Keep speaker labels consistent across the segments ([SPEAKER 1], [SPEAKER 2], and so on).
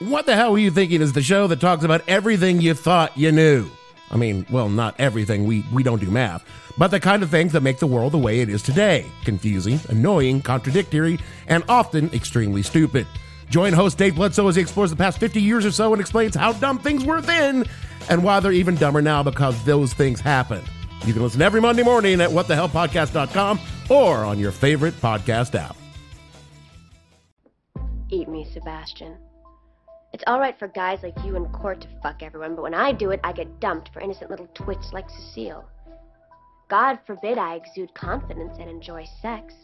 [SPEAKER 1] What the Hell Were You Thinking is the show that talks about everything you thought you knew. I mean, well, not everything, we, we don't do math, but the kind of things that make the world the way it is today confusing, annoying, contradictory, and often extremely stupid. Join host Dave Bledsoe as he explores the past 50 years or so and explains how dumb things were then and why they're even dumber now because those things happened. You can listen every Monday morning at whatthehellpodcast.com or on your favorite podcast app.
[SPEAKER 2] Eat me, Sebastian. It's alright for guys like you in court to fuck everyone, but when I do it, I get dumped for innocent little twits like Cecile. God forbid I exude confidence and enjoy sex.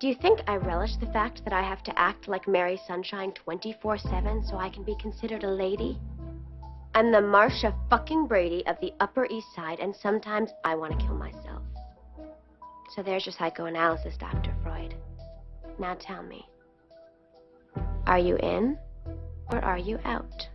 [SPEAKER 2] Do you think I relish the fact that I have to act like Mary Sunshine 24 7 so I can be considered a lady? I'm the Marcia fucking Brady of the Upper East Side, and sometimes I want to kill myself. So there's your psychoanalysis, Dr. Freud. Now tell me, are you in or are you out?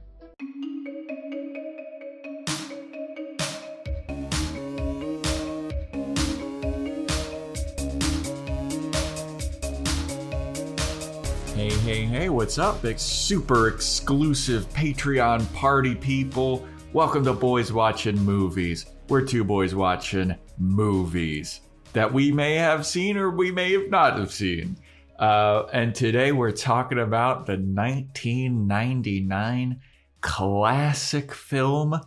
[SPEAKER 3] Hey, hey, hey, what's up, big super exclusive Patreon party people? Welcome to Boys Watching Movies. We're two boys watching movies that we may have seen or we may have not have seen. Uh, and today we're talking about the 1999 classic film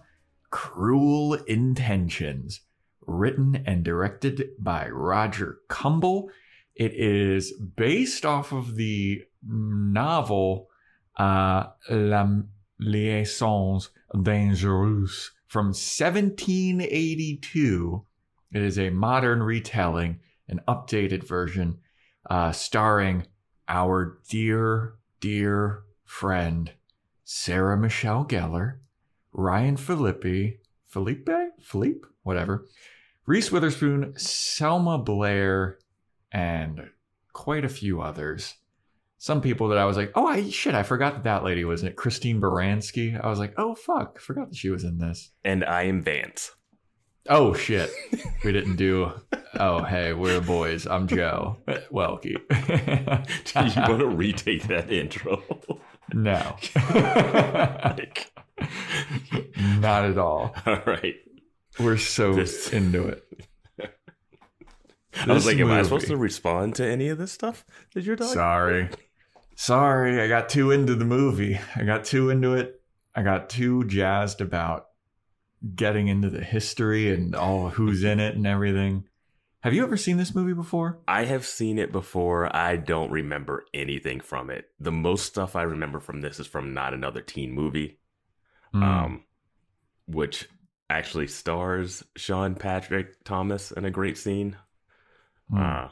[SPEAKER 3] Cruel Intentions, written and directed by Roger Kumble. It is based off of the novel uh, La Liaisons Dangereuses from 1782. It is a modern retelling, an updated version, uh, starring our dear, dear friend Sarah Michelle Gellar, Ryan Philippi, Felipe, Philippe, whatever, Reese Witherspoon, Selma Blair, and quite a few others. Some people that I was like, oh, I, shit, I forgot that that lady was in it. Christine Baranski. I was like, oh, fuck, forgot that she was in this.
[SPEAKER 4] And I am Vance.
[SPEAKER 3] Oh, shit. we didn't do, oh, hey, we're boys. I'm Joe. Welkie.
[SPEAKER 4] Do you want to retake that intro?
[SPEAKER 3] no.
[SPEAKER 4] Like,
[SPEAKER 3] Not at all.
[SPEAKER 4] all right.
[SPEAKER 3] We're so
[SPEAKER 4] This-
[SPEAKER 3] into it.
[SPEAKER 4] I was
[SPEAKER 3] This
[SPEAKER 4] like, am I supposed to respond to any of this stuff that you're talking?
[SPEAKER 3] Sorry. Sorry, I got too into the movie. I got too into it. I got too jazzed about getting into the history and all who's in it and everything. Have you ever seen this movie before?
[SPEAKER 4] I have seen it before. I don't remember anything from it. The most stuff I remember from this is from Not Another Teen Movie,
[SPEAKER 3] Hmm.
[SPEAKER 4] um, which actually stars Sean Patrick Thomas in a great scene.
[SPEAKER 3] Hmm.
[SPEAKER 4] uh,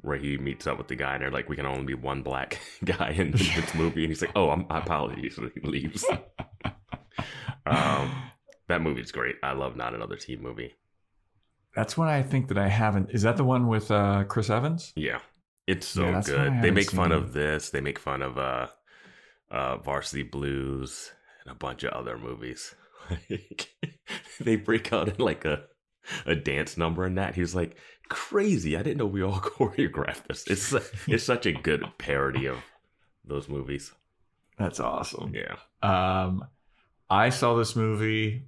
[SPEAKER 4] where he meets up with the guy and they're like, we can only be one black guy in this movie. And he's like, oh, I'm, I apologize. And he leaves. um, that movie's great. I love Not Another Teen Movie.
[SPEAKER 3] That's one I think that I haven't. Is that the one with uh, Chris Evans?
[SPEAKER 4] Yeah. It's so
[SPEAKER 3] Yeah, that's one I
[SPEAKER 4] good. They make fun
[SPEAKER 3] seen.
[SPEAKER 4] of this. They make fun of uh, uh, Varsity Blues and a bunch of other movies. Like, they break out in like a a dance number and that. He was like, crazy. I didn't know we all choreographed this. It's it's such a good parody of those movies.
[SPEAKER 3] That's awesome.
[SPEAKER 4] Yeah.
[SPEAKER 3] Um, I saw this movie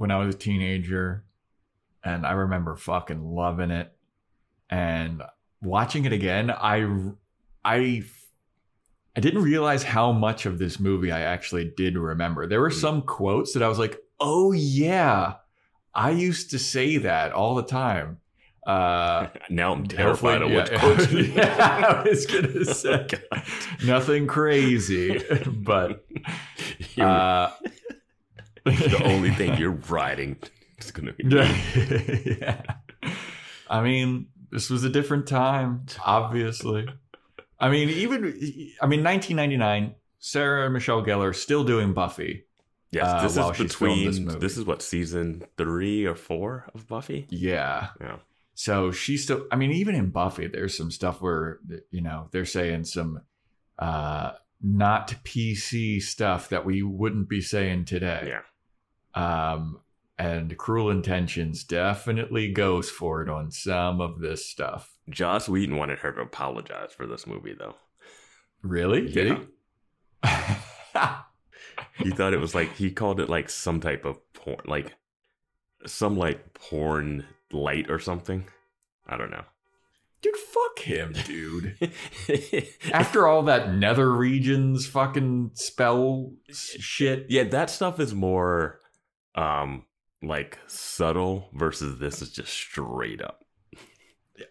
[SPEAKER 3] when I was a teenager, and I remember fucking loving it. And watching it again, I, I, I didn't realize how much of this movie I actually did remember. There were
[SPEAKER 4] Mm.
[SPEAKER 3] some quotes that I was like, "Oh yeah, I used to say that all the time." Uh,
[SPEAKER 4] Now I'm terrified of which
[SPEAKER 3] yeah,
[SPEAKER 4] quote.
[SPEAKER 3] yeah, I was gonna say
[SPEAKER 4] Oh,
[SPEAKER 3] nothing crazy, but
[SPEAKER 4] You're- the only thing you're writing is gonna be
[SPEAKER 3] yeah. I mean, this was a different time, obviously. I mean, even I mean, 1999. Sarah Michelle Gellar still doing Buffy.
[SPEAKER 4] Yes,
[SPEAKER 3] uh,
[SPEAKER 4] this is between
[SPEAKER 3] this
[SPEAKER 4] this, is what season three or four of Buffy.
[SPEAKER 3] Yeah.
[SPEAKER 4] Yeah,
[SPEAKER 3] So she's still. I mean, even in Buffy, there's some stuff where you know they're saying some uh not PC stuff that we wouldn't be saying today.
[SPEAKER 4] yeah.
[SPEAKER 3] Um, and Cruel Intentions definitely goes for it on some of this stuff.
[SPEAKER 4] Joss Whedon wanted her to apologize for this movie, though.
[SPEAKER 3] Really? Did
[SPEAKER 4] Yeah.
[SPEAKER 3] he?
[SPEAKER 4] he thought it was like he called it like some type of porn, like some like porn light or something. I don't know.
[SPEAKER 3] Dude, fuck him, dude. After all that nether regions fucking spell shit.
[SPEAKER 4] yeah, that stuff is more um like subtle versus this is just straight up.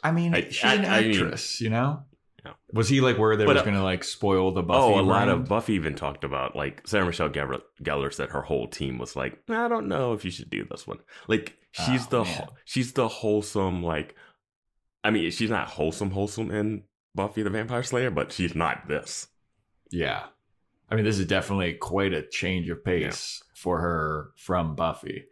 [SPEAKER 3] I mean,
[SPEAKER 4] I-
[SPEAKER 3] she's
[SPEAKER 4] I-
[SPEAKER 3] an
[SPEAKER 4] I mean-
[SPEAKER 3] actress, you know?
[SPEAKER 4] Yeah.
[SPEAKER 3] Was he like where they
[SPEAKER 4] But,
[SPEAKER 3] was
[SPEAKER 4] uh,
[SPEAKER 3] gonna like spoil the Buffy?
[SPEAKER 4] oh, a lot of Buffy even talked about like Sarah Michelle Gellar, Gellar said her whole team was like, I don't know if you should do this one. Like she's
[SPEAKER 3] Oh,
[SPEAKER 4] the
[SPEAKER 3] man.
[SPEAKER 4] she's the wholesome like, I mean she's not wholesome wholesome in Buffy the Vampire Slayer, but she's not this.
[SPEAKER 3] Yeah. I mean, this is definitely quite a change of pace for her from Buffy.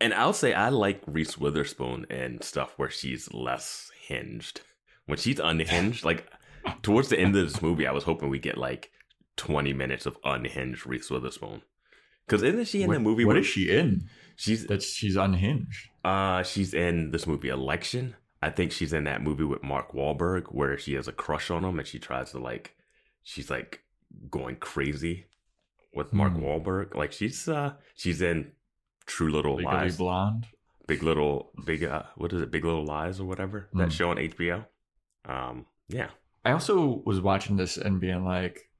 [SPEAKER 4] And I'll say I like Reese Witherspoon and stuff where she's less hinged. When she's unhinged, like towards the end of this movie, I was hoping we get like 20 minutes of unhinged Reese Witherspoon. Because isn't she in
[SPEAKER 3] what,
[SPEAKER 4] the movie?
[SPEAKER 3] What is she in?
[SPEAKER 4] She's
[SPEAKER 3] That she's unhinged.
[SPEAKER 4] uh she's in this movie Election. I think she's in that movie with Mark Wahlberg where she has a crush on him and she tries to like she's like going crazy with Mark
[SPEAKER 3] Hmm.
[SPEAKER 4] Wahlberg. Like she's uh she's in True Little
[SPEAKER 3] Legally
[SPEAKER 4] Lies.
[SPEAKER 3] blonde.
[SPEAKER 4] Big Little Big uh, what is it? Big Little Lies or whatever that
[SPEAKER 3] Mm.
[SPEAKER 4] show on HBO. Um, yeah,
[SPEAKER 3] I also was watching this and being like,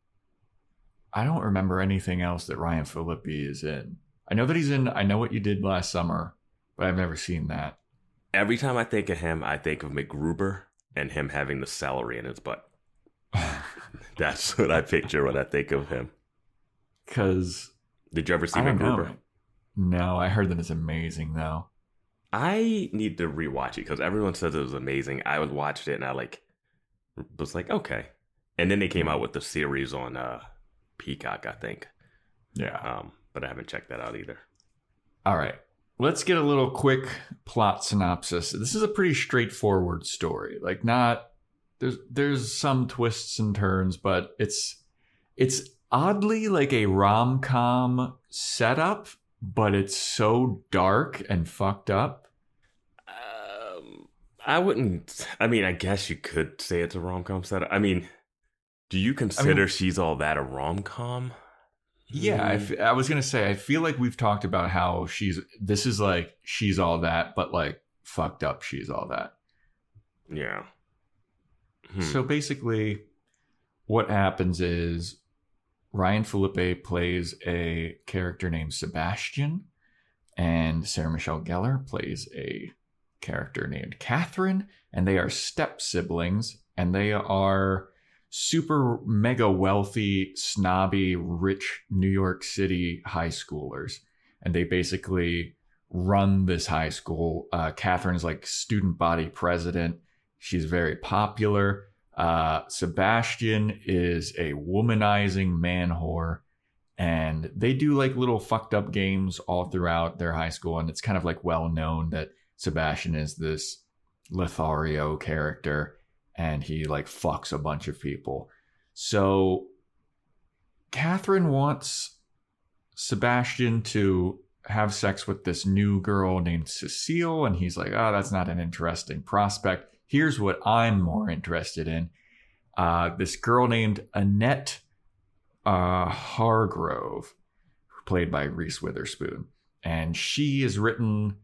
[SPEAKER 3] I don't remember anything else that Ryan Phillippe is in. I know that he's in I Know What You Did Last Summer, but I've never seen that.
[SPEAKER 4] every time I think of him, I think of MacGruber and him having the celery in his butt. That's what I picture when I think of him.
[SPEAKER 3] Because
[SPEAKER 4] Did you ever see
[SPEAKER 3] know. No, I heard that it's amazing though.
[SPEAKER 4] I need to rewatch it because everyone says it was amazing. I was watched it and I like was like okay, and then they came out with the series on uh Peacock, I think.
[SPEAKER 3] Yeah.
[SPEAKER 4] Um, but I haven't checked that out either.
[SPEAKER 3] All right. Let's get a little quick plot synopsis. This is a pretty straightforward story. Like not there's there's some twists and turns, but it's it's oddly like a rom-com setup, but it's so dark and fucked up.
[SPEAKER 4] Um, I wouldn't. I mean, I guess you could say it's a rom com setup. I mean, do you consider she's all that a rom com?
[SPEAKER 3] Yeah, I,
[SPEAKER 4] Mm.
[SPEAKER 3] was gonna say I feel like we've talked about how she's this is like she's all that, but like fucked up she's all that.
[SPEAKER 4] yeah. Hmm.
[SPEAKER 3] So basically, what happens is Ryan Felipe plays a character named Sebastian, and Sarah Michelle Gellar plays a character named Catherine, and they are step siblings, and they are super mega wealthy, snobby, rich New York City high schoolers. And they basically run this high school. Uh, Catherine's like student body president. She's very popular. Uh, Sebastian is a womanizing man whore. And they do like little fucked up games all throughout their high school. And it's kind of like well known that Sebastian is this Lothario character and he like fucks a bunch of people. So Catherine wants Sebastian to have sex with this new girl named Cecile, and he's like, oh, that's not an interesting prospect. Here's what I'm more interested in. Uh, this girl named Annette uh, Hargrove, played by Reese Witherspoon. And she has written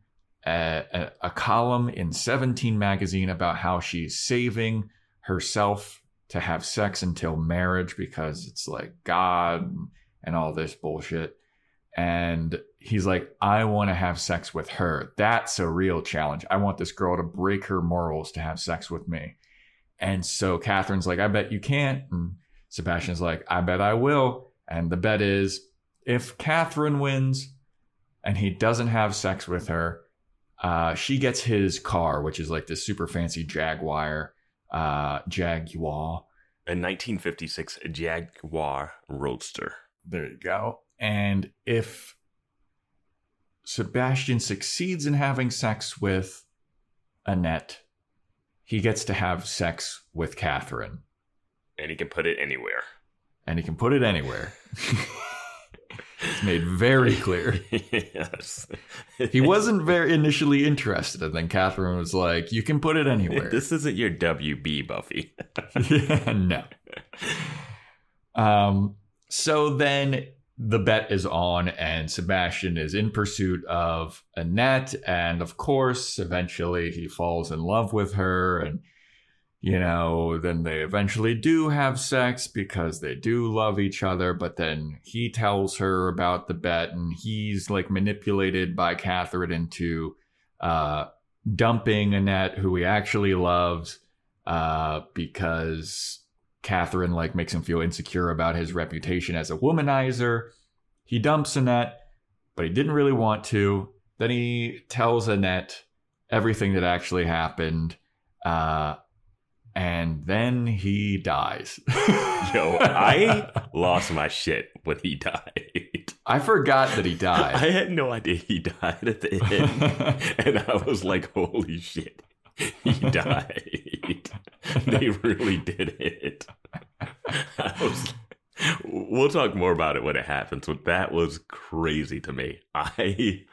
[SPEAKER 3] a, a, a column in 17 magazine about how she's saving herself to have sex until marriage because it's like God and all this bullshit. And he's like, I want to have sex with her. That's a real challenge. I want this girl to break her morals to have sex with me. And so Catherine's like, I bet you can't. And Sebastian's like, I bet I will. And the bet is if Catherine wins and he doesn't have sex with her, uh, she gets his car, which is like this super fancy Jaguar, uh, Jaguar.
[SPEAKER 4] A 1956 Jaguar Roadster.
[SPEAKER 3] There you go. And if Sebastian succeeds in having sex with Annette, he gets to have sex with Catherine,
[SPEAKER 4] And he can put it anywhere.
[SPEAKER 3] and he can put it anywhere. it's made very clear.
[SPEAKER 4] yes.
[SPEAKER 3] He wasn't very initially interested, and then Catherine was like, "You can put it anywhere."
[SPEAKER 4] This isn't your WB, Buffy.
[SPEAKER 3] yeah, no. Um, so then the bet is on, and Sebastian is in pursuit of Annette. And of course, eventually he falls in love with her. And, you know, then they eventually do have sex because they do love each other. But then he tells her about the bet, and he's like manipulated by Catherine into uh, dumping Annette, who he actually loves, uh, because Catherine like makes him feel insecure about his reputation as a womanizer. He dumps Annette, but he didn't really want to. Then he tells Annette everything that actually happened. Uh, and then he dies.
[SPEAKER 4] Yo, I lost my shit when he died.
[SPEAKER 3] I forgot that he died.
[SPEAKER 4] I had no idea he died at the end. and I was like, holy shit. He died. they really did it. Was, we'll talk more about it when it happens, but that was crazy to me. I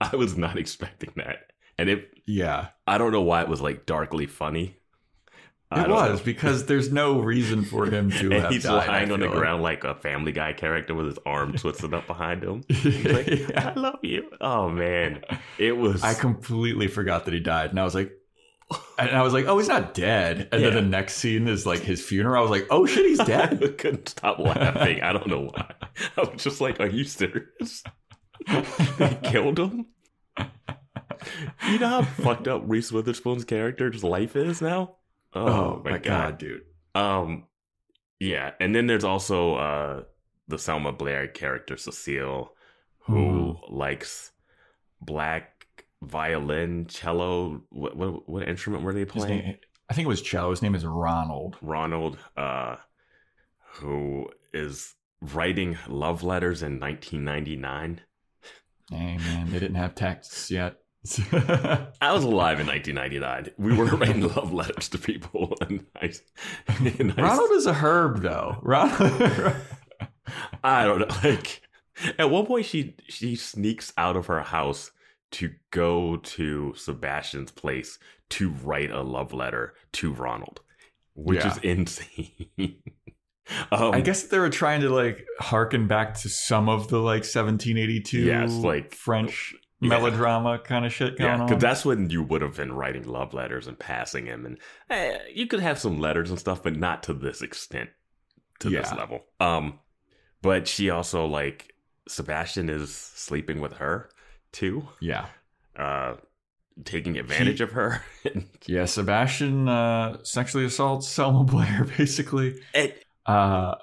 [SPEAKER 4] I was not expecting that. And it
[SPEAKER 3] yeah.
[SPEAKER 4] I don't know why it was like darkly funny.
[SPEAKER 3] It was
[SPEAKER 4] know.
[SPEAKER 3] because there's no reason for him to
[SPEAKER 4] and
[SPEAKER 3] have
[SPEAKER 4] he's
[SPEAKER 3] died.
[SPEAKER 4] lying on the
[SPEAKER 3] like.
[SPEAKER 4] ground like a Family Guy character with his arm twisted up behind him. He's like,
[SPEAKER 3] Yeah.
[SPEAKER 4] "I love you." Oh man, it was.
[SPEAKER 3] I completely forgot that he died, and I was like, and I was like, oh, he's not dead. And
[SPEAKER 4] Yeah.
[SPEAKER 3] then the next scene is like his funeral. I was like, oh shit, he's
[SPEAKER 4] I
[SPEAKER 3] dead.
[SPEAKER 4] couldn't stop laughing. I don't know why. I was just like, "Are you serious?" they killed him. You know how fucked up Reese Witherspoon's character's life is now.
[SPEAKER 3] oh, my god. dude.
[SPEAKER 4] Um, yeah, and then there's also uh the Selma Blair character Cecile, who likes black violin, cello. What what, what instrument were they playing?
[SPEAKER 3] name, I think it was cello. His name is Ronald.
[SPEAKER 4] Ronald, uh, who is writing love letters in 1999.
[SPEAKER 3] Hey man, they didn't have texts yet.
[SPEAKER 4] I was alive in 1999. We were writing love letters to people, and I, and I
[SPEAKER 3] Ronald is a herb, though. Ronald.
[SPEAKER 4] I don't know. Like at one point, she she sneaks out of her house to go to Sebastian's place to write a love letter to Ronald, which
[SPEAKER 3] Yeah.
[SPEAKER 4] is insane. um,
[SPEAKER 3] I guess they were trying to like harken back to some of the like 1782
[SPEAKER 4] Yes, like-
[SPEAKER 3] French
[SPEAKER 4] Yeah.
[SPEAKER 3] melodrama kind of shit going
[SPEAKER 4] yeah,
[SPEAKER 3] on.
[SPEAKER 4] because that's when you would have been writing love letters and passing him, and eh, you could have some letters and stuff, but not to this extent, to this level. Um, but she also like Sebastian is sleeping with her too.
[SPEAKER 3] yeah.
[SPEAKER 4] uh taking advantage of her
[SPEAKER 3] Yeah, Sebastian uh, sexually assaults Selma Blair, basically.
[SPEAKER 4] and
[SPEAKER 3] Uh,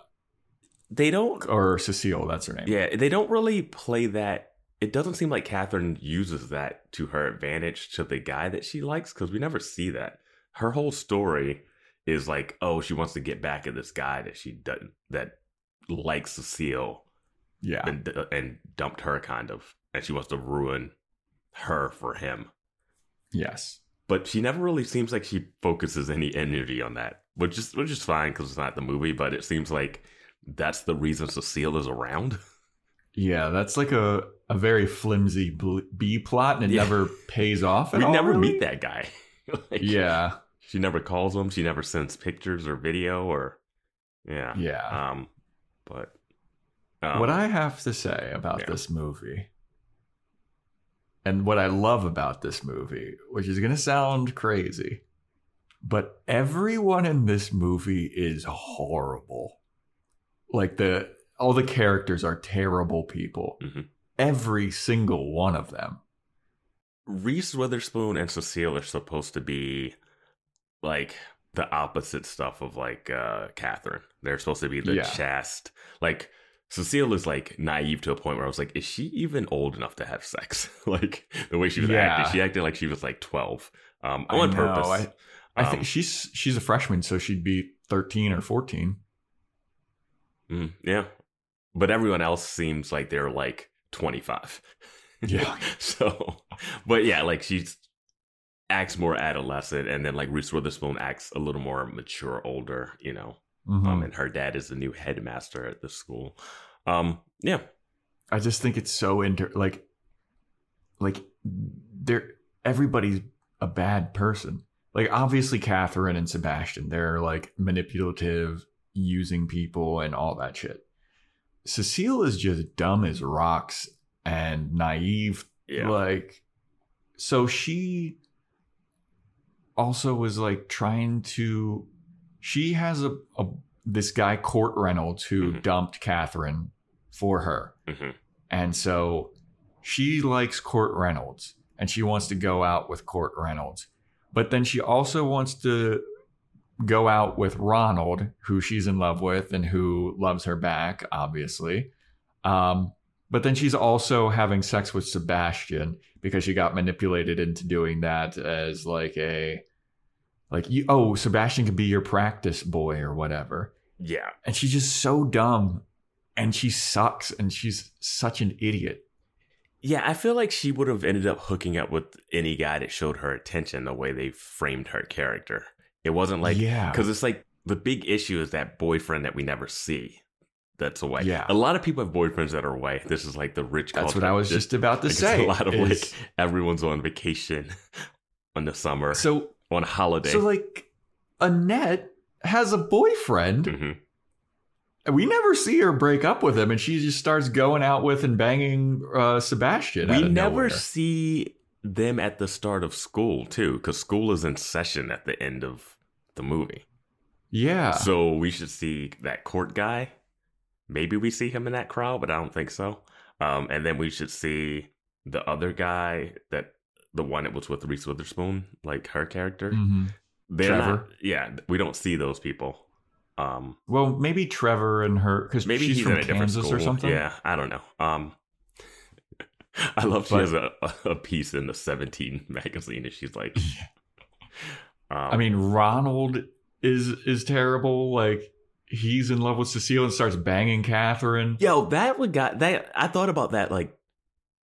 [SPEAKER 4] they don't
[SPEAKER 3] or Cecile, that's her name.
[SPEAKER 4] yeah they don't really play that it doesn't seem like catherine uses that to her advantage to the guy that she likes because we never see that her whole story is like oh she wants to get back at this guy that she doesn't that likes cecile
[SPEAKER 3] Yeah.
[SPEAKER 4] and, and dumped her kind of and she wants to ruin her for him
[SPEAKER 3] Yes.
[SPEAKER 4] but she never really seems like she focuses any energy on that, which is which is fine because it's not the movie. But it seems like that's the reason Cecile is around.
[SPEAKER 3] Yeah, that's like a, a very flimsy B plot, and it
[SPEAKER 4] Yeah.
[SPEAKER 3] never pays off. At
[SPEAKER 4] we
[SPEAKER 3] all,
[SPEAKER 4] never
[SPEAKER 3] really.
[SPEAKER 4] meet that guy. Like,
[SPEAKER 3] Yeah.
[SPEAKER 4] she never calls him. She never sends pictures or video or yeah,
[SPEAKER 3] Yeah.
[SPEAKER 4] Um, but um,
[SPEAKER 3] what I have to say about
[SPEAKER 4] yeah.
[SPEAKER 3] this movie, and what I love about this movie, which is going to sound crazy, but everyone in this movie is horrible. Like the all the characters are terrible people.
[SPEAKER 4] Mhm.
[SPEAKER 3] Every single one of them.
[SPEAKER 4] Reese Witherspoon and Cecile are supposed to be like the opposite stuff of like uh Catherine. They're supposed to be the
[SPEAKER 3] Yeah.
[SPEAKER 4] chaste. Like Cecile is like naive to a point where I was like, is she even old enough to have sex? like the way she was
[SPEAKER 3] Yeah.
[SPEAKER 4] acting, she acted like she was like twelve. Um,
[SPEAKER 3] I
[SPEAKER 4] on
[SPEAKER 3] know,
[SPEAKER 4] purpose.
[SPEAKER 3] I- I
[SPEAKER 4] Um,
[SPEAKER 3] think she's she's a freshman, so she'd be thirteen or fourteen.
[SPEAKER 4] mm, yeah, but everyone else seems like they're like twenty five.
[SPEAKER 3] Yeah.
[SPEAKER 4] so, but yeah, like she's acts more adolescent, and then like Reese Witherspoon acts a little more mature, older. You know,
[SPEAKER 3] Mhm.
[SPEAKER 4] um, and her dad is the new headmaster at the school. Um, yeah,
[SPEAKER 3] I just think it's so inter like like they're everybody's a bad person. Like obviously Catherine and Sebastian, they're like manipulative, using people and all that shit. Cecile is just dumb as rocks and naive.
[SPEAKER 4] Yeah.
[SPEAKER 3] Like, so she also was like trying to. She has a, a this guy Court Reynolds who
[SPEAKER 4] Mhm.
[SPEAKER 3] dumped Catherine for her,
[SPEAKER 4] Mhm.
[SPEAKER 3] and so she likes Court Reynolds and she wants to go out with Court Reynolds, but then she also wants to go out with Ronald, who she's in love with and who loves her back, obviously. Um, but then she's also having sex with Sebastian because she got manipulated into doing that as like a like you oh Sebastian could be your practice boy or whatever.
[SPEAKER 4] Yeah.
[SPEAKER 3] And she's just so dumb and she sucks and she's such an idiot.
[SPEAKER 4] Yeah, I feel like she would have ended up hooking up with any guy that showed her attention the way they framed her character. It wasn't like
[SPEAKER 3] yeah.
[SPEAKER 4] because it's like the big issue is that boyfriend that we never see. That's away.
[SPEAKER 3] Yeah.
[SPEAKER 4] a lot of people have boyfriends that are away. This is like the rich.
[SPEAKER 3] That's what I was
[SPEAKER 4] This-
[SPEAKER 3] just about to
[SPEAKER 4] like,
[SPEAKER 3] say.
[SPEAKER 4] A lot of
[SPEAKER 3] is-
[SPEAKER 4] like everyone's on vacation on the summer,
[SPEAKER 3] so
[SPEAKER 4] on holiday.
[SPEAKER 3] so like Annette has a boyfriend
[SPEAKER 4] Mhm.
[SPEAKER 3] We never see her break up with him, and she just starts going out with and banging uh, Sebastian.
[SPEAKER 4] We never
[SPEAKER 3] nowhere.
[SPEAKER 4] see them at the start of school too, because school is in session at the end of the movie.
[SPEAKER 3] Yeah.
[SPEAKER 4] So we should see that court guy. Maybe we see him in that crowd, but I don't think so. Um, and then we should see the other guy that the one that was with Reese Witherspoon, like her character.
[SPEAKER 3] Mhm.
[SPEAKER 4] They're
[SPEAKER 3] Trevor?
[SPEAKER 4] not- yeah, we don't see those people. Um,
[SPEAKER 3] Well, maybe Trevor and her because
[SPEAKER 4] maybe
[SPEAKER 3] she's
[SPEAKER 4] he's
[SPEAKER 3] from
[SPEAKER 4] in a different
[SPEAKER 3] Kansas or something.
[SPEAKER 4] Yeah, I don't know. Um, I love she has a, a piece in the Seventeen magazine, and she's like, um,
[SPEAKER 3] I mean, Ronald is is terrible. Like he's in love with Cecile and starts banging Catherine.
[SPEAKER 4] Yo, that would got that. I thought about that like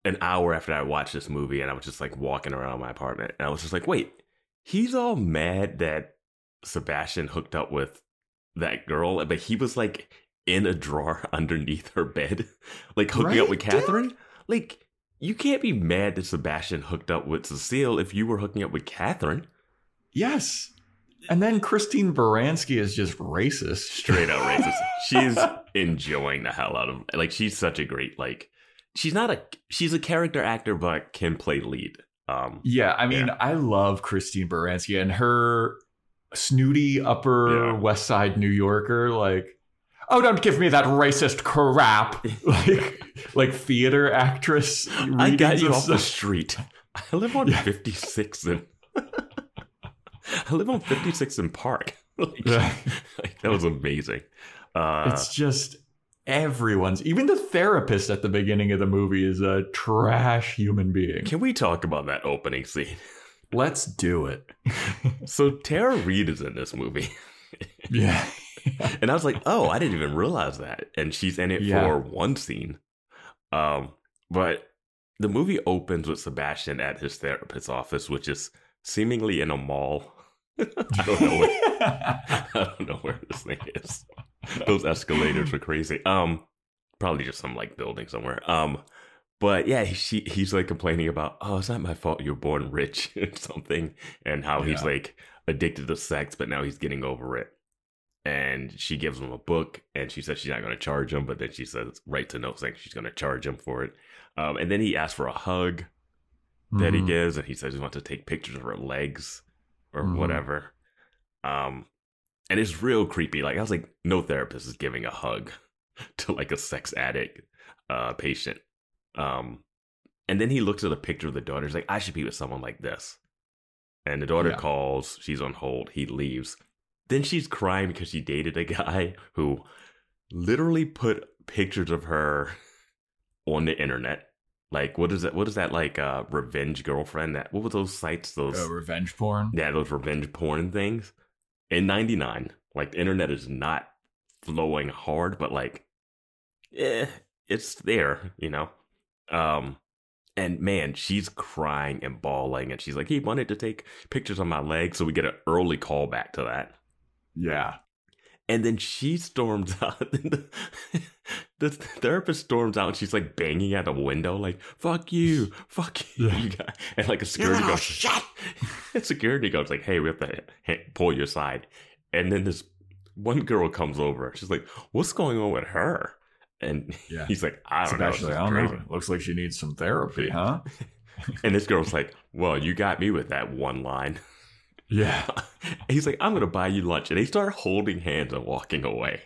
[SPEAKER 4] an hour after I watched this movie, and I was just like walking around my apartment, and I was just like, wait, he's all mad that Sebastian hooked up with that girl, but he was like in a drawer underneath her bed, like hooking up
[SPEAKER 3] Right,
[SPEAKER 4] with
[SPEAKER 3] dude?
[SPEAKER 4] Catherine. Like, you can't be mad that Sebastian hooked up with Cecile if you were hooking up with Catherine.
[SPEAKER 3] Yes. And then Christine Baranski is just racist.
[SPEAKER 4] Straight out racist. She's enjoying the hell out of like she's such a great like she's not a she's a character actor but can play lead. Um
[SPEAKER 3] Yeah, I mean,
[SPEAKER 4] Yeah.
[SPEAKER 3] I love Christine Baranski and her snooty Upper
[SPEAKER 4] Yeah.
[SPEAKER 3] West Side New Yorker. Like, oh, don't give me that racist crap. like, like theater actress.
[SPEAKER 4] I got you
[SPEAKER 3] of
[SPEAKER 4] off the street. I live on
[SPEAKER 3] Yeah.
[SPEAKER 4] 56 and I live on 56 in Park. like,
[SPEAKER 3] Yeah.
[SPEAKER 4] like, that was amazing. Uh
[SPEAKER 3] it's just everyone's. Even the therapist at the beginning of the movie is a trash human being.
[SPEAKER 4] can we talk about that opening scene?
[SPEAKER 3] Let's do it.
[SPEAKER 4] So Tara Reid is in this movie.
[SPEAKER 3] yeah.
[SPEAKER 4] and I was like, oh, I didn't even realize that. And she's in it
[SPEAKER 3] Yeah.
[SPEAKER 4] for one scene. Um, but the movie opens with Sebastian at his therapist's office, which is seemingly in a mall. I don't know where I don't know where this thing is. Those escalators are crazy. Um, probably just some like building somewhere. Um, but yeah, she he's like complaining about, oh, it's not my fault you're born rich or something, and how he's like addicted to sex, but now he's getting over it. And she gives him a book, and she says she's not going to charge him, but then she says writes to note saying she's going to charge him for it. Um, and then he asks for a hug that he
[SPEAKER 3] Mhm.
[SPEAKER 4] gives, and he says he wants to take pictures of her legs or
[SPEAKER 3] Mhm.
[SPEAKER 4] whatever. Um, and it's real creepy. Like I was like, no therapist is giving a hug to like a sex addict uh, patient. Um, and then he looks at a picture of the daughter. He's like, I should be with someone like this. And the daughter
[SPEAKER 3] Yeah.
[SPEAKER 4] calls. She's on hold. He leaves. Then she's crying because she dated a guy who literally put pictures of her on the internet. Like what is that? What is that like? Uh, revenge girlfriend? That what were those sites? Those
[SPEAKER 3] Uh, revenge porn.
[SPEAKER 4] yeah, those revenge porn things. In '99, like the internet is not flowing hard, but like, eh, it's there, you know. Um, and man, she's crying and bawling, and she's like, he wanted to take pictures of my leg so we get an early call back to that.
[SPEAKER 3] Yeah.
[SPEAKER 4] And then she storms out. the, the therapist storms out and she's like banging at a window, like, fuck you, fuck you.
[SPEAKER 3] Yeah.
[SPEAKER 4] And like a security guard, oh,
[SPEAKER 3] shit.
[SPEAKER 4] and security guard's like, hey, we have to ha- pull you aside. And then this one girl comes over. She's like, what's going on with her? And
[SPEAKER 3] Yeah.
[SPEAKER 4] he's like, I don't
[SPEAKER 3] Sebastian's
[SPEAKER 4] know.
[SPEAKER 3] like, I don't know. Looks like she needs some therapy, huh?
[SPEAKER 4] And this girl's like, Well, you got me with that one line.
[SPEAKER 3] Yeah.
[SPEAKER 4] he's like, I'm gonna buy you lunch. And they start holding hands and walking away.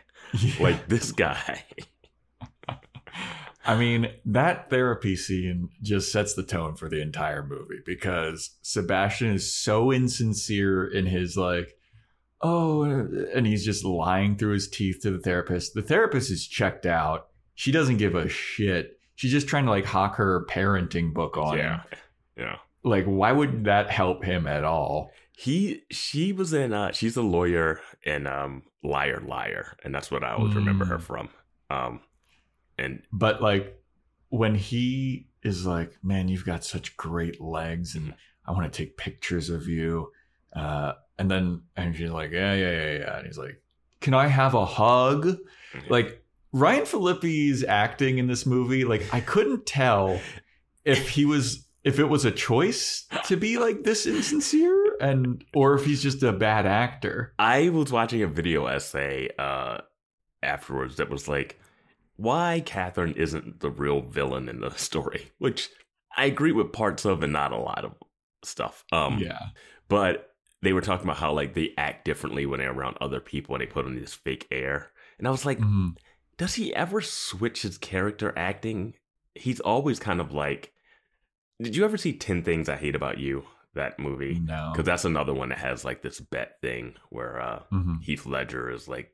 [SPEAKER 4] Like this guy.
[SPEAKER 3] I mean, that therapy scene just sets the tone for the entire movie because Sebastian is so insincere in his like, oh, and he's just lying through his teeth to the therapist. The therapist is checked out. She doesn't give a shit. She's just trying to like hawk her parenting book on him.
[SPEAKER 4] yeah. Yeah.
[SPEAKER 3] Like, why would that help him at all?
[SPEAKER 4] He she was in uh she's a lawyer in um Liar Liar, and that's what I always remember her
[SPEAKER 3] Mm.
[SPEAKER 4] from. Um and
[SPEAKER 3] But like when he is like, man, you've got such great legs and I want to take pictures of you. Uh, and then and she's like, yeah, yeah, yeah, yeah. And he's like, can I have a hug? Like Ryan Phillippe's acting in this movie, like I couldn't tell if he was if it was a choice to be like this insincere and or if he's just a bad actor.
[SPEAKER 4] I was watching a video essay uh afterwards that was like why Catherine isn't the real villain in the story, which I agree with parts of and not a lot of stuff. Um
[SPEAKER 3] yeah.
[SPEAKER 4] but they were talking about how like they act differently when they're around other people and they put on this fake air. And I was like,
[SPEAKER 3] Mhm.
[SPEAKER 4] does he ever switch his character acting? He's always kind of like. Did you ever see 10 Things I Hate About You? That movie?
[SPEAKER 3] No.
[SPEAKER 4] Because that's another one that has like this bet thing where uh,
[SPEAKER 3] Mhm.
[SPEAKER 4] Heath Ledger is like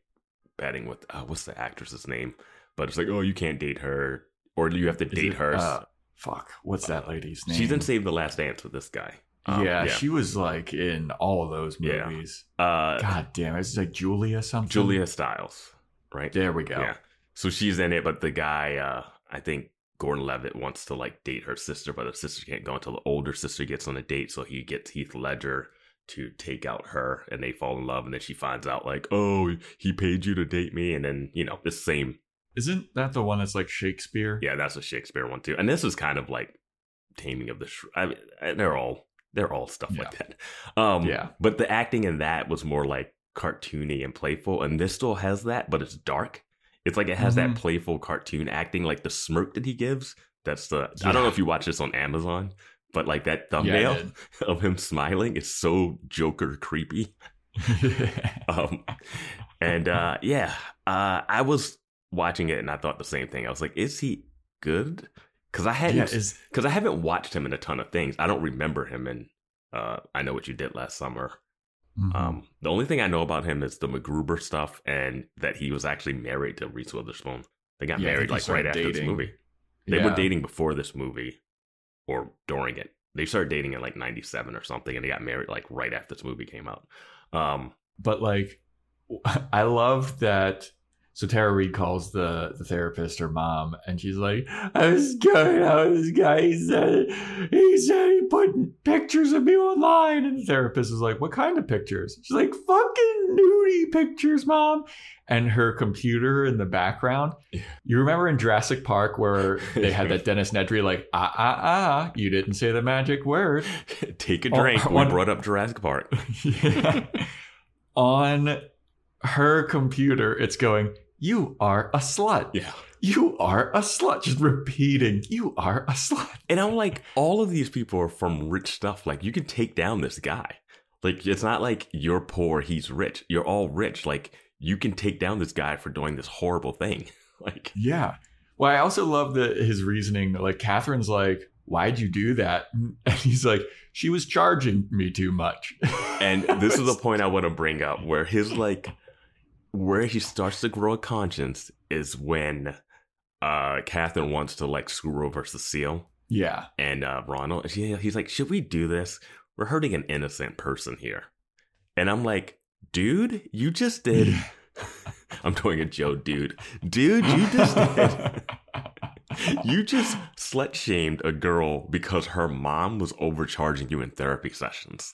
[SPEAKER 4] betting with, uh, what's the actress's name? But it's like, oh, you can't date her or you have to date
[SPEAKER 3] it,
[SPEAKER 4] her.
[SPEAKER 3] uh, fuck. What's that lady's name?
[SPEAKER 4] She's in Save the Last Dance with this guy. Um,
[SPEAKER 3] yeah, she was like in all of those
[SPEAKER 4] Yeah.
[SPEAKER 3] movies.
[SPEAKER 4] uh,
[SPEAKER 3] God damn, it's like Julia something.
[SPEAKER 4] Julia Stiles, right?
[SPEAKER 3] There we go.
[SPEAKER 4] Yeah. So she's in it, but the guy, uh, I think Gordon Levitt wants to like date her sister, but the sister can't go until the older sister gets on a date. So he gets Heath Ledger to take out her, and they fall in love. And then she finds out like, oh, he paid you to date me, and then you know the same.
[SPEAKER 3] Isn't that the one that's like Shakespeare?
[SPEAKER 4] Yeah, that's a Shakespeare one too. And this is kind of like Taming of the Shrew. I mean, they're all they're all stuff like that. Um,
[SPEAKER 3] Yeah.
[SPEAKER 4] But the acting in that was more like cartoony and playful, and this still has that, but it's dark. It's like it has that
[SPEAKER 3] Mhm.
[SPEAKER 4] playful cartoon acting, like the smirk that he gives. That's the. I don't know if you watch this on Amazon, but like that thumbnail
[SPEAKER 3] did.
[SPEAKER 4] of him smiling is so Joker creepy. Um, and uh, yeah, uh, I was watching it and I thought the same thing. I was like, is he good? Because I hadn't,
[SPEAKER 3] yeah,
[SPEAKER 4] because I haven't watched him in a ton of things. I don't remember him in. Uh, I know what you did last summer.
[SPEAKER 3] Mhm.
[SPEAKER 4] Um, the only thing I know about him is the MacGruber stuff and that he was actually married to Reese Witherspoon. They got
[SPEAKER 3] Yeah,
[SPEAKER 4] married like right
[SPEAKER 3] started
[SPEAKER 4] after this movie. They
[SPEAKER 3] Yeah.
[SPEAKER 4] were dating before this movie or during it. They started dating in like 97 or something and they got married like right after this movie came out. Um,
[SPEAKER 3] but like I love that so Tara Reid calls the the therapist her mom and she's like, I was going out with this guy. He said he said he put pictures of me online. And the therapist is like, What kind of pictures? She's like, fucking nudie pictures, mom. And her computer in the background. You remember in Jurassic Park where they had that Dennis Nedry like, ah ah ah, you didn't say the magic word.
[SPEAKER 4] take a
[SPEAKER 3] Oh,
[SPEAKER 4] drink. we
[SPEAKER 3] one-
[SPEAKER 4] brought up Jurassic Park.
[SPEAKER 3] Yeah. on her computer, it's going, You are a slut.
[SPEAKER 4] Yeah.
[SPEAKER 3] You are a slut. Just repeating, You are a slut.
[SPEAKER 4] And I'm like, all of these people are from rich stuff. Like, you can take down this guy. Like, it's not like you're poor, he's rich. You're all rich. Like, you can take down this guy for doing this horrible thing. Like,
[SPEAKER 3] Yeah. Well, I also love the his reasoning. Like, Catherine's like, Why'd you do that? And he's like, She was charging me too much.
[SPEAKER 4] and this is a point I want to bring up where his, like, where he starts to grow a conscience is when uh Catherine wants to, like, screw over Cecile
[SPEAKER 3] Yeah.
[SPEAKER 4] and uh Ronald. She, he's like, should we do this? We're hurting an innocent person here. And I'm like, dude, you just did. I'm doing a Joe dude. Dude, you just did. you just slut shamed a girl because her mom was overcharging you in therapy sessions.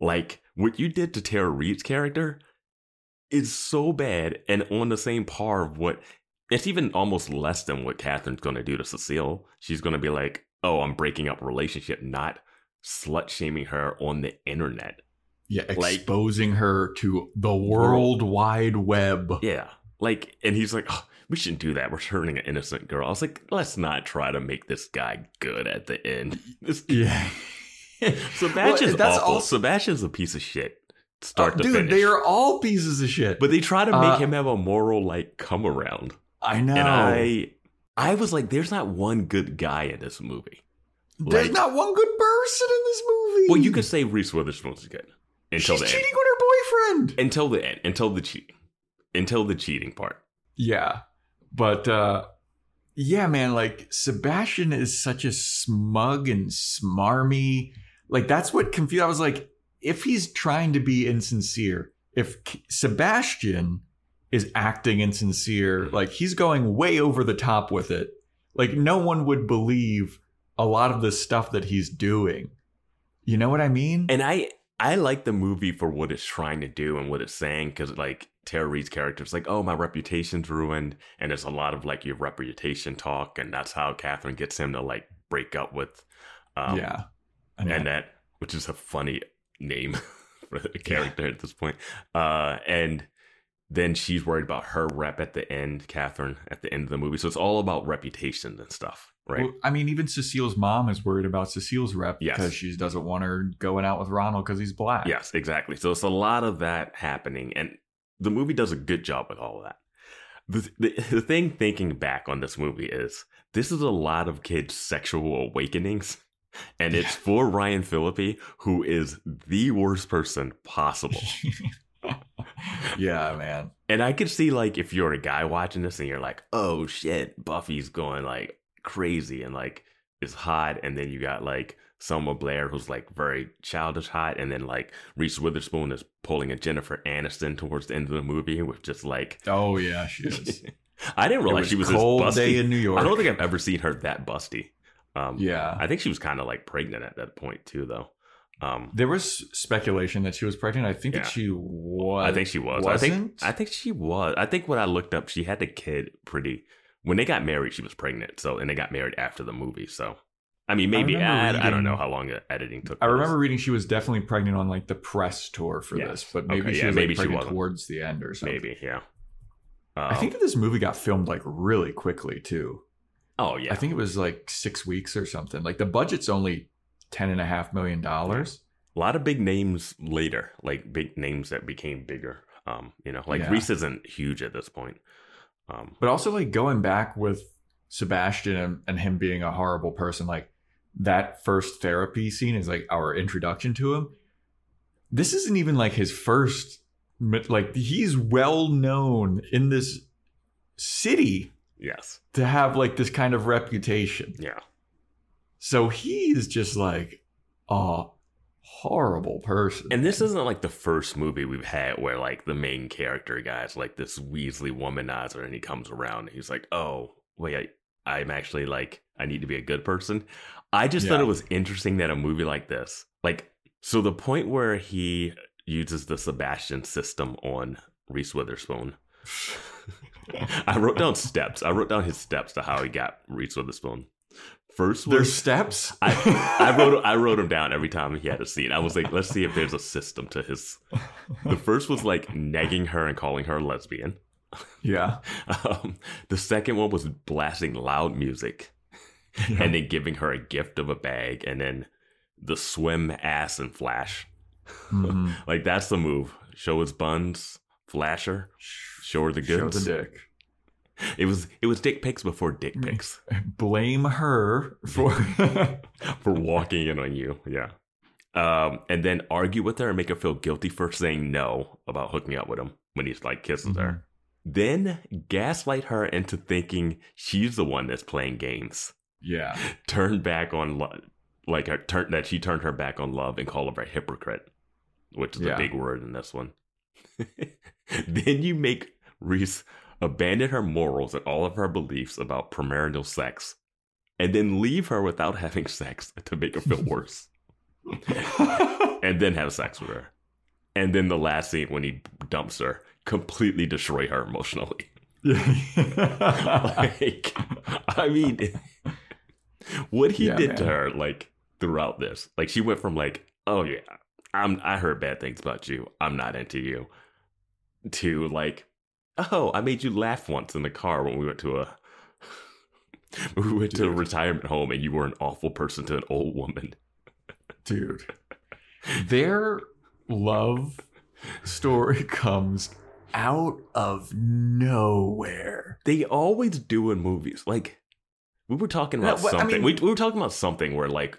[SPEAKER 4] Like, what you did to Tara Reid's character is so bad and on the same par of what it's even almost less than what Catherine's going to do to Cecile. She's going to be like, oh, I'm breaking up a relationship, not slut shaming her on the internet.
[SPEAKER 3] Yeah,
[SPEAKER 4] Like-
[SPEAKER 3] exposing her to the world wide web.
[SPEAKER 4] Yeah. like, and he's like, oh, we shouldn't do that. We're turning an innocent girl. I was like, let's not try to make this guy good at the end. This
[SPEAKER 3] Yeah.
[SPEAKER 4] Sebastian's
[SPEAKER 3] Well, that's
[SPEAKER 4] awful.
[SPEAKER 3] all-
[SPEAKER 4] Sebastian's a piece of shit. Start to
[SPEAKER 3] dude,
[SPEAKER 4] finish.
[SPEAKER 3] they are all pieces of shit.
[SPEAKER 4] but they try to make
[SPEAKER 3] Uh,
[SPEAKER 4] him have a moral like come around.
[SPEAKER 3] I know.
[SPEAKER 4] And I I was like, there's not one good guy in this movie.
[SPEAKER 3] There's
[SPEAKER 4] like-
[SPEAKER 3] not one good person in this movie.
[SPEAKER 4] Well, you could say Reese Witherspoon's good until
[SPEAKER 3] She's
[SPEAKER 4] the
[SPEAKER 3] cheating
[SPEAKER 4] end.
[SPEAKER 3] on her boyfriend.
[SPEAKER 4] Until the end. Until the cheating. Until the cheating part.
[SPEAKER 3] Yeah. But uh yeah, man, like Sebastian is such a smug and smarmy. Like that's what confused. I was like, if he's trying to be insincere, if Sebastian is acting insincere, like he's going way over the top with it. Like no one would believe a lot of the stuff that he's doing. You know what I mean?
[SPEAKER 4] And I I like the movie for what it's trying to do and what it's saying because like Tara Reid's character is like, oh, my reputation's ruined, and there's a lot of like your reputation talk, and that's how Catherine gets him to like break up with, um,
[SPEAKER 3] yeah. Know.
[SPEAKER 4] Annette, which is a funny name for the character at this point. Uh, and then she's worried about her rep at the end, Catherine, at the end of the movie. So it's all about reputation and stuff, right?
[SPEAKER 3] Well, I mean, even Cecile's mom is worried about Cecile's rep
[SPEAKER 4] Yes.
[SPEAKER 3] because she doesn't want her going out with Ronald because he's black.
[SPEAKER 4] Yes, exactly. So it's a lot of that happening, and the movie does a good job with all of that. The, the, the thing thinking back on this movie is this is a lot of kids' sexual awakenings, and it's for Ryan Phillippe, who is the worst person possible.
[SPEAKER 3] yeah, man.
[SPEAKER 4] And I could see like if you're a guy watching this and you're like, oh shit, Buffy's going like crazy and like is hot, and then you got like Selma Blair who's like very childish hot, and then like Reese Witherspoon is pulling a Jennifer Aniston towards the end of the movie with just like
[SPEAKER 3] Oh yeah, she is.
[SPEAKER 4] I didn't realize
[SPEAKER 3] was
[SPEAKER 4] she was
[SPEAKER 3] cold
[SPEAKER 4] this busty.
[SPEAKER 3] day in New York.
[SPEAKER 4] I don't think I've ever seen her that busty. Um,
[SPEAKER 3] Yeah.
[SPEAKER 4] I think she was kind of like pregnant at that point too, though. Um,
[SPEAKER 3] There was speculation that she was pregnant. I think
[SPEAKER 4] Yeah.
[SPEAKER 3] that she was.
[SPEAKER 4] I think she was. I think
[SPEAKER 3] Wasn't?
[SPEAKER 4] I think she was. I think when I looked up, she had the kid pretty. When they got married, she was pregnant. So and they got married after the movie. So I mean, maybe I,
[SPEAKER 3] remember
[SPEAKER 4] I, don't know how long the editing took.
[SPEAKER 3] I
[SPEAKER 4] for
[SPEAKER 3] remember reading she was definitely pregnant on like the press tour for
[SPEAKER 4] Yes.
[SPEAKER 3] this, but maybe
[SPEAKER 4] Okay,
[SPEAKER 3] she
[SPEAKER 4] yeah,
[SPEAKER 3] was
[SPEAKER 4] maybe
[SPEAKER 3] like
[SPEAKER 4] she
[SPEAKER 3] pregnant
[SPEAKER 4] wasn't.
[SPEAKER 3] towards the end or something.
[SPEAKER 4] maybe yeah.
[SPEAKER 3] I
[SPEAKER 4] Um,
[SPEAKER 3] think that this movie got filmed like really quickly too.
[SPEAKER 4] Oh yeah.
[SPEAKER 3] I think it was like six weeks or something. Like the budget's only ten and a half million dollars.
[SPEAKER 4] a lot of big names later, like big names that became bigger. Um, you know, like
[SPEAKER 3] Yeah.
[SPEAKER 4] Reese isn't huge at this point. Um,
[SPEAKER 3] But also like going back with Sebastian and, and him being a horrible person, like that first therapy scene is like our introduction to him. This isn't even like his first like he's well known in this city
[SPEAKER 4] yes.
[SPEAKER 3] to have like this kind of reputation.
[SPEAKER 4] Yeah.
[SPEAKER 3] So he's just like a horrible person.
[SPEAKER 4] And this isn't like the first movie we've had where like the main character guy's like this Weasley womanizer and he comes around and he's like, oh, wait, I, I'm actually like, I need to be a good person. I just thought it was interesting that a movie like this, like, so the point where he uses the Sebastian system on Reese Witherspoon. I wrote down steps. I wrote down his steps to how he got Reese Witherspoon. First was
[SPEAKER 3] There's steps.
[SPEAKER 4] I, I wrote I wrote him down every time he had a scene. I was like, let's see if there's a system to his. The first was like nagging her and calling her a lesbian.
[SPEAKER 3] yeah.
[SPEAKER 4] Um, the second one was blasting loud music and then giving her a gift of a bag, and then the swim ass and flash.
[SPEAKER 3] Mhm.
[SPEAKER 4] Like that's the move. Show his buns, flash her, show her the
[SPEAKER 3] Show the dick.
[SPEAKER 4] It was it was dick pics before dick
[SPEAKER 3] Me.
[SPEAKER 4] pics
[SPEAKER 3] Blame her for.
[SPEAKER 4] for walking in on you. Yeah. Um, and then argue with her and make her feel guilty for saying no about hooking up with him when he's like kisses
[SPEAKER 3] Mm-hmm.
[SPEAKER 4] her. Then gaslight her into thinking she's the one that's playing games.
[SPEAKER 3] yeah.
[SPEAKER 4] Turn back on love, like her, turn that she turned her back on love and call her a hypocrite, which is
[SPEAKER 3] Yeah.
[SPEAKER 4] a big word in this one. then you make Reese abandon her morals and all of her beliefs about premarital sex, and then leave her without having sex to make her feel worse, and then have sex with her. And then the last scene when he dumps her, completely destroy her emotionally. like, I mean, what he
[SPEAKER 3] Yeah,
[SPEAKER 4] did to her, like throughout this, like she went from like, oh yeah, I'm, I heard bad things about you, I'm not into you, to like, Oh, I made you laugh once in the car when we went to a we went to a retirement home and you were an awful person to an old woman.
[SPEAKER 3] dude. Their love story comes out of nowhere.
[SPEAKER 4] They always do in movies. Like we were talking about
[SPEAKER 3] No, but, I
[SPEAKER 4] something.
[SPEAKER 3] mean-
[SPEAKER 4] we, we were talking about something where like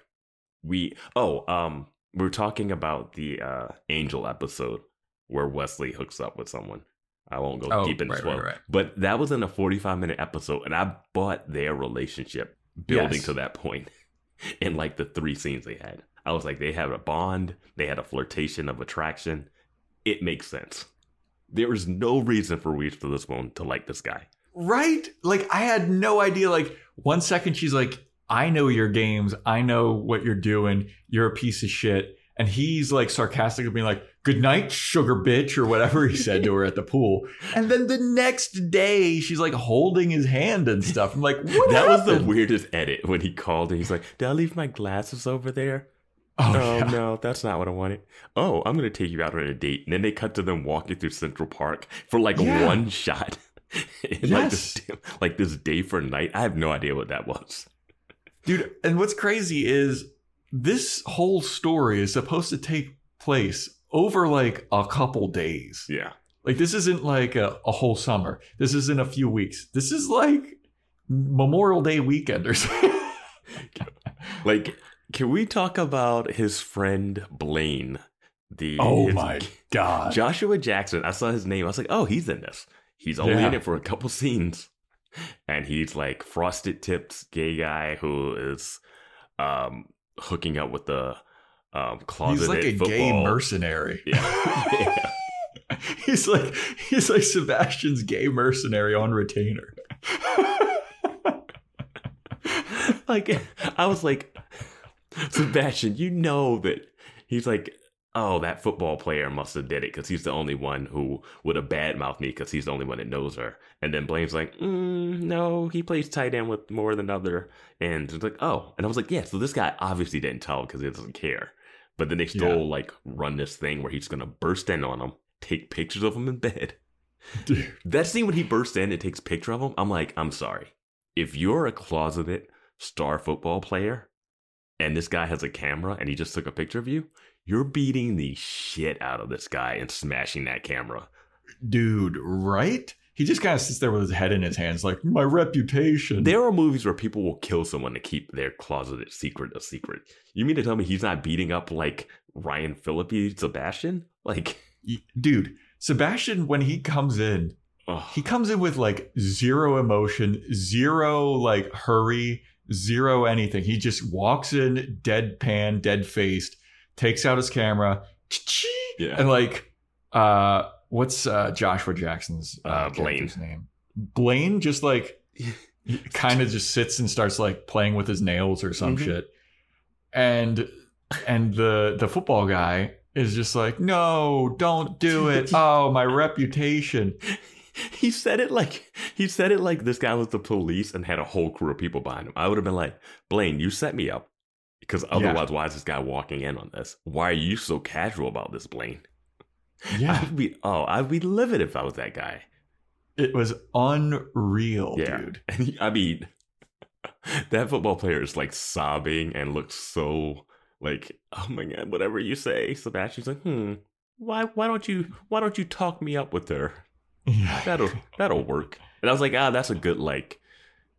[SPEAKER 4] we oh um we were talking about the uh Angel episode where Wesley hooks up with someone. I won't go
[SPEAKER 3] Oh,
[SPEAKER 4] deep into
[SPEAKER 3] right,
[SPEAKER 4] spoil,
[SPEAKER 3] right, right.
[SPEAKER 4] but that was in a forty-five minute episode, and I bought their relationship building
[SPEAKER 3] Yes.
[SPEAKER 4] to that point in like the three scenes they had. I was like, they had a bond, they had a flirtation of attraction. It makes sense. There is no reason for Reese Witherspoon to like this guy.
[SPEAKER 3] Right? Like I had no idea. Like one second she's like, I know your games. I know what you're doing. You're a piece of shit. And he's like sarcastically being like, Good night, sugar bitch, or whatever he said to her at the pool. And then the next day she's like holding his hand and stuff. I'm like, what
[SPEAKER 4] that was the weirdest edit when he called and he's like, Did I leave my glasses over there?
[SPEAKER 3] Oh,
[SPEAKER 4] Oh,
[SPEAKER 3] yeah.
[SPEAKER 4] no, that's not what I wanted. Oh, I'm gonna take you out on a date. And then they cut to them walking through Central Park for like
[SPEAKER 3] Yeah.
[SPEAKER 4] one shot. In like this like this day for night. I have no idea what that was.
[SPEAKER 3] Dude, and what's crazy is this whole story is supposed to take place over like a couple days.
[SPEAKER 4] Yeah.
[SPEAKER 3] Like this isn't like a, a whole summer. This isn't a few weeks. This is like Memorial Day weekend or something.
[SPEAKER 4] Like, can we talk about his friend Blaine? The
[SPEAKER 3] oh
[SPEAKER 4] his-
[SPEAKER 3] my god.
[SPEAKER 4] Joshua Jackson. I saw his name. I was like, oh, he's in this. He's only
[SPEAKER 3] Yeah.
[SPEAKER 4] in it for a couple scenes, and he's like frosted tips gay guy who is um hooking up with the um closeted
[SPEAKER 3] He's like a
[SPEAKER 4] football.
[SPEAKER 3] gay mercenary.
[SPEAKER 4] Yeah.
[SPEAKER 3] he's like he's like Sebastian's gay mercenary on retainer.
[SPEAKER 4] like I was like, Sebastian, you know that he's like, oh, that football player must have did it because he's the only one who would have badmouthed me because he's the only one that knows her. And then Blaine's like, mm, no, he plays tight end with more than other. And it's like, oh, and I was like, yeah, so this guy obviously didn't tell because he doesn't care. But then they still like run this thing where he's gonna burst in on him, take pictures of him in bed.
[SPEAKER 3] Dude.
[SPEAKER 4] That scene when he bursts in and takes a picture of him, I'm like, I'm sorry. If you're a closeted star football player and this guy has a camera and he just took a picture of you, you're beating the shit out of this guy and smashing that camera.
[SPEAKER 3] Dude, right? He just kind of sits there with his head in his hands, like, my reputation.
[SPEAKER 4] There are movies where people will kill someone to keep their closeted secret a secret. You mean to tell me he's not beating up like Ryan Phillippe Sebastian? Like,
[SPEAKER 3] Dude, Sebastian, when he comes in,
[SPEAKER 4] oh,
[SPEAKER 3] he comes in with like zero emotion, zero like hurry, zero anything. He just walks in deadpan, dead faced, takes out his camera,
[SPEAKER 4] yeah.
[SPEAKER 3] and like, uh, what's uh, Joshua Jackson's uh,
[SPEAKER 4] Uh, Blaine.
[SPEAKER 3] name? Blaine just like kind of just sits and starts like playing with his nails or some
[SPEAKER 4] Mhm.
[SPEAKER 3] shit, and and the the football guy is just like, no, don't do it. Oh, my reputation.
[SPEAKER 4] he said it like he said it like this guy was the police and had a whole crew of people behind him. I would have been like, Blaine, you set me up. Because otherwise, why is this guy walking in on this? Why are you so casual about this, Blaine?
[SPEAKER 3] Yeah,
[SPEAKER 4] I'd be oh, I'd be livid if I was that guy.
[SPEAKER 3] it was unreal,
[SPEAKER 4] Yeah.
[SPEAKER 3] dude.
[SPEAKER 4] I mean, that football player is like sobbing and looks so like, oh my god, whatever you say, Sebastian's like, hmm, why why don't you why don't you talk me up with her? That'll that'll work. And I was like, ah, that's a good like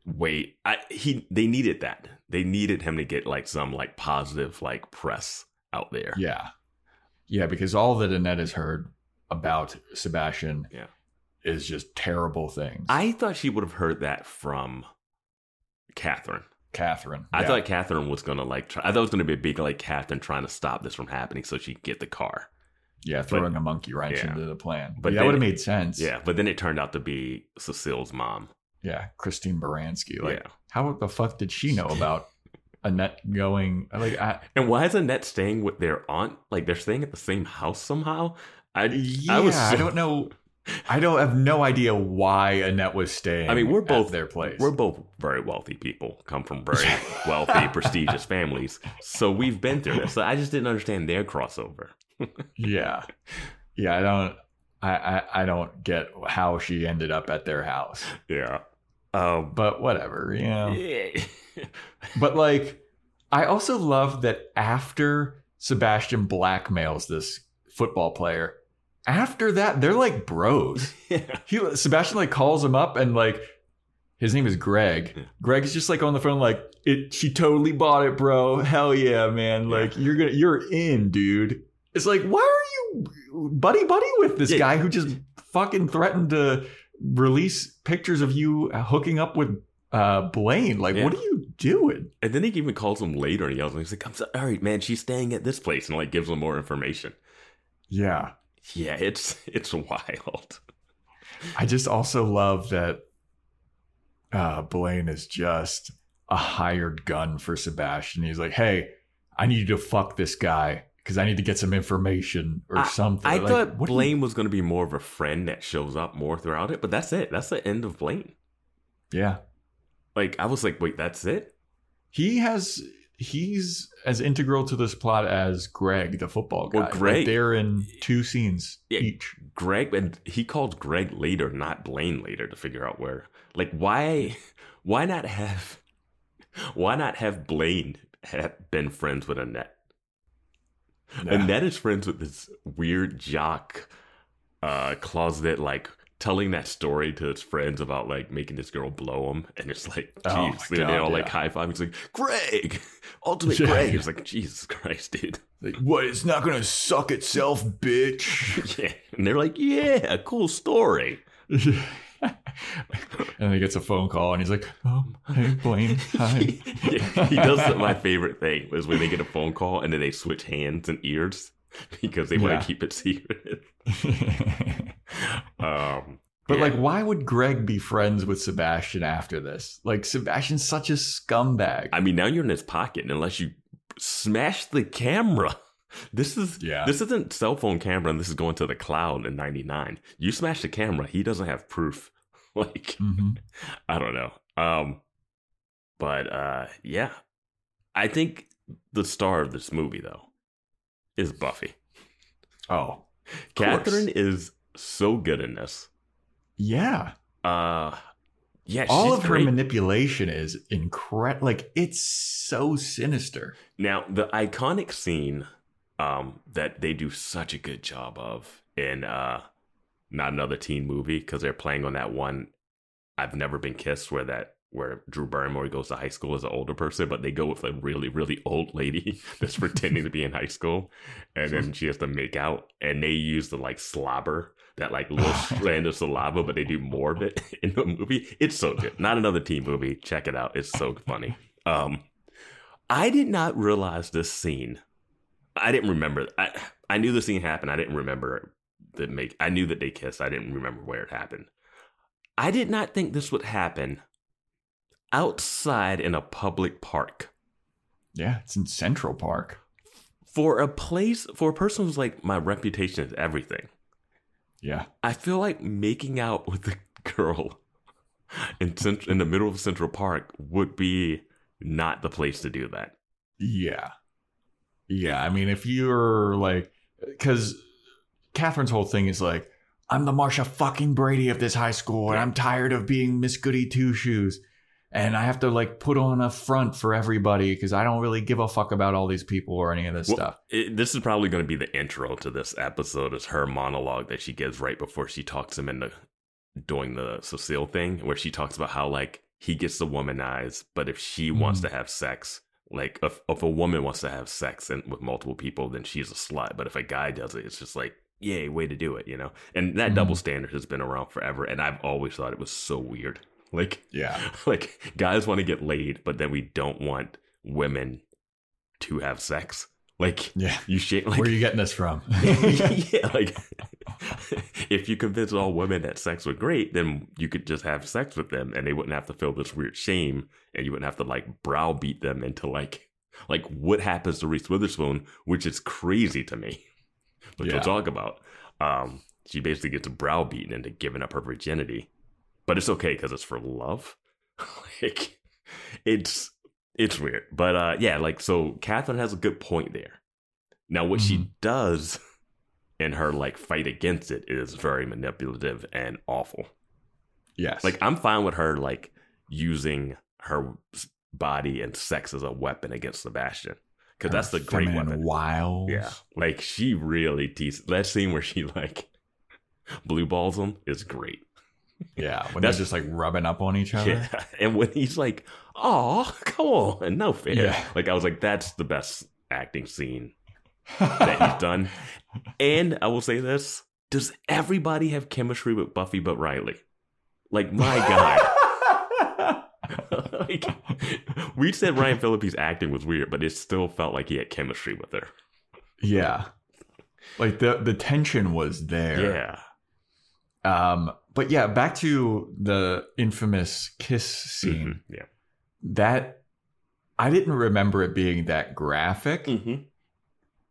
[SPEAKER 4] wait. I he they needed that. They needed him to get like some like positive like press out there.
[SPEAKER 3] Yeah. Yeah, because all that Annette has heard about Sebastian
[SPEAKER 4] Yeah.
[SPEAKER 3] is just terrible things.
[SPEAKER 4] I thought she would have heard that from Catherine.
[SPEAKER 3] Catherine.
[SPEAKER 4] I
[SPEAKER 3] yeah.
[SPEAKER 4] thought Catherine was gonna like. Try, I thought it was gonna be a big like Catherine trying to stop this from happening so she could get the car.
[SPEAKER 3] yeah, throwing a monkey wrench
[SPEAKER 4] yeah.
[SPEAKER 3] into the plan.
[SPEAKER 4] But
[SPEAKER 3] But that would have made sense.
[SPEAKER 4] Yeah, but then it turned out to be Cecile's mom.
[SPEAKER 3] Yeah. Christine Baranski. Like,
[SPEAKER 4] yeah,
[SPEAKER 3] how the fuck did she know about Annette going like I
[SPEAKER 4] and why is Annette staying with their aunt? Like they're staying at the same house somehow. I
[SPEAKER 3] Yeah,
[SPEAKER 4] I
[SPEAKER 3] I,
[SPEAKER 4] was so-
[SPEAKER 3] don't know. I don't have no idea why Annette was staying.
[SPEAKER 4] I mean, we're both
[SPEAKER 3] their place.
[SPEAKER 4] We're both very wealthy people, come from very wealthy, prestigious families. So we've been through this. So I just didn't understand their crossover.
[SPEAKER 3] yeah, yeah. I don't. I, I I don't get how she ended up at their house,
[SPEAKER 4] Yeah. Um.
[SPEAKER 3] but whatever, you know.
[SPEAKER 4] Yeah.
[SPEAKER 3] But like, I also love that after Sebastian blackmails this football player, after that they're like bros.
[SPEAKER 4] yeah.
[SPEAKER 3] He Sebastian like calls him up and like his name is Greg.
[SPEAKER 4] Yeah.
[SPEAKER 3] Greg's just like on the phone like it. She totally bought it, bro. Hell yeah, man!
[SPEAKER 4] Yeah.
[SPEAKER 3] Like you're gonna you're in, dude. It's like why are you buddy buddy with this guy who just fucking threatened to release pictures of you hooking up with uh Blaine? Like
[SPEAKER 4] Yeah.
[SPEAKER 3] what are you doing?
[SPEAKER 4] And then he even calls him later and yells, and he's like, "I'm sorry, man. She's staying at this place," and like gives him more information.
[SPEAKER 3] Yeah.
[SPEAKER 4] Yeah, it's it's wild.
[SPEAKER 3] I just also love that uh, Blaine is just a hired gun for Sebastian. He's like, hey, I need you to fuck this guy because I need to get some information or something.
[SPEAKER 4] I
[SPEAKER 3] Like,
[SPEAKER 4] thought
[SPEAKER 3] do you-
[SPEAKER 4] Blaine was going to be more of a friend that shows up more throughout it, but that's it. That's the end of Blaine.
[SPEAKER 3] yeah.
[SPEAKER 4] Like I was like, wait, that's it?
[SPEAKER 3] He has. He's as integral to this plot as Greg, the football guy.
[SPEAKER 4] Well,
[SPEAKER 3] Like,
[SPEAKER 4] Greg-
[SPEAKER 3] they're in two scenes
[SPEAKER 4] Yeah.
[SPEAKER 3] each.
[SPEAKER 4] Greg and he called Greg later, not Blaine later, to figure out where. Like, why? Why not have? Why not have Blaine have been friends with Annette?
[SPEAKER 3] Yeah.
[SPEAKER 4] Annette is friends with this weird jock, uh, closet like telling that story to his friends about like making this girl blow him, and it's like,
[SPEAKER 3] Oh
[SPEAKER 4] jeez,
[SPEAKER 3] my
[SPEAKER 4] they all like
[SPEAKER 3] yeah.
[SPEAKER 4] high five. He's like, Greg, ultimate
[SPEAKER 3] Yeah.
[SPEAKER 4] Greg. It's like, Jesus Christ, dude.
[SPEAKER 3] Like, what? It's not gonna suck itself, bitch.
[SPEAKER 4] yeah, and they're like, yeah, cool story.
[SPEAKER 3] and then he gets a phone call and he's like, "Oh, hey Blaine, hi."
[SPEAKER 4] Yeah, he does my favorite thing is when they get a phone call and then they switch hands and ears because they want to keep it secret. Um,
[SPEAKER 3] but
[SPEAKER 4] yeah.
[SPEAKER 3] like, why would Greg be friends with Sebastian after this? Like, Sebastian's such a scumbag.
[SPEAKER 4] I mean, now you're in his pocket, unless you smash the camera, this is
[SPEAKER 3] Yeah.
[SPEAKER 4] this isn't cell phone camera, and this is going to the cloud in '99. You smash the camera, he doesn't have proof. Like,
[SPEAKER 3] Mhm.
[SPEAKER 4] I don't know. Um, but uh, yeah, I think the star of this movie though is Buffy.
[SPEAKER 3] Oh,
[SPEAKER 4] Catherine is so good in this.
[SPEAKER 3] yeah.
[SPEAKER 4] Uh, yeah,
[SPEAKER 3] All of her
[SPEAKER 4] great.
[SPEAKER 3] manipulation is incredible. Like, it's so sinister.
[SPEAKER 4] Now, the iconic scene um, that they do such a good job of in uh, not another teen movie because they're playing on that one I've never been kissed where that where Drew Barrymore goes to high school as an older person, but they go with a really really old lady that's pretending to be in high school, and then she has to make out, and they use the like slobber that like little strand of saliva, but they do more of it in the movie. It's so good. Not another teen movie. Check it out. It's so funny. Um, I did not realize this scene. I didn't remember. I I knew the scene happened. I didn't remember the make. I knew that they kissed. I didn't remember where it happened. I did not think this would happen outside in a public park
[SPEAKER 3] Yeah, it's in Central Park.
[SPEAKER 4] for a place for a person who's like my reputation is everything.
[SPEAKER 3] Yeah.
[SPEAKER 4] I feel like making out with a girl in cent- in the middle of Central Park would be not the place to do that.
[SPEAKER 3] Yeah. Yeah. I mean, if you're like, because Catherine's whole thing is like, I'm the Marcia fucking Brady of this high school, and I'm tired of being Miss Goody Two Shoes. And I have to like put on a front for everybody because I don't really give a fuck about all these people or any of this
[SPEAKER 4] Well,
[SPEAKER 3] stuff.
[SPEAKER 4] it- this is probably going to be the intro to this episode. Is her monologue that she gives right before she talks him into doing the Cecile thing, where she talks about how like he gets the womanize, but if she wants
[SPEAKER 3] Mhm.
[SPEAKER 4] to have sex, like if, if a woman wants to have sex and with multiple people, then she's a slut. But if a guy does it, it's just like yay, way to do it, you know. And that
[SPEAKER 3] Mhm.
[SPEAKER 4] double standard has been around forever, and I've always thought it was so weird. Like
[SPEAKER 3] Yeah.
[SPEAKER 4] like guys want to get laid, but then we don't want women to have sex. Like
[SPEAKER 3] Yeah.
[SPEAKER 4] you shit like
[SPEAKER 3] Where are you getting this from?
[SPEAKER 4] yeah, like if you convince all women that sex was great, then you could just have sex with them and they wouldn't have to feel this weird shame and you wouldn't have to like browbeat them into like like what happens to Reese Witherspoon, which is crazy to me. But
[SPEAKER 3] Yeah.
[SPEAKER 4] we'll talk about. Um, she basically gets browbeaten into giving up her virginity. But it's okay because it's for love. like it's it's weird. But uh yeah, like so Catherine has a good point there. Now what she
[SPEAKER 3] Mhm.
[SPEAKER 4] does in her like fight against it is very manipulative and awful.
[SPEAKER 3] Yes.
[SPEAKER 4] Like I'm fine with her like using her body and sex as a weapon against Sebastian because that's the great weapon.
[SPEAKER 3] Wiles.
[SPEAKER 4] Yeah, like she really teases that scene where she like blue balls him is great.
[SPEAKER 3] Yeah. When
[SPEAKER 4] That's-
[SPEAKER 3] they're just like rubbing up on each other.
[SPEAKER 4] Yeah, and when he's like, "Oh, come on, no fair,"
[SPEAKER 3] Yeah.
[SPEAKER 4] like I was like, "That's the best acting scene that he's done." And I will say this: Does everybody have chemistry with Buffy but Riley? Like, my god. like, we said Ryan Phillippe's acting was weird, but it still felt like he had chemistry with her.
[SPEAKER 3] yeah. Like the the tension was there.
[SPEAKER 4] Yeah.
[SPEAKER 3] Um, but yeah, back to the infamous kiss scene.
[SPEAKER 4] Mhm. Yeah.
[SPEAKER 3] That I didn't remember it being that graphic
[SPEAKER 4] Mm-hmm.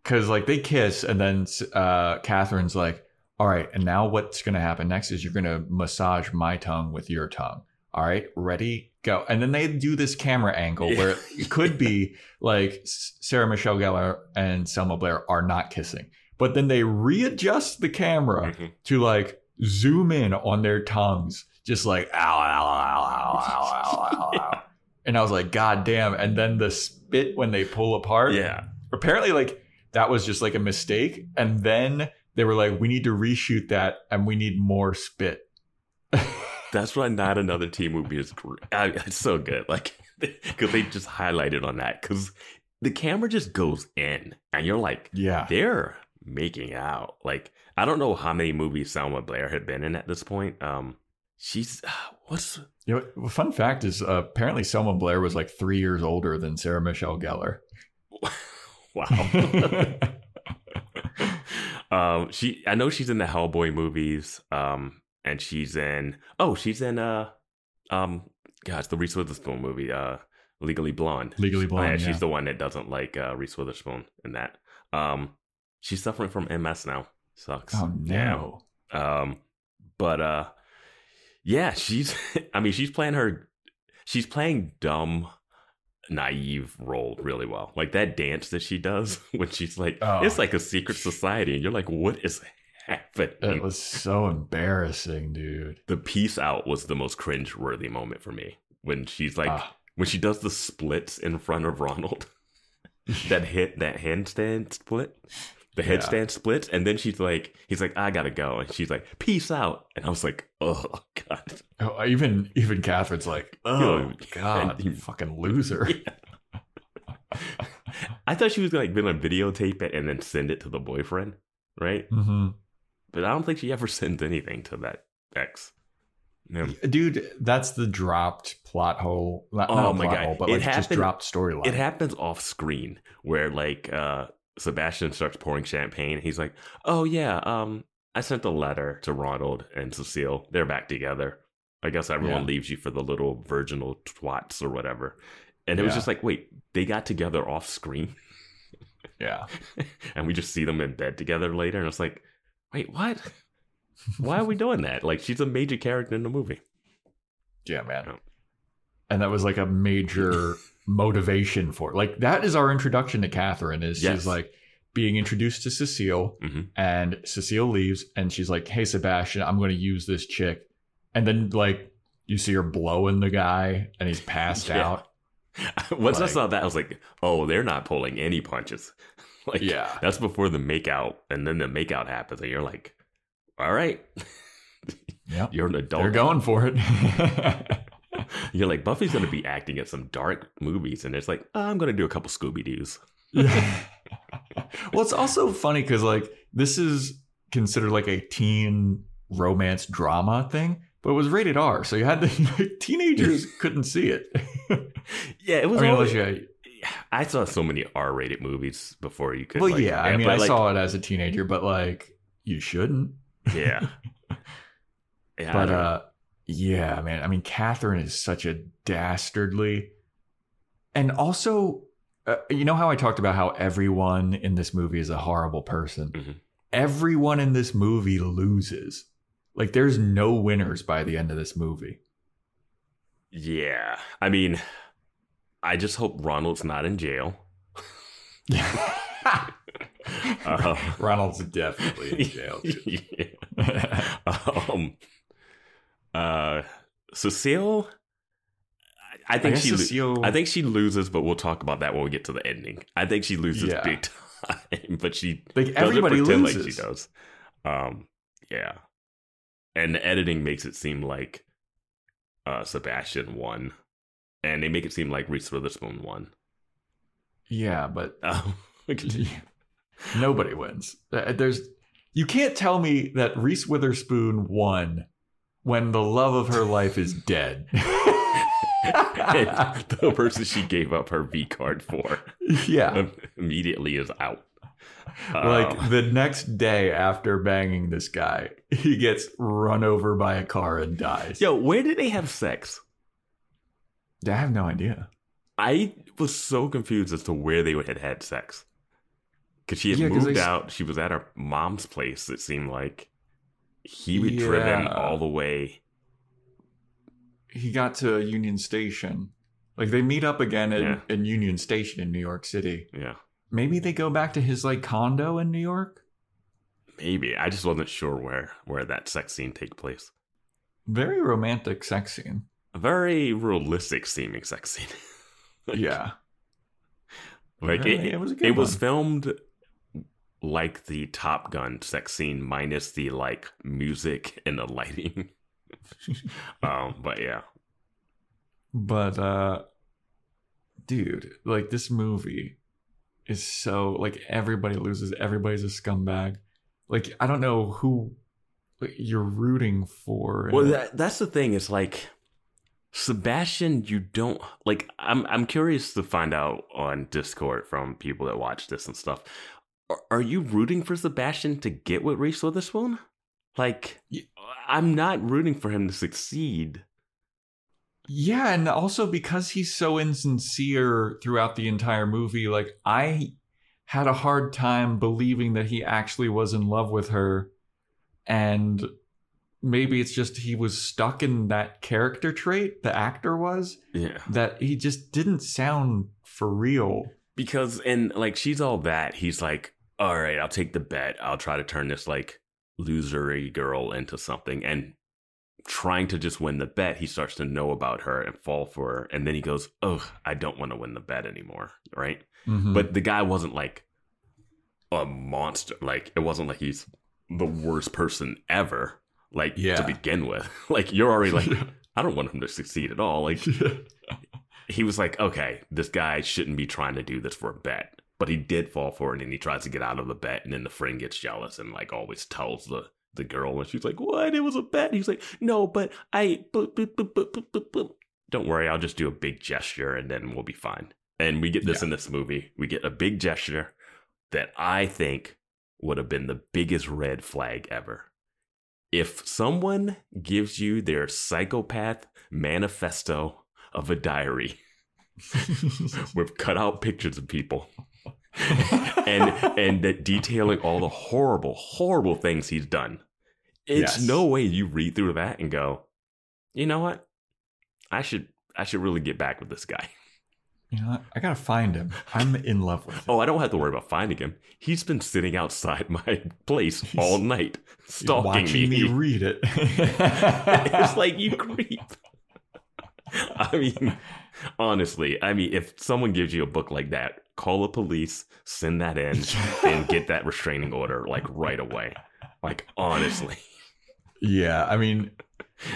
[SPEAKER 3] because like they kiss and then uh, Catherine's like, "All right, and now what's gonna happen next is you're gonna massage my tongue with your tongue. All right, ready, go." And then they do this camera angle
[SPEAKER 4] Yeah.
[SPEAKER 3] where it could be like Sarah Michelle Gellar and Selma Blair are not kissing, but then they readjust the camera
[SPEAKER 4] Mhm.
[SPEAKER 3] to like zoom in on their tongues, just like ow, ow, ow, ow, ow, ow, ow, ow. And I was like, God damn. And then the spit when they pull apart.
[SPEAKER 4] Yeah.
[SPEAKER 3] Apparently, like that was just like a mistake. And then they were like, we need to reshoot that and we need more spit.
[SPEAKER 4] That's why not another teen movie is great. I, it's so good, like because they just highlighted on that because the camera just goes in, and you're like,
[SPEAKER 3] yeah.
[SPEAKER 4] they're making out. Like I don't know how many movies Selma Blair had been in at this point. Um, she's what's
[SPEAKER 3] You know, fun fact is uh, apparently Selma Blair was like three years older than Sarah Michelle Gellar.
[SPEAKER 4] wow. um, she I know she's in the Hellboy movies. Um, and she's in oh she's in uh um gosh the Reese Witherspoon movie uh Legally Blonde.
[SPEAKER 3] Legally
[SPEAKER 4] Oh,
[SPEAKER 3] Blonde.
[SPEAKER 4] yeah,
[SPEAKER 3] yeah.
[SPEAKER 4] she's the one that doesn't like uh, Reese Witherspoon in that. Um, she's suffering from MS now. Sucks.
[SPEAKER 3] oh no.
[SPEAKER 4] Yeah. Um, but uh, yeah, she's. I mean, she's playing her. She's playing dumb, naive role really well. Like that dance that she does when she's like,
[SPEAKER 3] Oh.
[SPEAKER 4] it's like a secret society, and you're like, what is happening?
[SPEAKER 3] It was so embarrassing, dude.
[SPEAKER 4] the peace out was the most cringe-worthy moment for me when she's like
[SPEAKER 3] Ah.
[SPEAKER 4] when she does the splits in front of Ronald. that hit that handstand split. The
[SPEAKER 3] Yeah.
[SPEAKER 4] headstand splits, and then she's like, he's like, I gotta go, and she's like, peace out, and I was like, oh god,
[SPEAKER 3] Oh, even even Catherine's like, oh god, you fucking loser.
[SPEAKER 4] I thought she was gonna, like gonna videotape it and then send it to the boyfriend, right?
[SPEAKER 3] hmm
[SPEAKER 4] But I don't think she ever sent anything to that ex. Yeah.
[SPEAKER 3] Dude, that's the dropped plot hole. Not,
[SPEAKER 4] Oh
[SPEAKER 3] not
[SPEAKER 4] my God.
[SPEAKER 3] hole, but
[SPEAKER 4] It
[SPEAKER 3] like just dropped storyline.
[SPEAKER 4] It happens off screen where like uh Sebastian starts pouring champagne. He's like, "Oh yeah, um, I sent a letter to Ronald and Cecile. They're back together. I guess everyone
[SPEAKER 3] Yeah.
[SPEAKER 4] leaves you for the little virginal twats or whatever." And it was just like, wait, they got together off screen,
[SPEAKER 3] yeah.
[SPEAKER 4] and we just see them in bed together later, and it's like, wait, what? Why are we doing that? Like, she's a major character in the movie.
[SPEAKER 3] Yeah, man.
[SPEAKER 4] Oh.
[SPEAKER 3] And that was like a major motivation for it. Like that is our introduction to Catherine is
[SPEAKER 4] Yes.
[SPEAKER 3] she's like being introduced to Cecile
[SPEAKER 4] Mhm.
[SPEAKER 3] and Cecile leaves and she's like, Hey Sebastian, I'm gonna use this chick. And then like you see her blowing the guy and he's passed
[SPEAKER 4] Yeah.
[SPEAKER 3] out.
[SPEAKER 4] Once I
[SPEAKER 3] Like-
[SPEAKER 4] saw that, I was like, oh, they're not pulling any punches. like,
[SPEAKER 3] Yeah.
[SPEAKER 4] that's before the makeout, and then the makeout happens, and you're like, all right,
[SPEAKER 3] yeah,
[SPEAKER 4] you're an adult.
[SPEAKER 3] They're going for it.
[SPEAKER 4] You're like, Buffy's going to be acting at some dark movies, and it's like, oh, I'm going to do a couple Scooby Doo's.
[SPEAKER 3] Yeah. well, it's also funny because like this is considered like a teen romance drama thing, but it was rated R, so you had to teenagers couldn't see it.
[SPEAKER 4] Yeah, it
[SPEAKER 3] I
[SPEAKER 4] was.
[SPEAKER 3] mean,
[SPEAKER 4] always-
[SPEAKER 3] unless you,
[SPEAKER 4] I saw so many R-rated movies before you could.
[SPEAKER 3] well,
[SPEAKER 4] like-
[SPEAKER 3] yeah, I mean, I
[SPEAKER 4] like,
[SPEAKER 3] saw it as a teenager, but like you shouldn't.
[SPEAKER 4] Yeah. yeah
[SPEAKER 3] But uh, yeah, man. I mean, Catherine is such a dastardly, and also, uh, you know how I talked about how everyone in this movie is a horrible person.
[SPEAKER 4] Mhm.
[SPEAKER 3] Everyone in this movie loses. Like, there's no winners by the end of this movie.
[SPEAKER 4] yeah, I mean, I just hope Ronald's not in jail. Uh,
[SPEAKER 3] Ronald's definitely in jail.
[SPEAKER 4] yeah. um, uh, Cecile. I I think
[SPEAKER 3] guess
[SPEAKER 4] she.
[SPEAKER 3] Cecile-
[SPEAKER 4] I think she loses, but we'll talk about that when we get to the ending. I think she loses
[SPEAKER 3] Yeah.
[SPEAKER 4] big time, but she
[SPEAKER 3] Like everybody loses.
[SPEAKER 4] like she does. Um, yeah, and the editing makes it seem like uh Sebastian won, and they make it seem like Reese Witherspoon won.
[SPEAKER 3] Yeah, but
[SPEAKER 4] Um,
[SPEAKER 3] nobody wins. Uh, There's you can't tell me that Reese Witherspoon won when the love of her life is dead.
[SPEAKER 4] the person she gave up her V card for
[SPEAKER 3] yeah.
[SPEAKER 4] immediately is out.
[SPEAKER 3] Like
[SPEAKER 4] Um,
[SPEAKER 3] the next day after banging this guy, he gets run over by a car and dies.
[SPEAKER 4] yo, where did they have sex?
[SPEAKER 3] I have no idea.
[SPEAKER 4] I was so confused as to where they had had sex. Because she had
[SPEAKER 3] Yeah,
[SPEAKER 4] moved out. She was at her mom's place, it seemed like. He was driven all the way.
[SPEAKER 3] He got to Union Station. Like they meet up again in,
[SPEAKER 4] Yeah.
[SPEAKER 3] in Union Station in New York City.
[SPEAKER 4] Yeah,
[SPEAKER 3] Maybe they go back to his like condo in New York.
[SPEAKER 4] maybe. I just wasn't sure where, where that sex scene take place.
[SPEAKER 3] Very romantic sex scene.
[SPEAKER 4] A very realistic seeming sex scene.
[SPEAKER 3] Yeah.
[SPEAKER 4] Like
[SPEAKER 3] Really?
[SPEAKER 4] it,
[SPEAKER 3] It was a good
[SPEAKER 4] it was filmed like the Top Gun sex scene minus the like music and the lighting. um, but yeah,
[SPEAKER 3] But uh dude, like this movie is so like everybody loses, everybody's a scumbag. Like I don't know who like, you're rooting for.
[SPEAKER 4] well, that, that's the thing. It's like Sebastian. You don't like. I'm I'm curious to find out on Discord from people that watch this and stuff. Are, are you rooting for Sebastian to get with Reese Witherspoon? Like, I'm not rooting for him to succeed.
[SPEAKER 3] Yeah, and also because he's so insincere throughout the entire movie, like I had a hard time believing that he actually was in love with her. And maybe it's just he was stuck in that character trait, the actor was,
[SPEAKER 4] Yeah.
[SPEAKER 3] that he just didn't sound for real.
[SPEAKER 4] because and like she's all that. He's like all right i'll take the bet. I'll try to turn this like losery girl into something. And trying to just win the bet he starts to know about her and fall for her. And then he goes oh i don't want to win the bet anymore right?
[SPEAKER 3] Mhm.
[SPEAKER 4] but the guy wasn't like a monster. Like it wasn't like he's the worst person ever like
[SPEAKER 3] Yeah.
[SPEAKER 4] to begin with like you're already like i don't want him to succeed at all like he was like, okay, this guy shouldn't be trying to do this for a bet. But he did fall for it and he tries to get out of the bet. And then the friend gets jealous and like always tells the, the girl. And she's like, what? It was a bet. He's like, no, but I. boop, boop, boop, boop, boop, boop, boop. Don't worry. I'll just do a big gesture and then we'll be fine. And we get this
[SPEAKER 3] Yeah.
[SPEAKER 4] in this movie. We get a big gesture that I think would have been the biggest red flag ever. If someone gives you their psychopath manifesto of a diary with cutout pictures of people and and that detailing all the horrible horrible things he's done it's
[SPEAKER 3] Yes.
[SPEAKER 4] no way you read through that and go you know what i should i should really get back with this guy
[SPEAKER 3] you know what? I gotta find him. I'm in love with him.
[SPEAKER 4] oh i don't have to worry about finding him he's been sitting outside my place all night
[SPEAKER 3] He's
[SPEAKER 4] stalking
[SPEAKER 3] watching me read it.
[SPEAKER 4] it's like you creep. I mean, honestly, I mean, if someone gives you a book like that, call the police, send that in, and get that restraining order like right away. Like honestly,
[SPEAKER 3] Yeah, I mean,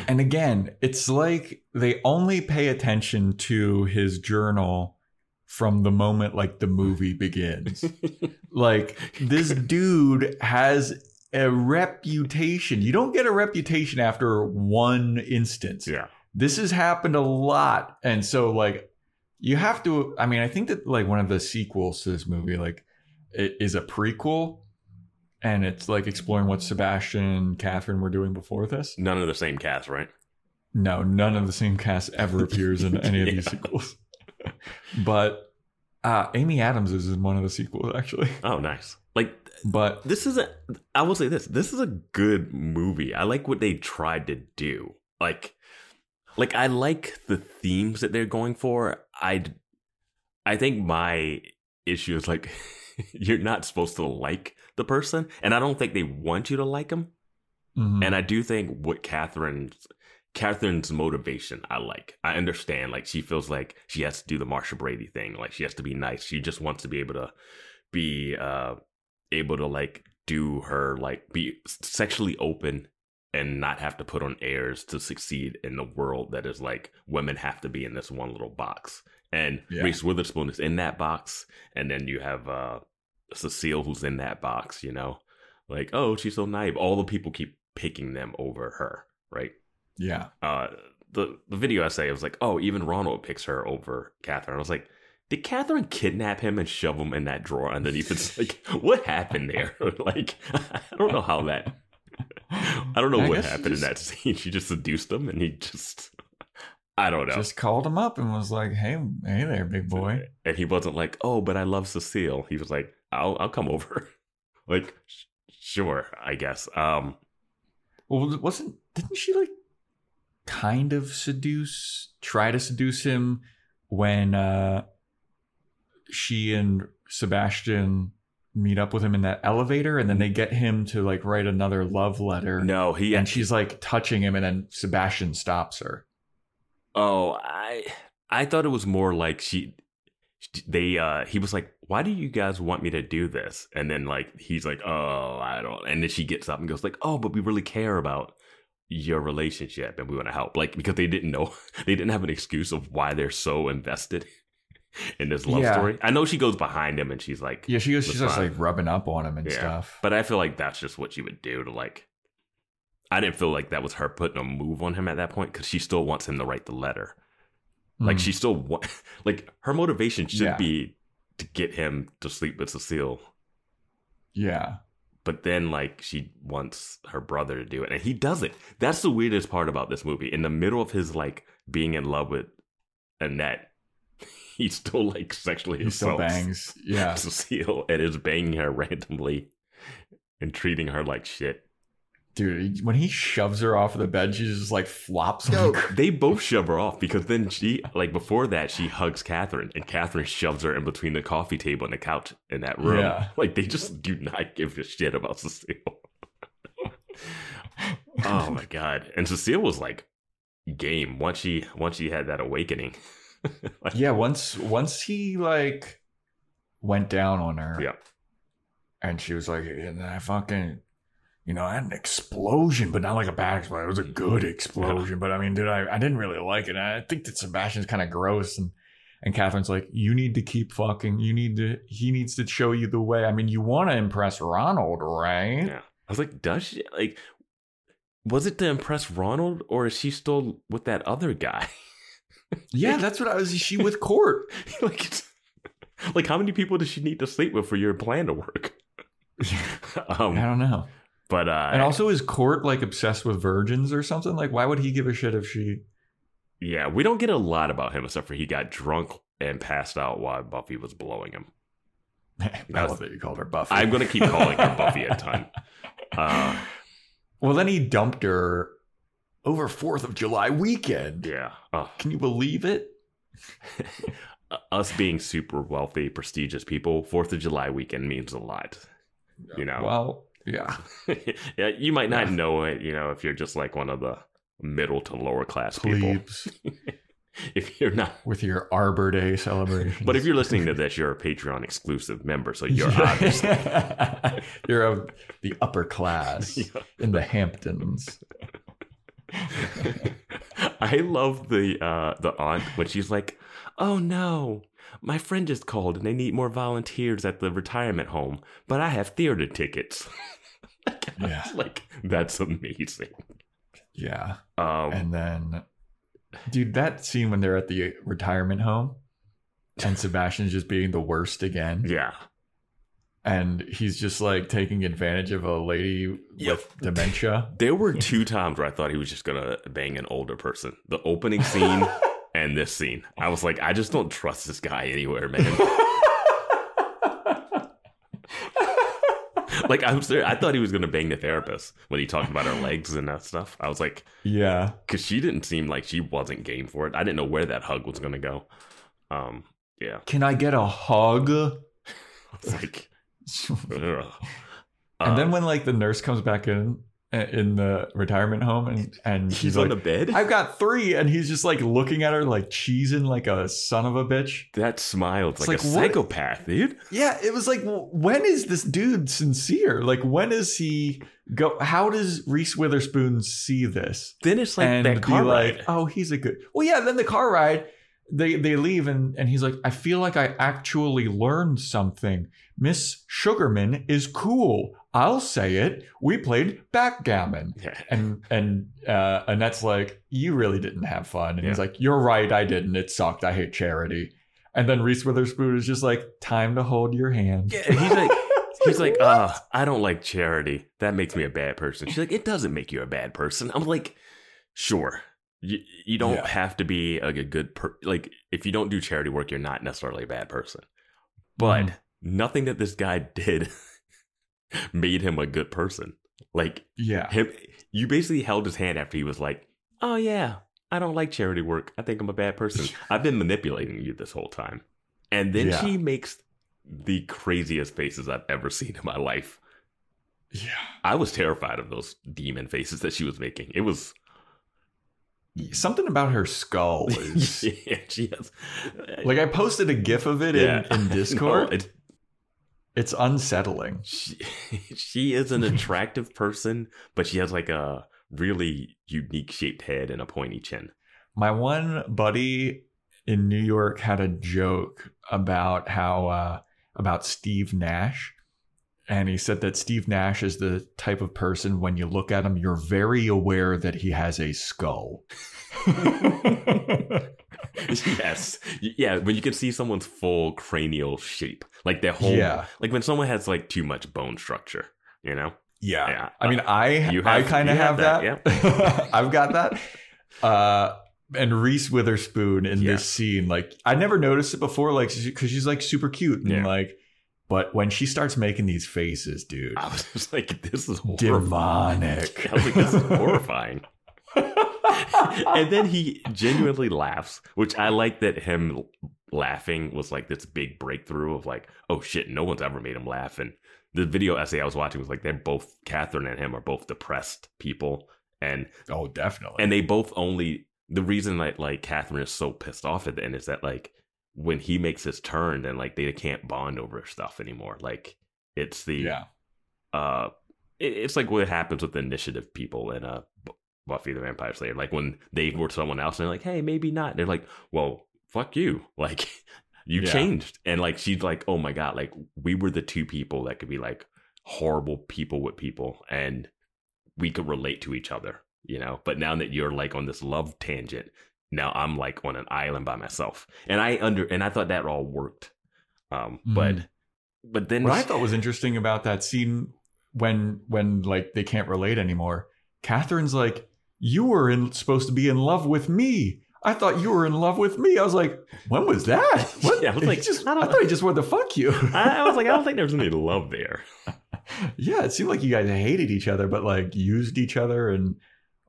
[SPEAKER 3] and again, it's like they only pay attention to his journal from the moment like the movie begins. like this dude has a reputation. You don't get a reputation after one instance.
[SPEAKER 4] yeah,
[SPEAKER 3] This has happened a lot. And so like you have to I mean, I think that like one of the sequels to this movie like is a prequel and it's like exploring what Sebastian and Catherine were doing before this.
[SPEAKER 4] none of the same cast, right?
[SPEAKER 3] No, none of the same cast ever appears in any of these sequels. But uh, Amy Adams is in one of the sequels, actually.
[SPEAKER 4] Oh, nice. Like
[SPEAKER 3] But
[SPEAKER 4] this is a. I will say this. This is a good movie. I like what they tried to do. Like, like I like the themes that they're going for. I, I think my issue is like, you're not supposed to like the person, and I don't think they want you to like them.
[SPEAKER 3] Mhm.
[SPEAKER 4] And I do think what Catherine's Catherine's motivation, I like. I understand. Like she feels like she has to do the Marcia Brady thing. Like she has to be nice. She just wants to be able to be uh able to like do her like be sexually open and not have to put on airs to succeed in the world that is like women have to be in this one little box. And
[SPEAKER 3] Yeah.
[SPEAKER 4] Reese Witherspoon is in that box, and then you have uh Cecile who's in that box, you know? Like, oh, she's so naive. All the people keep picking them over her, right?
[SPEAKER 3] yeah.
[SPEAKER 4] Uh the the video essay was like, oh, even Ronald picks her over Catherine. I was like, did Catherine kidnap him and shove him in that drawer underneath? It's like, what happened there? like, I don't know how that. I don't know
[SPEAKER 3] I
[SPEAKER 4] what happened in that scene. She just seduced him, and he just. I don't know.
[SPEAKER 3] Just called him up and was like, "Hey, hey there, big boy."
[SPEAKER 4] And he wasn't like, oh, but I love Cecile. He was like, I'll I'll come over. like, sh- sure, I guess. Um,
[SPEAKER 3] Well, wasn't didn't she like kind of seduce, try to seduce him when uh she and Sebastian meet up with him in that elevator, and then they get him to like write another love letter.
[SPEAKER 4] no, he
[SPEAKER 3] and she's like touching him, and then Sebastian stops her.
[SPEAKER 4] Oh, I I thought it was more like she they uh he was like, "Why do you guys want me to do this?" And then like he's like, "Oh, I don't." And then she gets up and goes like, "Oh, but we really care about your relationship and we want to help." Like because they didn't know they didn't have an excuse of why they're so invested in this love
[SPEAKER 3] Yeah.
[SPEAKER 4] story. I know she goes behind him and she's like,
[SPEAKER 3] Yeah, she goes, she's just like rubbing up on him and
[SPEAKER 4] Yeah.
[SPEAKER 3] stuff.
[SPEAKER 4] But I feel like that's just what she would do to like. I didn't feel like that was her putting a move on him at that point because she still wants him to write the letter. Like
[SPEAKER 3] Mm.
[SPEAKER 4] she still wa- like her motivation should
[SPEAKER 3] Yeah.
[SPEAKER 4] be to get him to sleep with Cecile,
[SPEAKER 3] yeah,
[SPEAKER 4] but then like she wants her brother to do it, and he does it. That's the weirdest part about this movie. In the middle of his like being in love with Annette, he still like sexually
[SPEAKER 3] he still bangs. Yeah,
[SPEAKER 4] Cecile and is banging her randomly and treating her like shit.
[SPEAKER 3] Dude, when he shoves her off of the bed, she just like flops.
[SPEAKER 4] No, they both shove her off because then she, like before that, she hugs Catherine and Catherine shoves her in between the coffee table and the couch in that room.
[SPEAKER 3] Yeah.
[SPEAKER 4] Like they just do not give a shit about Cecile. oh my god! And Cecile was like game once she once she had that awakening. Like,
[SPEAKER 3] yeah. Once once he like went down on her,
[SPEAKER 4] yeah,
[SPEAKER 3] and she was like, and I fucking, you know, I had an explosion, but not like a bad explosion. It was a good explosion, but I mean, dude, I, I didn't really like it. I think that Sebastian's kind of gross, and and Catherine's like, you need to keep fucking. You need to. He needs to show you the way. I mean, you want to impress Ronald, right?
[SPEAKER 4] yeah. I was like, does she like? Was it to impress Ronald, or is she still with that other guy?
[SPEAKER 3] Yeah, that's what I was. Is she with Court?
[SPEAKER 4] like, it's- like how many people does she need to sleep with for your plan to work?
[SPEAKER 3] I
[SPEAKER 4] um,
[SPEAKER 3] don't know.
[SPEAKER 4] But uh,
[SPEAKER 3] And also, is Court like obsessed with virgins or something? Like, why would he give a shit if she?
[SPEAKER 4] yeah, we don't get a lot about him except for he got drunk and passed out while Buffy was blowing him.
[SPEAKER 3] I love that you called her Buffy.
[SPEAKER 4] I'm gonna keep calling her Buffy a ton. Uh,
[SPEAKER 3] well, then he dumped her over Fourth of July weekend.
[SPEAKER 4] yeah, oh,
[SPEAKER 3] Can you believe it?
[SPEAKER 4] us being super wealthy, prestigious people, Fourth of July weekend means a lot. You know,
[SPEAKER 3] Well, yeah.
[SPEAKER 4] yeah, you might not
[SPEAKER 3] Yeah.
[SPEAKER 4] know it. You know, if you're just like one of the middle to lower class people. If you're not
[SPEAKER 3] with your Arbor Day celebration.
[SPEAKER 4] But if you're listening to this, you're a Patreon exclusive member, so you're obviously
[SPEAKER 3] you're of the upper class
[SPEAKER 4] Yeah.
[SPEAKER 3] in the Hamptons.
[SPEAKER 4] I love the uh the aunt when she's like, "Oh no, my friend just called and they need more volunteers at the retirement home, but I have theater tickets."
[SPEAKER 3] Yeah.
[SPEAKER 4] like that's amazing.
[SPEAKER 3] Yeah.
[SPEAKER 4] Um,
[SPEAKER 3] And then, dude, that scene when they're at the retirement home and Sebastian's just being the worst again.
[SPEAKER 4] yeah,
[SPEAKER 3] And he's just like taking advantage of a lady
[SPEAKER 4] Yep.
[SPEAKER 3] with dementia.
[SPEAKER 4] there were two times where I thought he was just gonna bang an older person. The opening scene and this scene. I was like, I just don't trust this guy anywhere, man. Like I was there, I thought he was gonna bang the therapist when he talked about her legs and that stuff. I was like,
[SPEAKER 3] yeah.
[SPEAKER 4] because she didn't seem like she wasn't game for it. I didn't know where that hug was gonna go. Um, yeah,
[SPEAKER 3] Can I get a hug?
[SPEAKER 4] It's like,
[SPEAKER 3] and then
[SPEAKER 4] Uh,
[SPEAKER 3] when like the nurse comes back in in the retirement home and and
[SPEAKER 4] he's
[SPEAKER 3] she's
[SPEAKER 4] on
[SPEAKER 3] like
[SPEAKER 4] the bed.
[SPEAKER 3] I've got three, and he's just like looking at her like cheesing like a son of a bitch.
[SPEAKER 4] that smile, it's
[SPEAKER 3] It's
[SPEAKER 4] like, a
[SPEAKER 3] what-
[SPEAKER 4] psychopath, dude.
[SPEAKER 3] Yeah, it was like, when is this dude sincere? Like, when is he go? How does Reese Witherspoon see this
[SPEAKER 4] Then it's like
[SPEAKER 3] and
[SPEAKER 4] that
[SPEAKER 3] be
[SPEAKER 4] car
[SPEAKER 3] like,
[SPEAKER 4] ride.
[SPEAKER 3] oh, he's a good. Well, yeah. Then the car ride, they they leave, and and he's like, I feel like I actually learned something. Miss Sugarman is cool. I'll say it. We played backgammon.
[SPEAKER 4] Yeah.
[SPEAKER 3] And and uh, Annette's like, you really didn't have fun. And he's like, you're right, I didn't. It sucked. I hate charity. And then Reese Witherspoon is just like, time to hold your hand.
[SPEAKER 4] Yeah, he's like, he's like, uh, I don't like charity. That makes me a bad person. She's like, it doesn't make you a bad person. I'm like, sure. You, you don't
[SPEAKER 3] Yeah.
[SPEAKER 4] have to be a, good per like if you don't do charity work, you're not necessarily a bad person. But
[SPEAKER 3] Mhm.
[SPEAKER 4] nothing that this guy did made him a good person. Like
[SPEAKER 3] yeah.
[SPEAKER 4] him, you basically held his hand after he was like, "Oh yeah, I don't like charity work. I think I'm a bad person. I've been manipulating you this whole time." And then
[SPEAKER 3] Yeah.
[SPEAKER 4] she makes the craziest faces I've ever seen in my life.
[SPEAKER 3] Yeah.
[SPEAKER 4] I was terrified of those demon faces that she was making. It was
[SPEAKER 3] Something about her skull is
[SPEAKER 4] yeah, she has uh,
[SPEAKER 3] like I posted a gif of it
[SPEAKER 4] Yeah.
[SPEAKER 3] in, in Discord.
[SPEAKER 4] No, it-
[SPEAKER 3] it's unsettling.
[SPEAKER 4] she, she is an attractive person, but she has like a really unique shaped head and a pointy chin.
[SPEAKER 3] My one buddy in New York had a joke about how uh, about Steve Nash. And he said that Steve Nash is the type of person when you look at him, you're very aware that he has a skull.
[SPEAKER 4] yes. Yeah, when you can see someone's full cranial shape. Like their whole
[SPEAKER 3] Yeah.
[SPEAKER 4] like when someone has like too much bone structure, you know?
[SPEAKER 3] Yeah.
[SPEAKER 4] Yeah.
[SPEAKER 3] I mean, I
[SPEAKER 4] You
[SPEAKER 3] I kind of have,
[SPEAKER 4] have
[SPEAKER 3] that. I've got that. Uh, and Reese Witherspoon in
[SPEAKER 4] Yeah.
[SPEAKER 3] this scene, like I never noticed it before, like because she's like super cute and
[SPEAKER 4] Yeah.
[SPEAKER 3] like, but when she starts making these faces, dude,
[SPEAKER 4] I was just like, this is horrifying.
[SPEAKER 3] demonic.
[SPEAKER 4] I was like, this is horrifying. and then he genuinely laughs, which I like that him laughing was like this big breakthrough of like, oh shit, no one's ever made him laugh. And the video essay I was watching was like, they're both, Catherine and him are both depressed people. And
[SPEAKER 3] oh, definitely.
[SPEAKER 4] and they both only the reason that like Catherine is so pissed off at the end is that like when he makes his turn, then like they can't bond over stuff anymore. Like it's the
[SPEAKER 3] yeah,
[SPEAKER 4] uh it- it's like what happens with the initiative people in uh Buffy the Vampire Slayer. Like when they were someone else and they're like, hey, maybe not. They're like, well, fuck you. Like you
[SPEAKER 3] Yeah.
[SPEAKER 4] changed. And like she's like, oh my god, like we were the two people that could be like horrible people with people and we could relate to each other, you know. But now that you're like on this love tangent, now I'm like on an island by myself. And I under and I thought that all worked. Um but
[SPEAKER 3] Mhm.
[SPEAKER 4] but then
[SPEAKER 3] what I thought was interesting about that scene when when like they can't relate anymore. Catherine's like, "You were in, supposed to be in love with me." I thought you were in love with me. I was like, when was that? What?
[SPEAKER 4] Yeah, I was like,
[SPEAKER 3] just,
[SPEAKER 4] I
[SPEAKER 3] I, thought he just wanted to fuck you.
[SPEAKER 4] I, I was like, I don't think there's any love there.
[SPEAKER 3] yeah, it seemed like you guys hated each other, but like used each other and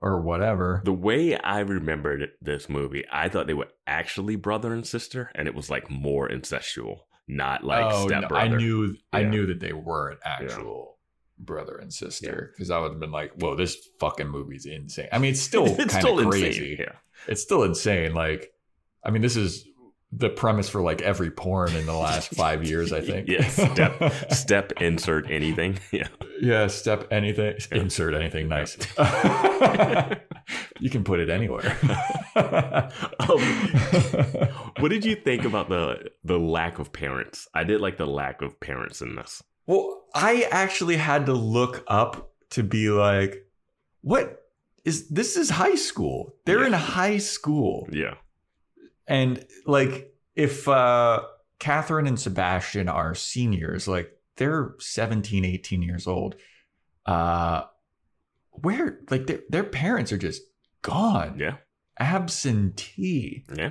[SPEAKER 3] or whatever.
[SPEAKER 4] The way I remembered this movie, I thought they were actually brother and sister, and it was like more incestual, not like
[SPEAKER 3] oh, no,
[SPEAKER 4] stepbrother.
[SPEAKER 3] I knew, I knew that they weren't actual brother and sister because I would have been like, "Whoa, this fucking movie's insane." I mean, it's still
[SPEAKER 4] it's
[SPEAKER 3] kind
[SPEAKER 4] still
[SPEAKER 3] of
[SPEAKER 4] insane.
[SPEAKER 3] crazy.
[SPEAKER 4] Yeah.
[SPEAKER 3] It's still insane. Like, I mean, this is the premise for like every porn in the last five years. I think.
[SPEAKER 4] Yeah, step- Step insert anything. Yeah.
[SPEAKER 3] Yeah, step anything, insert anything nice. you can put it anywhere.
[SPEAKER 4] Um, what did you think about the the lack of parents? I did like the lack of parents in this.
[SPEAKER 3] well, I actually had to look up to be like, what is this? Is high school? They're in high school,
[SPEAKER 4] Yeah.
[SPEAKER 3] and like if uh Catherine and Sebastian are seniors, like they're 17, 18 years old. Uh where like their their parents are just gone.
[SPEAKER 4] Yeah.
[SPEAKER 3] Absentee.
[SPEAKER 4] Yeah.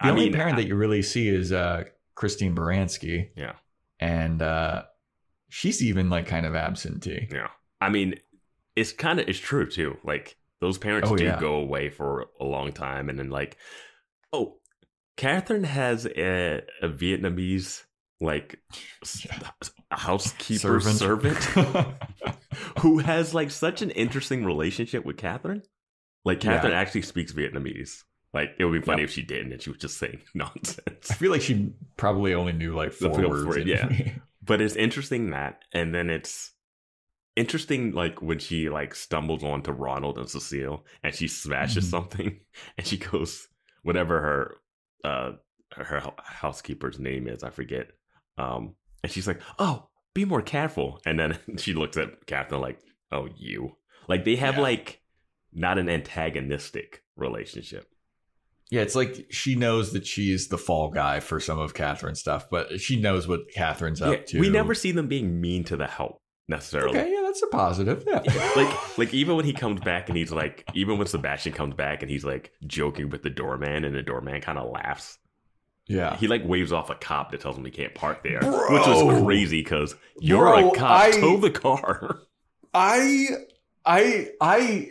[SPEAKER 3] The
[SPEAKER 4] I
[SPEAKER 3] only
[SPEAKER 4] mean,
[SPEAKER 3] parent
[SPEAKER 4] I-
[SPEAKER 3] that you really see is uh Christine Baranski.
[SPEAKER 4] Yeah.
[SPEAKER 3] And uh she's even like kind of absentee.
[SPEAKER 4] Yeah. I mean, it's kind of it's true too. Like those parents
[SPEAKER 3] Oh,
[SPEAKER 4] do
[SPEAKER 3] yeah.
[SPEAKER 4] go away for a long time, and then like, oh, Catherine has a, a Vietnamese like a housekeeper
[SPEAKER 3] Servant.
[SPEAKER 4] servant, who has like such an interesting relationship with Catherine. Like
[SPEAKER 3] Yeah.
[SPEAKER 4] Catherine actually speaks Vietnamese. Like it would be funny if she didn't and she was just saying nonsense.
[SPEAKER 3] I feel like she probably only knew like four words.
[SPEAKER 4] it, yeah. but it's interesting that and then it's interesting like when she like stumbles onto ronald and cecile and she smashes
[SPEAKER 3] Mhm.
[SPEAKER 4] something and she goes whatever her uh her housekeeper's name is i forget um and she's like oh be more careful and then she looks at catherine like oh you like they have
[SPEAKER 3] Yeah.
[SPEAKER 4] like not an antagonistic relationship
[SPEAKER 3] Yeah, it's like she knows that she's the fall guy for some of Catherine's stuff, but she knows what Catherine's
[SPEAKER 4] Yeah,
[SPEAKER 3] up to.
[SPEAKER 4] we never see them being mean to the help necessarily
[SPEAKER 3] Okay, yeah, that's a positive. Yeah.
[SPEAKER 4] like like even when he comes back and he's like even when Sebastian comes back and he's like joking with the doorman and the doorman kind of laughs.
[SPEAKER 3] yeah.
[SPEAKER 4] He like waves off a cop that tells him he can't park there,
[SPEAKER 3] Bro.
[SPEAKER 4] which was crazy because you're
[SPEAKER 3] Bro,
[SPEAKER 4] a cop.
[SPEAKER 3] I-
[SPEAKER 4] Tow the car.
[SPEAKER 3] I I I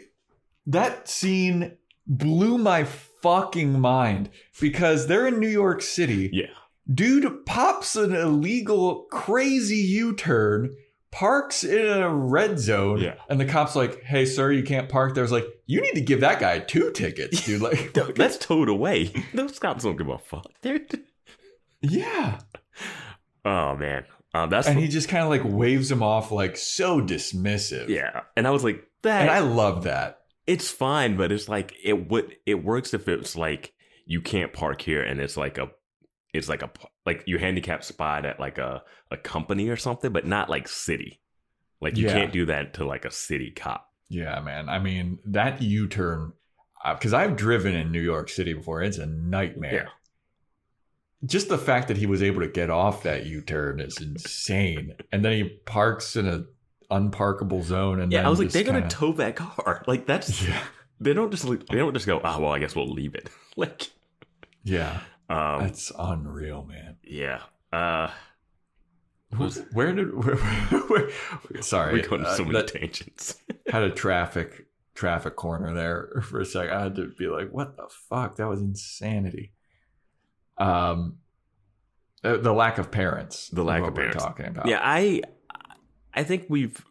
[SPEAKER 3] that scene blew my fucking mind because they're in New York City.
[SPEAKER 4] yeah,
[SPEAKER 3] Dude pops an illegal crazy U-turn, parks in a red zone,
[SPEAKER 4] Yeah.
[SPEAKER 3] and the cop's like, "Hey, sir, you can't park there." Like, "You need to give that guy two tickets, dude." Like,
[SPEAKER 4] that's towed away. Those cops don't give a fuck, dude.
[SPEAKER 3] yeah.
[SPEAKER 4] Oh man, um, that's
[SPEAKER 3] And he just kind of like waves him off, like so dismissive.
[SPEAKER 4] yeah. And I was like, that
[SPEAKER 3] and I love that.
[SPEAKER 4] it's fine, but it's like it would it works if it's like you can't park here and it's like a it's like a like you handicap spot at like a a company or something, but not like city. Like you
[SPEAKER 3] Yeah.
[SPEAKER 4] can't do that to like a city cop.
[SPEAKER 3] Yeah, man. I mean, that U turn, because uh, I've driven in New York City before, it's a nightmare.
[SPEAKER 4] Yeah.
[SPEAKER 3] Just the fact that he was able to get off that U turn is insane. And then he parks in a unparkable zone. And
[SPEAKER 4] Yeah, I was like, they're gonna tow that car. Like that's
[SPEAKER 3] Yeah.
[SPEAKER 4] they don't just they don't just go, oh well, I guess we'll leave it. like,
[SPEAKER 3] Yeah.
[SPEAKER 4] Um,
[SPEAKER 3] That's unreal, man.
[SPEAKER 4] yeah. Uh, was-
[SPEAKER 3] Where did. Where, where, sorry.
[SPEAKER 4] we're going to
[SPEAKER 3] uh,
[SPEAKER 4] so many
[SPEAKER 3] that-
[SPEAKER 4] tangents.
[SPEAKER 3] had a traffic traffic corner there for a sec. I had to be like, "What the fuck? That was insanity." Um, the, the lack of parents.
[SPEAKER 4] The lack
[SPEAKER 3] what
[SPEAKER 4] of
[SPEAKER 3] we're
[SPEAKER 4] parents.
[SPEAKER 3] talking about.
[SPEAKER 4] Yeah, I I think we've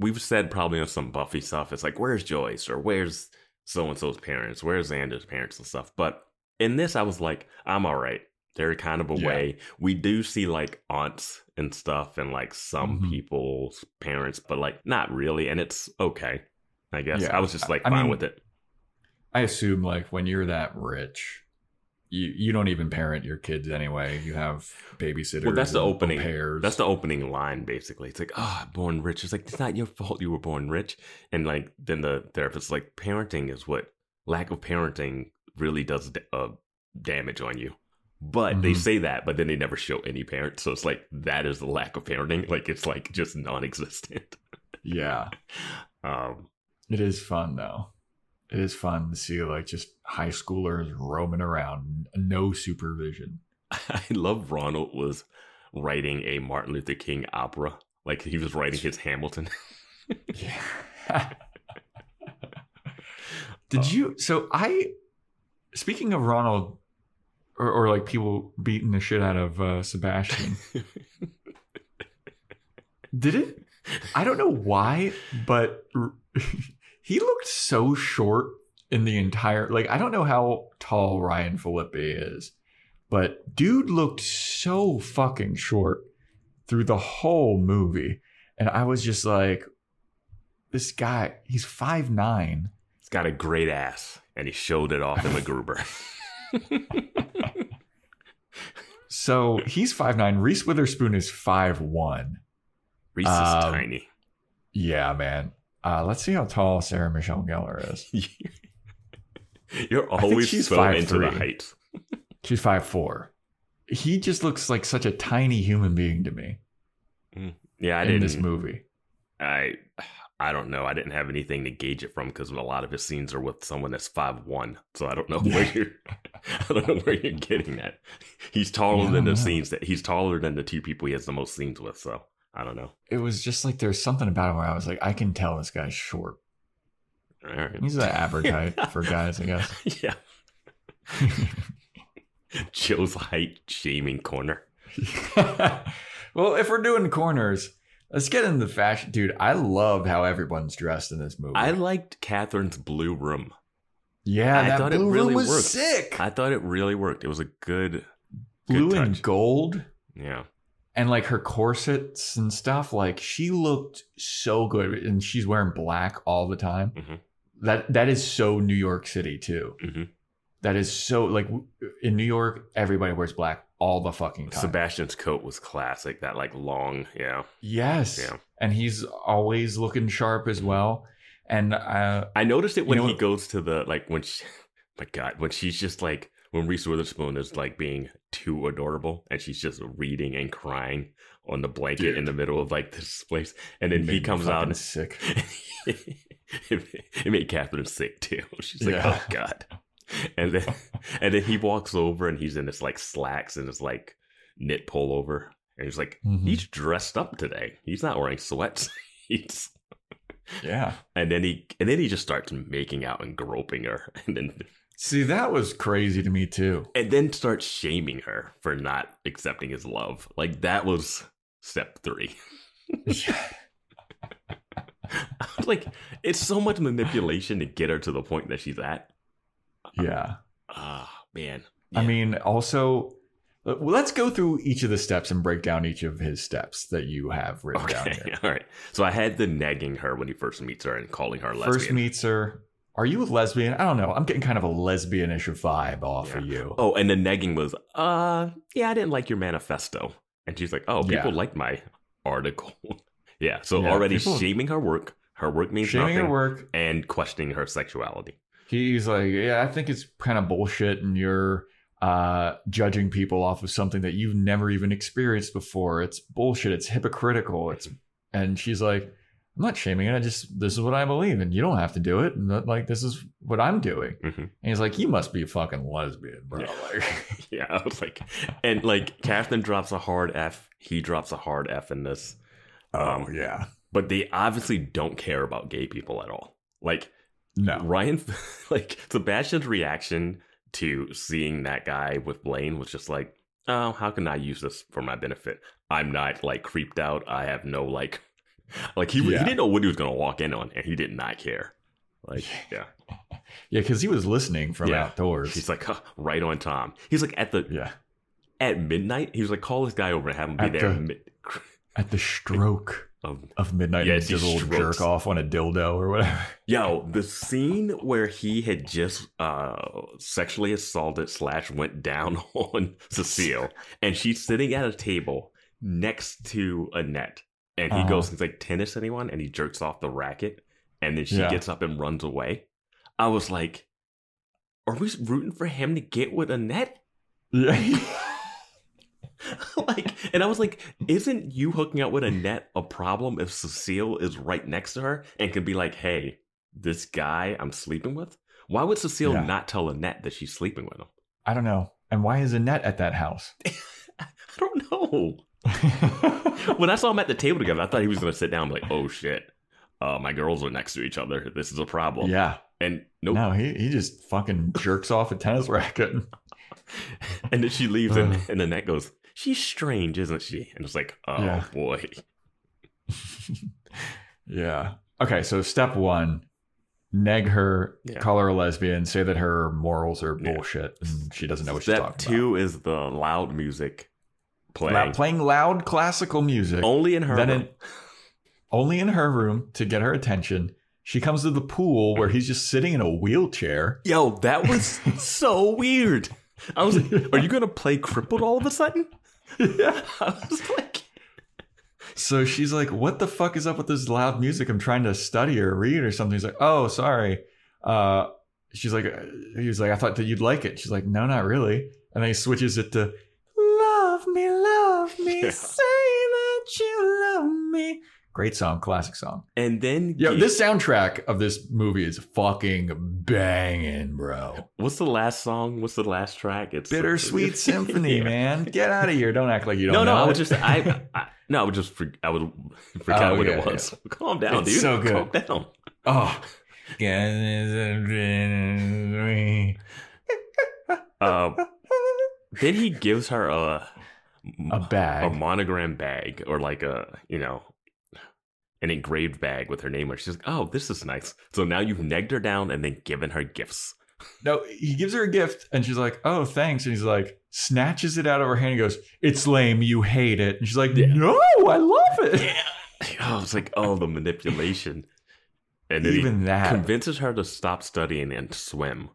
[SPEAKER 4] we've said probably on some Buffy stuff. It's like where's Joyce or where's so and so's parents, where's Xander's parents and stuff. But in this, I was like, I'm all right. They're kind of
[SPEAKER 3] Yeah.
[SPEAKER 4] away. We do see like aunts and stuff and like some
[SPEAKER 3] Mhm.
[SPEAKER 4] people's parents, but like not really, and it's okay. I guess
[SPEAKER 3] Yeah.
[SPEAKER 4] I was just like
[SPEAKER 3] I
[SPEAKER 4] fine
[SPEAKER 3] mean,
[SPEAKER 4] with it.
[SPEAKER 3] I assume like when you're that rich, you you don't even parent your kids anyway. You have babysitters.
[SPEAKER 4] Well, that's the opening.
[SPEAKER 3] Pairs.
[SPEAKER 4] That's the opening line, basically. It's like, oh, I'm born rich. It's like, it's not your fault you were born rich. And like, then the therapist's like, parenting is what lack of parenting really does uh, damage on you. But they
[SPEAKER 3] Mhm.
[SPEAKER 4] say that, but then they never show any parents. So it's like, that is the lack of parenting. Like, it's like just non existent.
[SPEAKER 3] yeah.
[SPEAKER 4] um,
[SPEAKER 3] It is fun though. It is fun to see like just high schoolers roaming around, no supervision.
[SPEAKER 4] I love Ronald was writing a Martin Luther King opera. Like, he was writing his Hamilton.
[SPEAKER 3] Yeah. Did you? So I, speaking of Ronald, or, or like people beating the shit out of uh, Sebastian, did it? I don't know why, but he looked so short in the entire. Like I don't know how tall Ryan Phillippe is, but dude looked so fucking short through the whole movie, and I was just like, this guy, he's five nine.
[SPEAKER 4] He's got a great ass, and he showed it off in MacGruber.
[SPEAKER 3] So he's five nine. Reese Witherspoon is five one.
[SPEAKER 4] Reese is
[SPEAKER 3] Um,
[SPEAKER 4] tiny.
[SPEAKER 3] Yeah, man. Uh, let's see how tall Sarah Michelle Gellar is.
[SPEAKER 4] You're always
[SPEAKER 3] she's
[SPEAKER 4] so
[SPEAKER 3] 5'3".
[SPEAKER 4] into the heights.
[SPEAKER 3] She's five four. He just looks like such a tiny human being to me
[SPEAKER 4] Yeah, I
[SPEAKER 3] in
[SPEAKER 4] didn't.
[SPEAKER 3] this movie.
[SPEAKER 4] I I don't know. I didn't have anything to gauge it from because a lot of his scenes are with someone that's five one. So I don't know where you're. I don't know where you're getting that. He's taller
[SPEAKER 3] Yeah,
[SPEAKER 4] than the
[SPEAKER 3] know.
[SPEAKER 4] scenes that he's taller than the two people he has the most scenes with. So I don't know.
[SPEAKER 3] It was just like there's something about him where I was like, I can tell this guy's short.
[SPEAKER 4] All right.
[SPEAKER 3] He's the average height for guys, I guess.
[SPEAKER 4] yeah. Joe's height shaming corner.
[SPEAKER 3] well, if we're doing corners, let's get into the fashion. Dude, I love how everyone's dressed in this movie.
[SPEAKER 4] I liked Catherine's blue room.
[SPEAKER 3] yeah,
[SPEAKER 4] I
[SPEAKER 3] that
[SPEAKER 4] thought it really
[SPEAKER 3] room was
[SPEAKER 4] worked.
[SPEAKER 3] sick.
[SPEAKER 4] I thought it really worked. It was a good,
[SPEAKER 3] blue
[SPEAKER 4] good
[SPEAKER 3] and gold.
[SPEAKER 4] Yeah.
[SPEAKER 3] and like her corsets and stuff like she looked so good and she's wearing black all the time
[SPEAKER 4] Mhm.
[SPEAKER 3] that that is so new york city too
[SPEAKER 4] Mhm.
[SPEAKER 3] That is so like in New York everybody wears black all the fucking time
[SPEAKER 4] Sebastian's coat was classic. That like long, yeah.
[SPEAKER 3] yes
[SPEAKER 4] Yeah.
[SPEAKER 3] and he's always looking sharp as well and uh
[SPEAKER 4] I noticed it
[SPEAKER 3] You
[SPEAKER 4] when
[SPEAKER 3] know
[SPEAKER 4] he goes to the like when she, my God, when she's just like when Reese Witherspoon is like being too adorable and she's just reading and crying on the blanket
[SPEAKER 3] Dude.
[SPEAKER 4] in the middle of like this place, and then he comes out and
[SPEAKER 3] sick
[SPEAKER 4] it, it made Catherine sick too. She's like,
[SPEAKER 3] Yeah.
[SPEAKER 4] oh God. And then and then he walks over and he's in his like slacks and his like knit pullover. And he's like,
[SPEAKER 3] Mhm.
[SPEAKER 4] he's dressed up today. He's not wearing sweats. he's
[SPEAKER 3] yeah
[SPEAKER 4] and then he and then he just starts making out and groping her. And then
[SPEAKER 3] see that was crazy to me too
[SPEAKER 4] and then starts shaming her for not accepting his love. Like that was step three. Like, it's so much manipulation to get her to the point that she's at.
[SPEAKER 3] Yeah
[SPEAKER 4] Ah, man.
[SPEAKER 3] I mean, also, let's go through each of the steps and break down each of his steps that you have written down
[SPEAKER 4] okay,
[SPEAKER 3] here.
[SPEAKER 4] all right. So I had the nagging her when he first meets her and calling her lesbian.
[SPEAKER 3] First meets her. Are you a lesbian? I don't know. I'm getting kind of a lesbianish vibe off of you.
[SPEAKER 4] Oh, and the nagging was, uh, yeah, I didn't like your manifesto. And she's like, oh, people
[SPEAKER 3] Yeah.
[SPEAKER 4] liked my article. yeah. So
[SPEAKER 3] Yeah,
[SPEAKER 4] already
[SPEAKER 3] people-
[SPEAKER 4] shaming her work. Her work means
[SPEAKER 3] Shaming
[SPEAKER 4] nothing.
[SPEAKER 3] her work.
[SPEAKER 4] and questioning her sexuality.
[SPEAKER 3] He's like, yeah, I think it's kind of bullshit, and you're uh, judging people off of something that you've never even experienced before. It's bullshit. It's hypocritical. It's and she's like, I'm not shaming it. I just this is what I believe, and you don't have to do it. And that, like this is what I'm doing.
[SPEAKER 4] Mhm.
[SPEAKER 3] And he's like, you must be a fucking lesbian, bro.
[SPEAKER 4] Yeah.
[SPEAKER 3] Like,
[SPEAKER 4] Yeah, I was like, and like Catherine drops a hard F. He drops a hard F in this.
[SPEAKER 3] oh
[SPEAKER 4] Um,
[SPEAKER 3] yeah,
[SPEAKER 4] But they obviously don't care about gay people at all. Like
[SPEAKER 3] no,
[SPEAKER 4] Ryan, like Sebastian's reaction to seeing that guy with Blaine was just like, oh, how can I use this for my benefit? I'm not like creeped out. I have no like, like he,
[SPEAKER 3] Yeah.
[SPEAKER 4] he didn't know what he was gonna walk in on, and he did not care. Like, yeah,
[SPEAKER 3] yeah, because he was listening from
[SPEAKER 4] Yeah.
[SPEAKER 3] outdoors.
[SPEAKER 4] he's like, huh, right on Tom. He's like at the
[SPEAKER 3] yeah,
[SPEAKER 4] at midnight. He was like, call this guy over and have him be
[SPEAKER 3] At
[SPEAKER 4] there.
[SPEAKER 3] the- at the stroke
[SPEAKER 4] of
[SPEAKER 3] of midnight,
[SPEAKER 4] Yeah,
[SPEAKER 3] and little jerk off on a dildo or whatever.
[SPEAKER 4] Yo, the scene where he had just uh sexually assaulted slash went down on Cecile, and she's sitting at a table next to Annette, and he
[SPEAKER 3] Uh-huh.
[SPEAKER 4] goes, he's like, tennis anyone? And he jerks off the racket, and then she
[SPEAKER 3] Yeah.
[SPEAKER 4] gets up and runs away. I was like, are we rooting for him to get with Annette?
[SPEAKER 3] Yeah.
[SPEAKER 4] like, and I was like, isn't you hooking up with Annette a problem if Cecile is right next to her and can be like, hey, this guy I'm sleeping with? Why would Cecile
[SPEAKER 3] Yeah.
[SPEAKER 4] not tell Annette that she's sleeping with him?
[SPEAKER 3] I don't know. And why is Annette at that house?
[SPEAKER 4] I don't know. When I saw him at the table together, I thought he was going to sit down and be like, oh shit, uh, my girls are next to each other. This is a problem.
[SPEAKER 3] yeah.
[SPEAKER 4] And nope.
[SPEAKER 3] No, he, he just fucking jerks off a tennis racket.
[SPEAKER 4] And then she leaves, and, and Annette goes, she's strange, isn't she? And it's like, oh
[SPEAKER 3] Yeah.
[SPEAKER 4] boy.
[SPEAKER 3] yeah. Okay, so step one neg her,
[SPEAKER 4] Yeah.
[SPEAKER 3] call her a lesbian, say that her morals are
[SPEAKER 4] Yeah.
[SPEAKER 3] bullshit, and she doesn't know what she's
[SPEAKER 4] Step
[SPEAKER 3] talking
[SPEAKER 4] two is the loud music playing.
[SPEAKER 3] about. Loud- playing loud classical music.
[SPEAKER 4] Only in her
[SPEAKER 3] Then
[SPEAKER 4] room.
[SPEAKER 3] in- only in her room to get her attention. She comes to the pool where he's just sitting in a wheelchair.
[SPEAKER 4] Yo, that was so weird. I was like, are you going to play crippled all of a sudden? I was like,
[SPEAKER 3] So she's like, "What the fuck is up with this loud music? I'm trying to study or read or something." He's like, "Oh, sorry." Uh, she's like, "He was like, I thought that you'd like it." She's like, "No, not really." And then he switches it to, "Love me, love me,
[SPEAKER 4] Yeah.
[SPEAKER 3] say that you love me." Great song, classic song.
[SPEAKER 4] and then
[SPEAKER 3] Yo,
[SPEAKER 4] he-
[SPEAKER 3] this soundtrack of this movie is fucking banging, bro.
[SPEAKER 4] what's the last song? What's the last track? It's
[SPEAKER 3] Bittersweet Symphony,
[SPEAKER 4] Yeah.
[SPEAKER 3] man. Get out of here! Don't act like you don't
[SPEAKER 4] know. No,
[SPEAKER 3] no.
[SPEAKER 4] I
[SPEAKER 3] it.
[SPEAKER 4] was just I, I no, I would just I would forget
[SPEAKER 3] Oh,
[SPEAKER 4] what
[SPEAKER 3] yeah,
[SPEAKER 4] it was. Calm down,
[SPEAKER 3] It's
[SPEAKER 4] dude.
[SPEAKER 3] so good.
[SPEAKER 4] Calm down.
[SPEAKER 3] Oh.
[SPEAKER 4] Uh, then he gives her a
[SPEAKER 3] A bag.
[SPEAKER 4] a monogram bag, or like a you know an engraved bag with her name on. it. She's like, oh, this is nice. So now you've negged her down and then given her gifts.
[SPEAKER 3] No, he gives her a gift and she's like, oh, thanks. And he's like, snatches it out of her hand and goes, it's lame. You hate it. And she's like,
[SPEAKER 4] Yeah.
[SPEAKER 3] no, I love it.
[SPEAKER 4] Oh, it's like oh, the manipulation, and then he
[SPEAKER 3] Even that.
[SPEAKER 4] convinces her to stop studying and swim.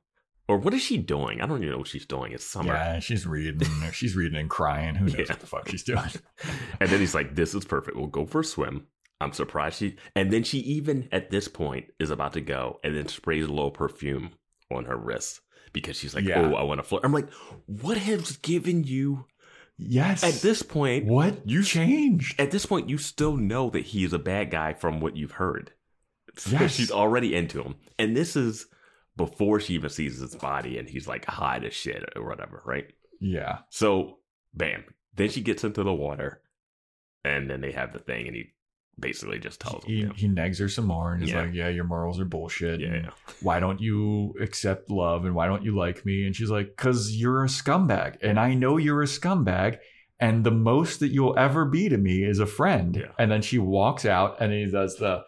[SPEAKER 4] Or what is she doing? I don't even know what she's doing. It's summer.
[SPEAKER 3] Yeah, she's reading. She's reading and crying. Who knows
[SPEAKER 4] Yeah.
[SPEAKER 3] what the fuck she's doing?
[SPEAKER 4] And then he's like, "This is perfect. We'll go for a swim." I'm surprised she. And then she even at this point is about to go, and then sprays a little perfume on her wrist because she's like,
[SPEAKER 3] Yeah.
[SPEAKER 4] "Oh, I want to flirt." I'm like, "What has given you?"
[SPEAKER 3] Yes.
[SPEAKER 4] At this point,
[SPEAKER 3] what you changed?
[SPEAKER 4] at this point, you still know that he is a bad guy from what you've heard. So
[SPEAKER 3] Yes.
[SPEAKER 4] she's already into him, and this is before she even sees his body, and he's like high as shit or whatever, right?
[SPEAKER 3] Yeah.
[SPEAKER 4] So, bam. Then she gets into the water, and then they have the thing, and he basically just tells
[SPEAKER 3] He,
[SPEAKER 4] him,
[SPEAKER 3] he negs her some more and is
[SPEAKER 4] Yeah.
[SPEAKER 3] like, "Yeah, your morals are bullshit.
[SPEAKER 4] yeah, yeah,
[SPEAKER 3] Why don't you accept love and why don't you like me?" And she's like, "Cause you're a scumbag, and I know you're a scumbag, and the most that you'll ever be to me is a friend."
[SPEAKER 4] Yeah.
[SPEAKER 3] And then she walks out, and he does the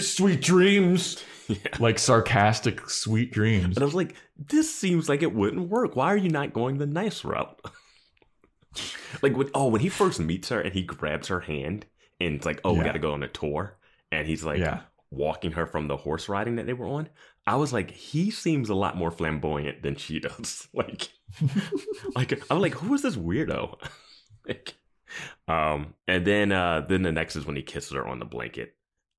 [SPEAKER 3] sweet dreams,
[SPEAKER 4] yeah.
[SPEAKER 3] like sarcastic sweet dreams.
[SPEAKER 4] And I was like, this seems like it wouldn't work. Why are you not going the nice route? like, when, oh, when he first meets her and he grabs her hand and it's like, oh, we got to go on a tour. And he's like
[SPEAKER 3] yeah.
[SPEAKER 4] walking her from the horse riding that they were on. I was like, he seems a lot more flamboyant than she does. like, like I'm like, who is this weirdo? like, um, and then uh, then the next is when he kisses her on the blanket.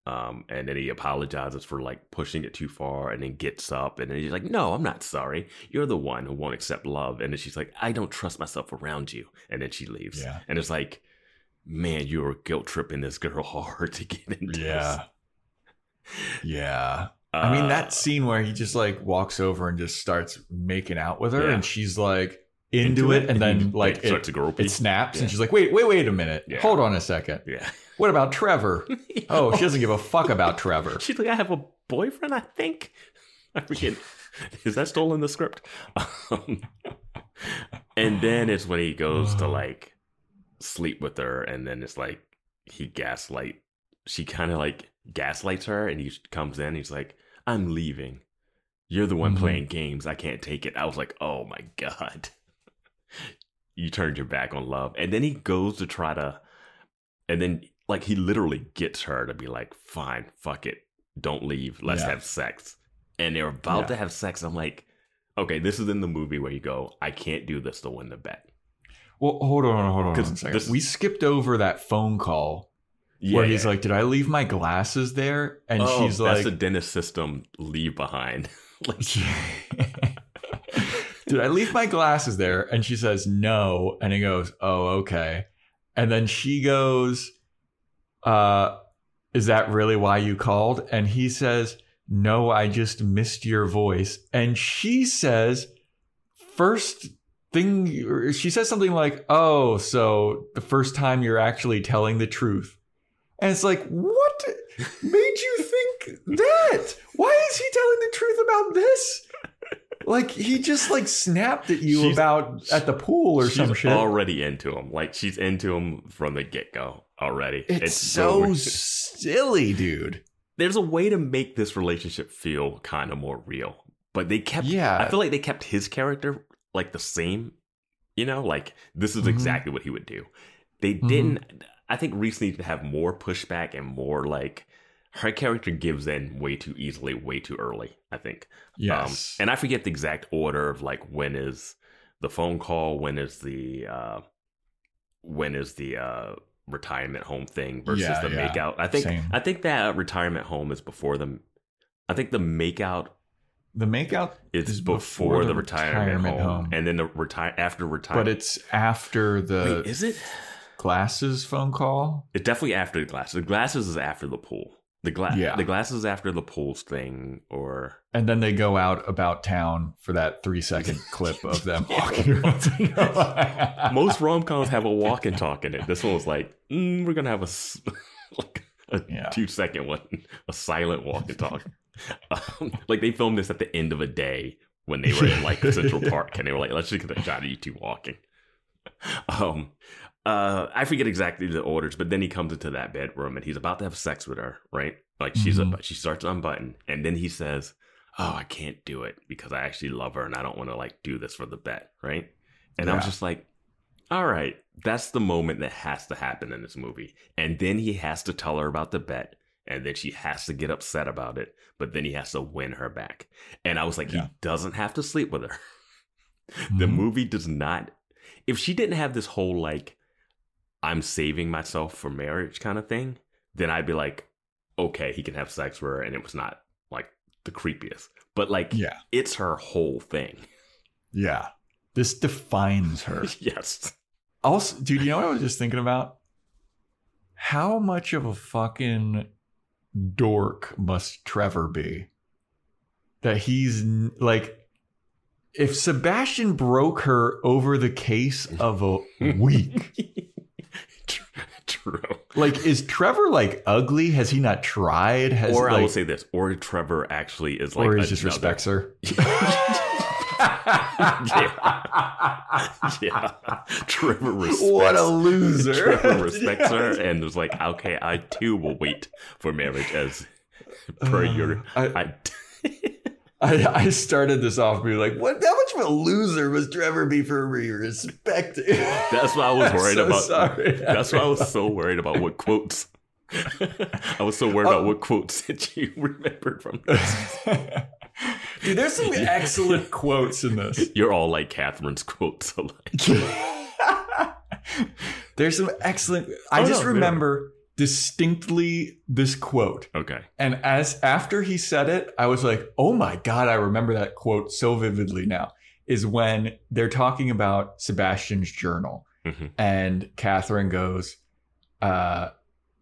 [SPEAKER 4] Um, and then he apologizes for like pushing it too far and then gets up and then he's like, No, I'm not sorry. You're the one who won't accept love. And then she's like, I don't trust myself around you. And then she leaves.
[SPEAKER 3] Yeah.
[SPEAKER 4] And it's like, man, you were guilt tripping this girl hard to get into.
[SPEAKER 3] Yeah. Yeah.
[SPEAKER 4] this.
[SPEAKER 3] I mean,
[SPEAKER 4] Uh,
[SPEAKER 3] that scene where he just like walks over and just starts making out with her,
[SPEAKER 4] Yeah.
[SPEAKER 3] and she's like into, it, and then like
[SPEAKER 4] starts
[SPEAKER 3] it,
[SPEAKER 4] to gropey.
[SPEAKER 3] it snaps,
[SPEAKER 4] Yeah.
[SPEAKER 3] and she's like, "Wait, wait, wait a minute!
[SPEAKER 4] Yeah.
[SPEAKER 3] Hold on a second.
[SPEAKER 4] Yeah.
[SPEAKER 3] What about Trevor? Oh, she doesn't give a fuck about Trevor.
[SPEAKER 4] She's like, I have a boyfriend, I think. I forget. Is that still in the script? Um, and then it's when he goes to like sleep with her, and then it's like he gaslight. She kind of like gaslights her, and he comes in. He's like, "I'm leaving. You're the one
[SPEAKER 3] Mhm.
[SPEAKER 4] playing games. I can't take it." I was like, "Oh my god." You turned your back on love. And then he goes to try to and then like he literally gets her to be like, fine, fuck it. Don't leave. Let's
[SPEAKER 3] Yeah.
[SPEAKER 4] have sex. And they're about
[SPEAKER 3] Yeah.
[SPEAKER 4] to have sex. I'm like, okay, this is in the movie where you go, I can't do this to win the bet.
[SPEAKER 3] Well, hold on, hold on
[SPEAKER 4] 'Cause
[SPEAKER 3] a second.
[SPEAKER 4] this-
[SPEAKER 3] we skipped over that phone call where he's like, "Did I leave my glasses there?" And
[SPEAKER 4] oh,
[SPEAKER 3] she's like, that's
[SPEAKER 4] the dentist system leave behind. like,
[SPEAKER 3] Did I leave my glasses there? And she says, No. And he goes, Oh, okay. And then she goes, uh, Is that really why you called? And he says, No, I just missed your voice. And she says, First thing, she says something like, Oh, so the first time you're actually telling the truth. And it's like, What made you think that? Why is he telling the truth about this? Like he just like snapped at you
[SPEAKER 4] She's-
[SPEAKER 3] about at the pool or some shit.
[SPEAKER 4] already into him. Like she's into him from the get go already.
[SPEAKER 3] it's, so
[SPEAKER 4] weird.
[SPEAKER 3] silly, dude.
[SPEAKER 4] there's a way to make this relationship feel kind of more real. But they kept
[SPEAKER 3] Yeah.
[SPEAKER 4] I feel like they kept his character like the same. You know, like this is
[SPEAKER 3] Mhm.
[SPEAKER 4] exactly what he would do. They
[SPEAKER 3] Mhm.
[SPEAKER 4] didn't I think Reese needed to have more pushback and more like her character gives in way too easily, way too early, I think.
[SPEAKER 3] Yes.
[SPEAKER 4] Um, and I forget the exact order of like when is the phone call, when is the uh when is the uh retirement home thing versus
[SPEAKER 3] Yeah,
[SPEAKER 4] the
[SPEAKER 3] yeah.
[SPEAKER 4] makeout. I think
[SPEAKER 3] Same.
[SPEAKER 4] I think that retirement home is before the I think the makeout
[SPEAKER 3] the makeout
[SPEAKER 4] it's
[SPEAKER 3] is
[SPEAKER 4] before, the, retirement,
[SPEAKER 3] retirement
[SPEAKER 4] home,
[SPEAKER 3] home.
[SPEAKER 4] and then the retire after retirement.
[SPEAKER 3] but it's after the
[SPEAKER 4] Wait, is it?
[SPEAKER 3] glasses phone call.
[SPEAKER 4] It's definitely after the glasses. The glasses is after the pool. The glass,
[SPEAKER 3] Yeah.
[SPEAKER 4] the glasses after the pools thing, or
[SPEAKER 3] And then they go out about town for that three second clip of them walking around.
[SPEAKER 4] most rom coms have a walk and talk in it. This one was like, mm, we're gonna have a like a
[SPEAKER 3] Yeah.
[SPEAKER 4] two second one, a silent walk and talk. um, like they filmed this at the end of a day when they were in like Central Park, and they were like, let's just get a shot of you two walking. um, uh, I forget exactly the orders, but then he comes into that bedroom and he's about to have sex with her, right? Like she's
[SPEAKER 3] Mhm.
[SPEAKER 4] a, she starts to unbutton, and then he says, "Oh, I can't do it because I actually love her and I don't want to like do this for the bet, right?" And I was just like, "All right, that's the moment that has to happen in this movie." And then he has to tell her about the bet, and then she has to get upset about it, but then he has to win her back. And I was like,
[SPEAKER 3] Yeah.
[SPEAKER 4] he doesn't have to sleep with her. The
[SPEAKER 3] Mhm.
[SPEAKER 4] movie does not. If she didn't have this whole like, I'm saving myself for marriage kind of thing, then I'd be like, okay, he can have sex with her, and it was not like the creepiest. But like,
[SPEAKER 3] Yeah.
[SPEAKER 4] it's her whole thing.
[SPEAKER 3] Yeah. This defines her.
[SPEAKER 4] yes.
[SPEAKER 3] Also, dude, you know what I was just thinking about? How much of a fucking dork must Trevor be? That he's like, if Sebastian broke her over the case of a week,
[SPEAKER 4] True.
[SPEAKER 3] like, is Trevor like ugly? Has he not tried? Has
[SPEAKER 4] or I will say this, or Trevor actually is like,
[SPEAKER 3] or he just respects her?
[SPEAKER 4] yeah. yeah. Trevor respects.
[SPEAKER 3] What a loser!
[SPEAKER 4] Trevor respects her and was like, okay, I too will wait for marriage as per
[SPEAKER 3] Uh,
[SPEAKER 4] your.
[SPEAKER 3] I,
[SPEAKER 4] I,
[SPEAKER 3] I, I started this off being like, what? How much of a loser must Trevor be for respecting?
[SPEAKER 4] that's why I was worried
[SPEAKER 3] so
[SPEAKER 4] about.
[SPEAKER 3] sorry.
[SPEAKER 4] That's why I was so worried about what quotes. I was so worried about what quotes that you remembered from this.
[SPEAKER 3] Dude, there's some excellent quotes in this.
[SPEAKER 4] You're all like Catherine's quotes. alike.
[SPEAKER 3] there's some excellent. I
[SPEAKER 4] Oh,
[SPEAKER 3] just
[SPEAKER 4] no,
[SPEAKER 3] remember distinctly this quote.
[SPEAKER 4] Okay.
[SPEAKER 3] And as after he said it, I was like, "Oh my god, I remember that quote so vividly now." Is when they're talking about Sebastian's journal,
[SPEAKER 4] Mhm.
[SPEAKER 3] and Catherine goes, uh,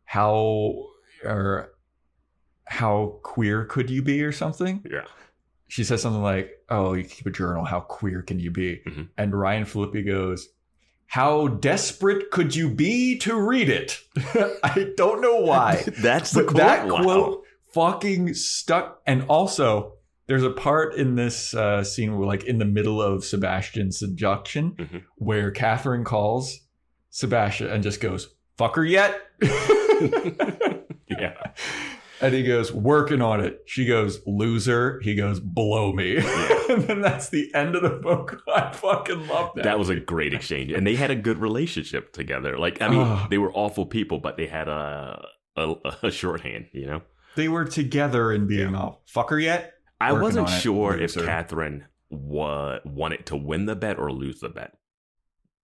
[SPEAKER 3] "How or how queer could you be, or something?"
[SPEAKER 4] Yeah.
[SPEAKER 3] She says something like, "Oh, you keep a journal. How queer can you be?"
[SPEAKER 4] Mhm.
[SPEAKER 3] And Ryan Phillippe goes. How desperate could you be to read it? I don't know why.
[SPEAKER 4] That's the quote.
[SPEAKER 3] that
[SPEAKER 4] Wow.
[SPEAKER 3] quote fucking stuck. And also, there's a part in this uh, scene where, like, in the middle of Sebastian's seduction,
[SPEAKER 4] Mhm.
[SPEAKER 3] where Catherine calls Sebastian and just goes, "Fuck her yet?"
[SPEAKER 4] Yeah.
[SPEAKER 3] And he goes, "Working on it." She goes, "Loser." He goes, "Blow me." and then that's the end of the book. I fucking love that.
[SPEAKER 4] That was a great exchange, and they had a good relationship together. Like, I mean,
[SPEAKER 3] Ah.
[SPEAKER 4] they were awful people, but they had a a, a shorthand. You know,
[SPEAKER 3] they were together and being all "Fuck her yet?"
[SPEAKER 4] I wasn't
[SPEAKER 3] on it,
[SPEAKER 4] sure if. Catherine wa- wanted to win the bet or lose the bet.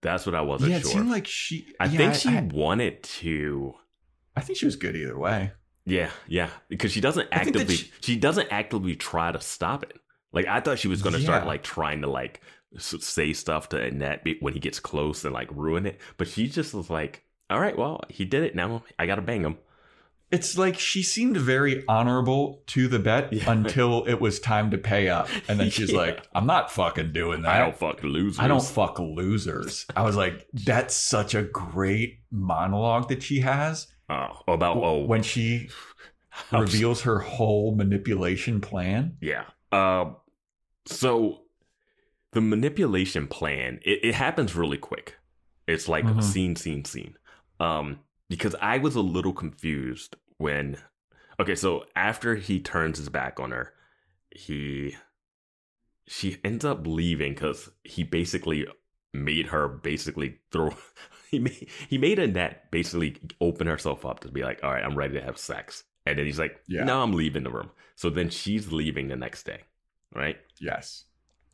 [SPEAKER 4] That's what I wasn't
[SPEAKER 3] yeah, it
[SPEAKER 4] sure.
[SPEAKER 3] seemed like she.
[SPEAKER 4] I
[SPEAKER 3] yeah,
[SPEAKER 4] think she
[SPEAKER 3] I,
[SPEAKER 4] wanted to.
[SPEAKER 3] I think she was good either way.
[SPEAKER 4] Yeah, yeah, because she doesn't
[SPEAKER 3] I think that
[SPEAKER 4] actively.
[SPEAKER 3] she-
[SPEAKER 4] She, doesn't actively try to stop it. Like I thought she was going to start like trying to like say stuff to Annette when he gets close and like ruin it. But she just was like, "All right, well, he did it. Now I got to bang him."
[SPEAKER 3] It's like she seemed very honorable to the bet
[SPEAKER 4] Yeah.
[SPEAKER 3] until it was time to pay up, and then she's
[SPEAKER 4] Yeah.
[SPEAKER 3] like, "I'm not fucking doing that.
[SPEAKER 4] I don't fuck losers.
[SPEAKER 3] I don't fuck losers." I was like, "That's such a great monologue that she has
[SPEAKER 4] Oh, about oh
[SPEAKER 3] when she reveals her whole manipulation plan."
[SPEAKER 4] Yeah. Um. So the manipulation plan it, it happens really quick. It's like
[SPEAKER 3] Mhm.
[SPEAKER 4] scene, scene, scene. Um, because I was a little confused when. Okay, so after he turns his back on her, he she ends up leaving because he basically made her basically throw. He made he made Annette basically open herself up to be like, all right, I'm ready to have sex, and then he's like,
[SPEAKER 3] Yeah.
[SPEAKER 4] no, I'm leaving the room. So then she's leaving the next day, right?
[SPEAKER 3] Yes.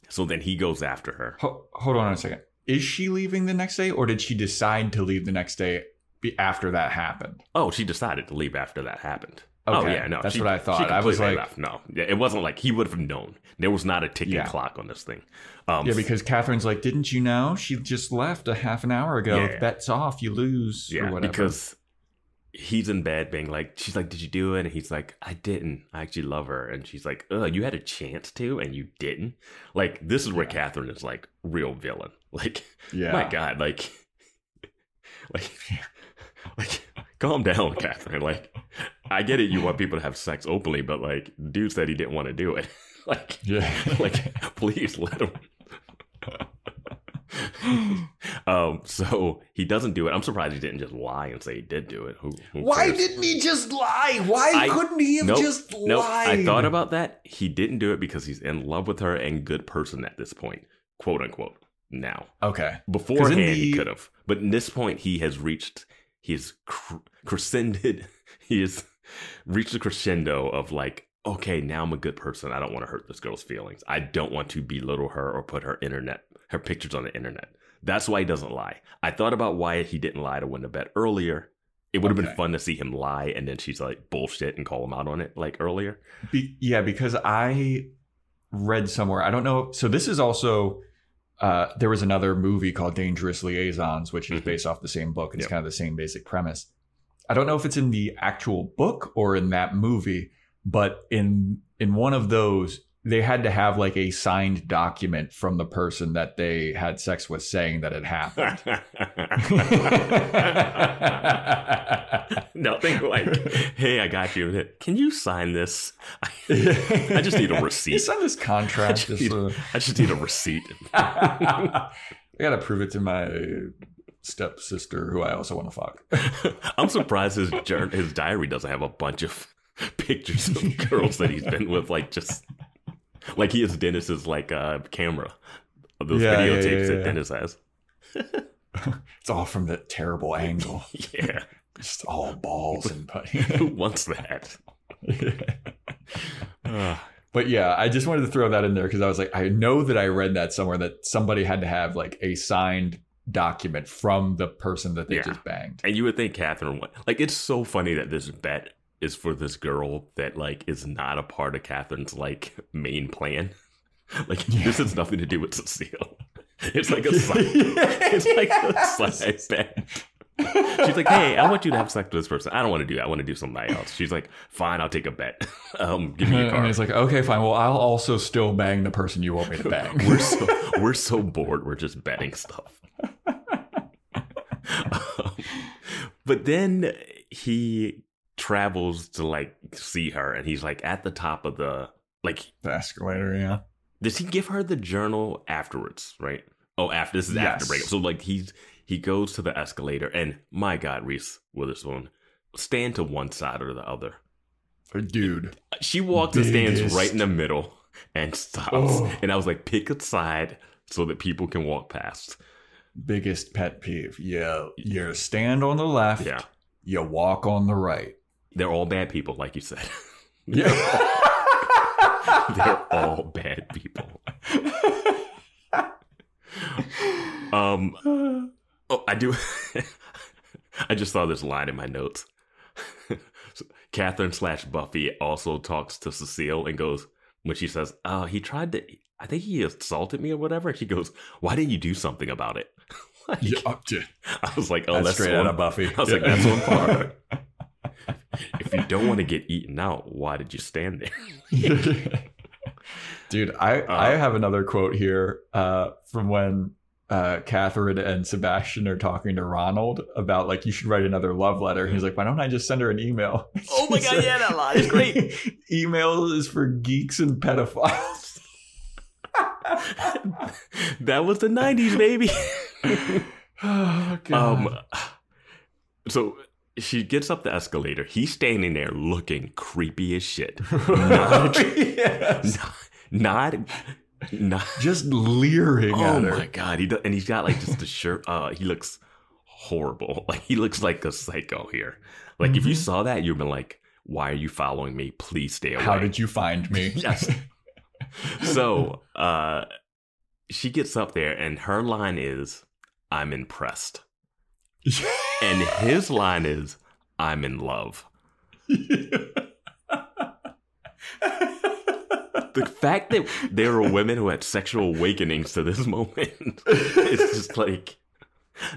[SPEAKER 4] So then he goes after her.
[SPEAKER 3] Ho- hold on a second. Is she leaving the next day, or did she decide to leave the next day after that happened?
[SPEAKER 4] Oh, she decided to leave after that happened. Oh yeah, no,
[SPEAKER 3] that's
[SPEAKER 4] she-
[SPEAKER 3] what I thought. I was like-
[SPEAKER 4] left. no, yeah, it wasn't like he would have known. There was not a ticking
[SPEAKER 3] Yeah.
[SPEAKER 4] clock on this thing. Um,
[SPEAKER 3] Yeah, because Catherine's like, didn't you know she just left a half an hour ago?
[SPEAKER 4] Yeah.
[SPEAKER 3] Bets off, you lose
[SPEAKER 4] yeah,
[SPEAKER 3] or whatever.
[SPEAKER 4] because he's in bed being like, she's like, did you do it? And he's like, I didn't. I actually love her. And she's like, ugh, you had a chance to and you didn't. Like this is where
[SPEAKER 3] Yeah.
[SPEAKER 4] Catherine is like real villain. Like
[SPEAKER 3] yeah,
[SPEAKER 4] my God, like, like, like, calm down, Catherine. Like, I get it. You want people to have sex openly, but like, dude said he didn't want to do it. like,
[SPEAKER 3] yeah,
[SPEAKER 4] like, please let him. um, so he doesn't do it. I'm surprised he didn't just lie and say he did do it. Who, who
[SPEAKER 3] Why
[SPEAKER 4] cares?
[SPEAKER 3] didn't he just lie? Why
[SPEAKER 4] I-
[SPEAKER 3] couldn't he have
[SPEAKER 4] Nope,
[SPEAKER 3] just
[SPEAKER 4] nope.
[SPEAKER 3] lied?
[SPEAKER 4] I thought about that. He didn't do it because he's in love with her and good person at this point, quote unquote. Now,
[SPEAKER 3] Okay.
[SPEAKER 4] beforehand he could have, but in this point he has reached. He's cr- crescended. He has reached the crescendo of like, okay, now I'm a good person. I don't want to hurt this girl's feelings. I don't want to belittle her or put her internet her pictures on the internet. That's why he doesn't lie. I thought about why he didn't lie to win the bet earlier. It would have
[SPEAKER 3] Okay.
[SPEAKER 4] been fun to see him lie and then she's like bullshit and call him out on it like earlier.
[SPEAKER 3] Be- yeah, because I read somewhere. I don't know. So this is also. Uh, there was another movie called Dangerous Liaisons, which is
[SPEAKER 4] Mhm.
[SPEAKER 3] based off the same book. It's
[SPEAKER 4] Yep.
[SPEAKER 3] kind of the same basic premise. I don't know if it's in the actual book or in that movie, but in in one of those, they had to have like a signed document from the person that they had sex with saying that it happened.
[SPEAKER 4] Nothing like, hey, I got you. Can you sign this? I just need a receipt.
[SPEAKER 3] You sign this
[SPEAKER 4] I
[SPEAKER 3] contract.
[SPEAKER 4] just,
[SPEAKER 3] Just,
[SPEAKER 4] need,
[SPEAKER 3] uh,
[SPEAKER 4] I just need a receipt.
[SPEAKER 3] I gotta prove it to my stepsister, who I also want to fuck.
[SPEAKER 4] I'm surprised his his diary doesn't have a bunch of pictures of girls that he's been with, like just like he has Dennis's like uh camera of those
[SPEAKER 3] Yeah, yeah,
[SPEAKER 4] videotapes
[SPEAKER 3] yeah,
[SPEAKER 4] that. Dennis has.
[SPEAKER 3] It's all from the terrible angle.
[SPEAKER 4] Yeah,
[SPEAKER 3] Just all balls and putty.
[SPEAKER 4] who wants that? Uh,
[SPEAKER 3] but yeah, I just wanted to throw that in there because I was like, I know that I read that somewhere that somebody had to have like a signed document from the person that they
[SPEAKER 4] Yeah.
[SPEAKER 3] just banged.
[SPEAKER 4] and you would think Catherine would like. It's so funny that this bet is for this girl that like is not a part of Catherine's like main plan. Like this has nothing to do with Cecile. It's like a side, it's like a side bet. She's like, "Hey, I want you to have sex with this person. I don't want to do that. I want to do somebody else." She's like, "Fine, I'll take a bet. Um, give me your
[SPEAKER 3] And
[SPEAKER 4] card."
[SPEAKER 3] it's like, okay, fine. Well, I'll also still bang the person you want me to bang.
[SPEAKER 4] we're so we're so bored. We're just betting stuff. Um, but then he travels to like see her, and he's like at the top of the like.
[SPEAKER 3] the escalator, yeah.
[SPEAKER 4] Does he give her the journal afterwards? Right? Oh, after this is after
[SPEAKER 3] Yes.
[SPEAKER 4] breakup. So like he's he goes to the escalator, and my God, Reese Witherspoon, stand to one side or the other.
[SPEAKER 3] Dude.
[SPEAKER 4] She walks and stands right in the middle and stops.
[SPEAKER 3] Oh.
[SPEAKER 4] And I was like, pick a side so that people can walk past.
[SPEAKER 3] Biggest pet peeve. Yeah. You stand on the left.
[SPEAKER 4] Yeah.
[SPEAKER 3] You walk on the right.
[SPEAKER 4] They're all bad people, like you said.
[SPEAKER 3] Yeah.
[SPEAKER 4] They're all bad people. Um oh I do I just saw this line in my notes. Catherine slash Buffy also talks to Cecile and goes when she says, Oh, he tried to I think he assaulted me or whatever. She goes, Why didn't you do something about it? Like,
[SPEAKER 3] yeah. up to-
[SPEAKER 4] I was like, Oh,
[SPEAKER 3] That's
[SPEAKER 4] that's,
[SPEAKER 3] straight
[SPEAKER 4] on-
[SPEAKER 3] out of Buffy.
[SPEAKER 4] I was like, that's one par. if you don't want to get eaten out, why did you stand there?
[SPEAKER 3] Dude, I,
[SPEAKER 4] Uh,
[SPEAKER 3] I have another quote here uh, from when uh, Catherine and Sebastian are talking to Ronald about like you should write another love letter. He's like, why don't I just send her an email?
[SPEAKER 4] Oh my God, yeah, that line is great.
[SPEAKER 3] email is for geeks and pedophiles.
[SPEAKER 4] that was the 90s, baby.
[SPEAKER 3] oh god.
[SPEAKER 4] um, so she gets up the escalator. He's standing there looking creepy as shit. Not,
[SPEAKER 3] Yes.
[SPEAKER 4] not, not.
[SPEAKER 3] Just leering
[SPEAKER 4] Oh
[SPEAKER 3] at her.
[SPEAKER 4] my god! He does, and he's got like just a shirt. Uh, he looks horrible. Like he looks like a psycho here. Like if you
[SPEAKER 3] Mhm.
[SPEAKER 4] saw that, you'd been like, "Why are you following me? Please stay away."
[SPEAKER 3] How did you find me?
[SPEAKER 4] Yes. so uh she gets up there and her line is i'm impressed and his line is i'm in love. The fact that there are women who had sexual awakenings to this moment it's just like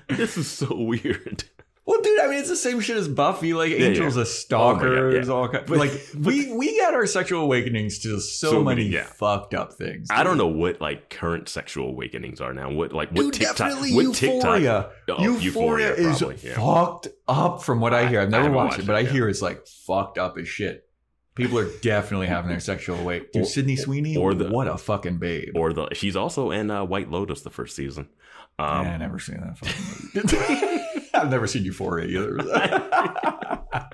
[SPEAKER 4] this is so weird
[SPEAKER 3] Well, dude, I mean, it's the same shit as Buffy. Like,
[SPEAKER 4] Yeah,
[SPEAKER 3] Angel's
[SPEAKER 4] yeah.
[SPEAKER 3] a stalker.
[SPEAKER 4] Oh God, yeah.
[SPEAKER 3] all kind,
[SPEAKER 4] But-
[SPEAKER 3] like we we got our sexual awakenings to so,
[SPEAKER 4] So
[SPEAKER 3] many,
[SPEAKER 4] many,
[SPEAKER 3] fucked up things.
[SPEAKER 4] i don't know what like current sexual awakenings are now what like what
[SPEAKER 3] Dude,
[SPEAKER 4] tiktok what
[SPEAKER 3] Euphoria.
[SPEAKER 4] tiktok Oh,
[SPEAKER 3] Euphoria, is
[SPEAKER 4] yeah.
[SPEAKER 3] fucked up from what I hear. I've never watched
[SPEAKER 4] watched
[SPEAKER 3] it, but I hear it's like fucked up as shit. People are definitely having their sexual awake. Dude,
[SPEAKER 4] Or-
[SPEAKER 3] Sydney Sweeney,
[SPEAKER 4] or the-
[SPEAKER 3] what a fucking babe.
[SPEAKER 4] or the she's also in uh, White Lotus the first season. Um,
[SPEAKER 3] yeah, I never seen that. I've never seen Euphoria either.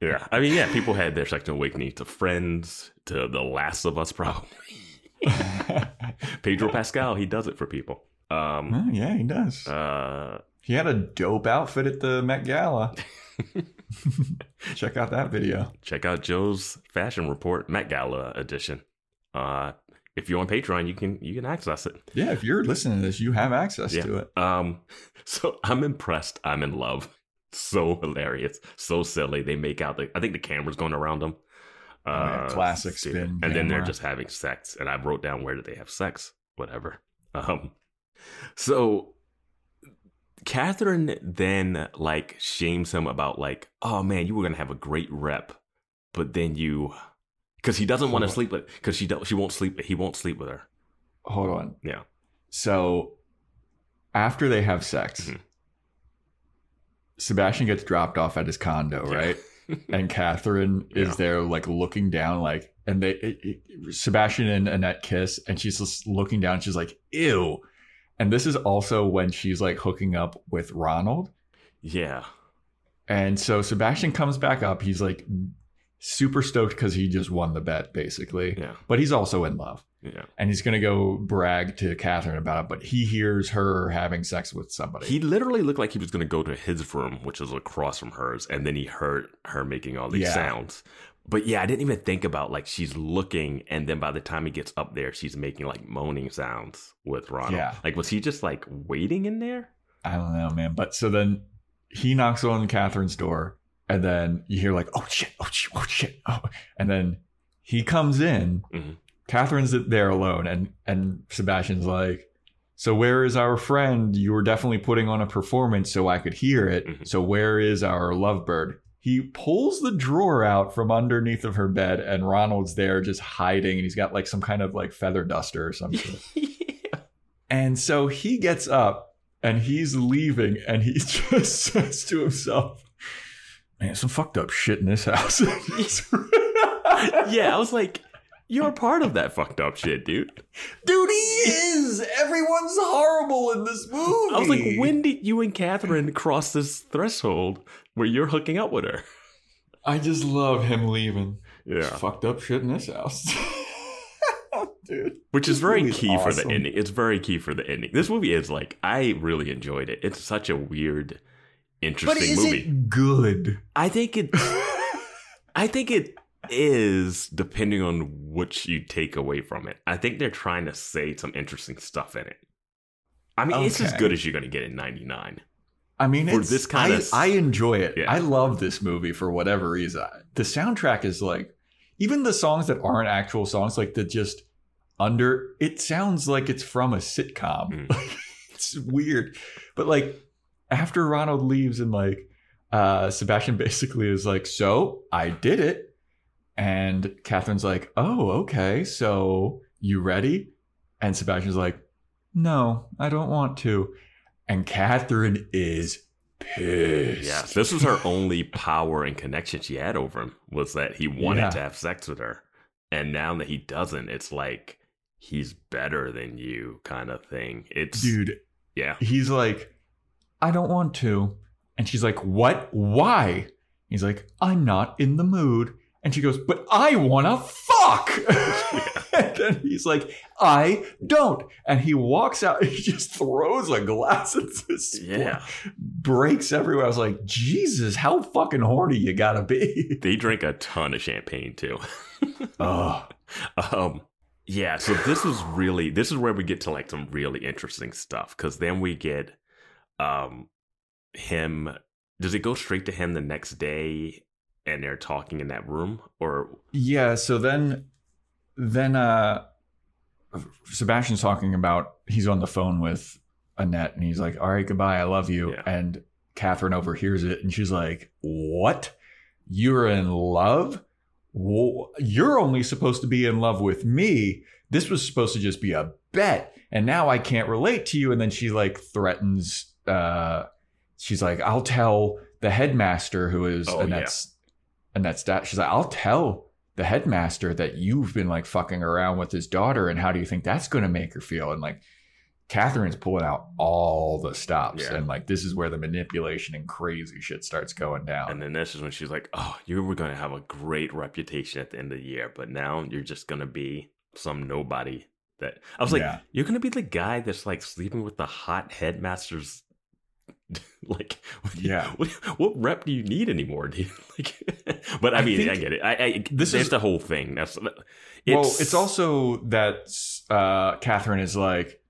[SPEAKER 4] Yeah, I mean, yeah, people had their sexual awakening to Friends, to The Last of Us, probably. Pedro Pascal, he does it for people. Um,
[SPEAKER 3] Huh, yeah, he does.
[SPEAKER 4] uh,
[SPEAKER 3] He had a dope outfit at the Met Gala. Check out that video.
[SPEAKER 4] check out Joe's fashion report, Met Gala edition. Uh, if you're on Patreon, you can you can access it.
[SPEAKER 3] Yeah, if you're listening to this, you have access
[SPEAKER 4] Yeah.
[SPEAKER 3] to it.
[SPEAKER 4] Um, so I'm impressed. I'm in love. So hilarious, so silly. They make out the. I think the camera's going around them. Uh,
[SPEAKER 3] Oh, classic spin
[SPEAKER 4] And then they're just having sex. And I wrote down where did they have sex? Whatever. Um, so Catherine then like shames him about like, oh man, you were gonna have a great rep, but then you, because he doesn't want to sleep with, because she don't, she won't sleep. He won't sleep with her.
[SPEAKER 3] Hold on.
[SPEAKER 4] Yeah.
[SPEAKER 3] So after they have sex,
[SPEAKER 4] Mhm.
[SPEAKER 3] Sebastian gets dropped off at his condo,
[SPEAKER 4] Yeah.
[SPEAKER 3] right? and Catherine is
[SPEAKER 4] Yeah.
[SPEAKER 3] there, like looking down, like, and they it, it- Sebastian and Annette kiss, and she's just looking down. She's like, "Ew." And this is also when she's like hooking up with Ronald.
[SPEAKER 4] Yeah.
[SPEAKER 3] And so Sebastian comes back up. He's like super stoked because he just won the bet, basically.
[SPEAKER 4] Yeah.
[SPEAKER 3] But he's also in love.
[SPEAKER 4] Yeah.
[SPEAKER 3] And he's going to go brag to Catherine about it. But he hears her having sex with somebody.
[SPEAKER 4] He literally looked like he was going to go to his room, which is across from hers, and then he heard her making all these
[SPEAKER 3] Yeah.
[SPEAKER 4] sounds. But yeah, I didn't even think about like she's looking, and then by the time he gets up there, she's making like moaning sounds with Ronald.
[SPEAKER 3] Yeah.
[SPEAKER 4] Like, was he just like waiting in there?
[SPEAKER 3] I don't know, man. But so then he knocks on Catherine's door. And then you hear like, oh shit, oh shit, oh shit. Oh. And then he comes in.
[SPEAKER 4] Mhm.
[SPEAKER 3] Catherine's there alone. And, and Sebastian's like, so where is our friend? You were definitely putting on a performance so I could hear it.
[SPEAKER 4] Mhm.
[SPEAKER 3] So where is our lovebird? He pulls the drawer out from underneath of her bed, and Ronald's there just hiding, and he's got like some kind of like feather duster or something.
[SPEAKER 4] yeah.
[SPEAKER 3] and so he gets up and he's leaving, and he just says to himself, "Man, some fucked up shit in this house."
[SPEAKER 4] yeah, I was like, you're part of that fucked up shit, dude.
[SPEAKER 3] dude, he is. Everyone's horrible in this movie.
[SPEAKER 4] I was like, when did you and Catherine cross this threshold where you're hooking up with her?
[SPEAKER 3] I just love him leaving.
[SPEAKER 4] Yeah.
[SPEAKER 3] fucked up shit in this house, oh, dude.
[SPEAKER 4] Which is very
[SPEAKER 3] movie's
[SPEAKER 4] key for the ending. It's very key for the ending. This movie is like I really enjoyed it. It's such a weird,
[SPEAKER 3] But
[SPEAKER 4] interesting
[SPEAKER 3] is
[SPEAKER 4] movie.
[SPEAKER 3] it good?
[SPEAKER 4] I think it. I think it is depending on what you take away from it. I think they're trying to say some interesting stuff in it. I mean, it's as
[SPEAKER 3] Okay.
[SPEAKER 4] good as you're going to get in '99.
[SPEAKER 3] I mean,
[SPEAKER 4] For
[SPEAKER 3] it's,
[SPEAKER 4] this kinda
[SPEAKER 3] I enjoy it.
[SPEAKER 4] Yeah.
[SPEAKER 3] I love this movie for whatever reason. The soundtrack is like, even the songs that aren't actual songs, like the just under, it sounds like it's from a sitcom.
[SPEAKER 4] Mm.
[SPEAKER 3] it's weird, but like after Ronald leaves and like uh Sebastian basically is like, so I did it, and Catherine's like, oh okay, so you ready? And Sebastian's like, no, I don't want to. And Catherine is pissed.
[SPEAKER 4] Yes, this was her only power and connection she had over him was that he wanted
[SPEAKER 3] Yeah.
[SPEAKER 4] to have sex with her, and now that he doesn't, it's like he's better than you, kind of thing. It's
[SPEAKER 3] Dude,
[SPEAKER 4] yeah,
[SPEAKER 3] he's like, I don't want to. And she's like, What? Why? He's like, I'm not in the mood. And she goes, But I wanna fuck. and then he's like, I don't. And he walks out he just throws a glass at this.
[SPEAKER 4] yeah.
[SPEAKER 3] Breaks everywhere. I was like, Jesus, how fucking horny you gotta be.
[SPEAKER 4] They drink a ton of champagne too.
[SPEAKER 3] oh,
[SPEAKER 4] um, yeah. So this is really this is where we get to like some really interesting stuff because then we get um him. Does it go straight to him the next day? And they're talking in that room, or
[SPEAKER 3] Yeah, so then then uh Sebastian's talking about he's on the phone with Annette and he's like, All right, goodbye, I love you.
[SPEAKER 4] Yeah.
[SPEAKER 3] And Catherine overhears it and she's like, What? You're in love? You're only supposed to be in love with me. This was supposed to just be a bet. And now I can't relate to you. And then she like threatens uh she's like, I'll tell the headmaster who is
[SPEAKER 4] Oh,
[SPEAKER 3] Annette's Annette's dad. She's like, I'll tell the headmaster that you've been like fucking around with his daughter, and how do you think that's going to make her feel? And like, Catherine's pulling out all the stops,
[SPEAKER 4] Yeah.
[SPEAKER 3] and like this is where the manipulation and crazy shit starts going down.
[SPEAKER 4] And then this is when she's like, "Oh, you were gonna have a great reputation at the end of the year, but now you're just gonna be some nobody." That I was like,
[SPEAKER 3] Yeah.
[SPEAKER 4] "You're gonna be the guy that's like sleeping with the hot headmaster's." like, what,
[SPEAKER 3] Yeah.
[SPEAKER 4] what, what rep do you need anymore, dude? like, but I
[SPEAKER 3] I
[SPEAKER 4] mean, I,
[SPEAKER 3] think
[SPEAKER 4] get it. I, I
[SPEAKER 3] this is-
[SPEAKER 4] the whole thing. That's
[SPEAKER 3] well, it's also that uh, Catherine is like,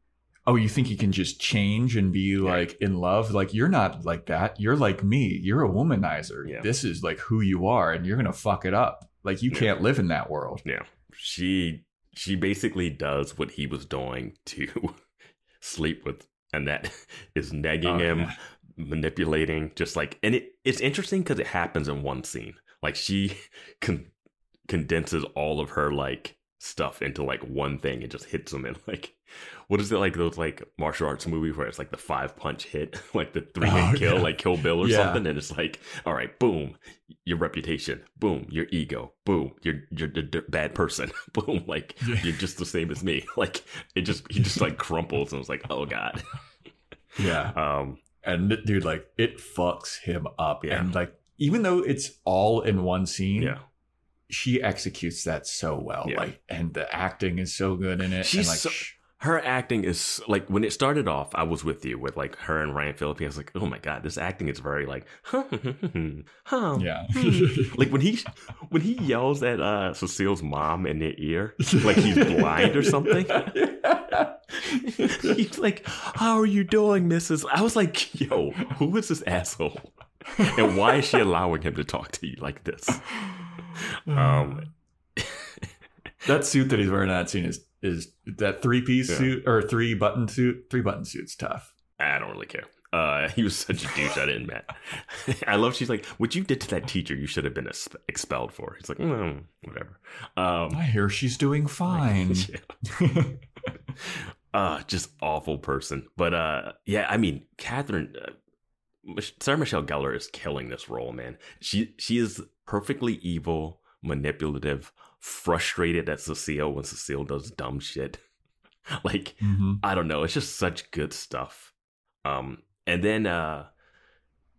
[SPEAKER 3] oh, you think you can just change and be like in love? Like you're not like that. You're like me. You're a womanizer.
[SPEAKER 4] Yeah.
[SPEAKER 3] This is like who you are, and you're gonna fuck it up. Like you
[SPEAKER 4] Yeah.
[SPEAKER 3] can't live in that world.
[SPEAKER 4] Yeah. She she basically does what he was doing to sleep with and that is nagging
[SPEAKER 3] Oh,
[SPEAKER 4] him,
[SPEAKER 3] yeah.
[SPEAKER 4] manipulating, just like and it it's interesting because it happens in one scene. Like she con- condenses all of her like stuff into like one thing and just hits him in like what is it like those like martial arts movies where it's like the five punch hit, like the three hit
[SPEAKER 3] Oh,
[SPEAKER 4] kill,
[SPEAKER 3] yeah.
[SPEAKER 4] like Kill Bill or
[SPEAKER 3] Yeah.
[SPEAKER 4] something, and it's like, all right, boom, your reputation, boom, your ego, boom, you're you're a d- bad person, boom, like you're just the same as me, like it just he just like crumples and it's like, oh god,
[SPEAKER 3] Yeah.
[SPEAKER 4] um,
[SPEAKER 3] And dude, like it fucks him up.
[SPEAKER 4] Yeah.
[SPEAKER 3] And like even though it's all in one scene,
[SPEAKER 4] yeah,
[SPEAKER 3] she executes that so well.
[SPEAKER 4] Yeah.
[SPEAKER 3] Like and the acting is so good in it.
[SPEAKER 4] She's
[SPEAKER 3] and like
[SPEAKER 4] so- her acting is like when it started off, I was with you with like her and Ryan Phillippe. I was like, oh my god, this acting is very like, huh, hmm, hmm, hmm, huh,
[SPEAKER 3] yeah.
[SPEAKER 4] like when he when he yells at uh Cecile's mom in the ear, like he's blind or something. He's like, "How are you doing, Mrs.?" I was like, "Yo, who is this asshole, and why is she allowing him to talk to you like this?" Um,
[SPEAKER 3] that suit that he's wearing in that scene is is that three piece
[SPEAKER 4] Yeah.
[SPEAKER 3] suit or three button suit. Three button suit's tough.
[SPEAKER 4] I don't really care. Uh, he was such a douche. I didn't met. I love. She's like, "What you did to that teacher, you should have been ex- expelled for." He's like, mm, "Whatever." Um,
[SPEAKER 3] I hear she's doing fine.
[SPEAKER 4] uh just awful person but uh yeah i mean catherine uh, sarah michelle gellar is killing this role man she she is perfectly evil manipulative frustrated at cecile when cecile does dumb shit like
[SPEAKER 3] Mhm.
[SPEAKER 4] i don't know it's just such good stuff um and then uh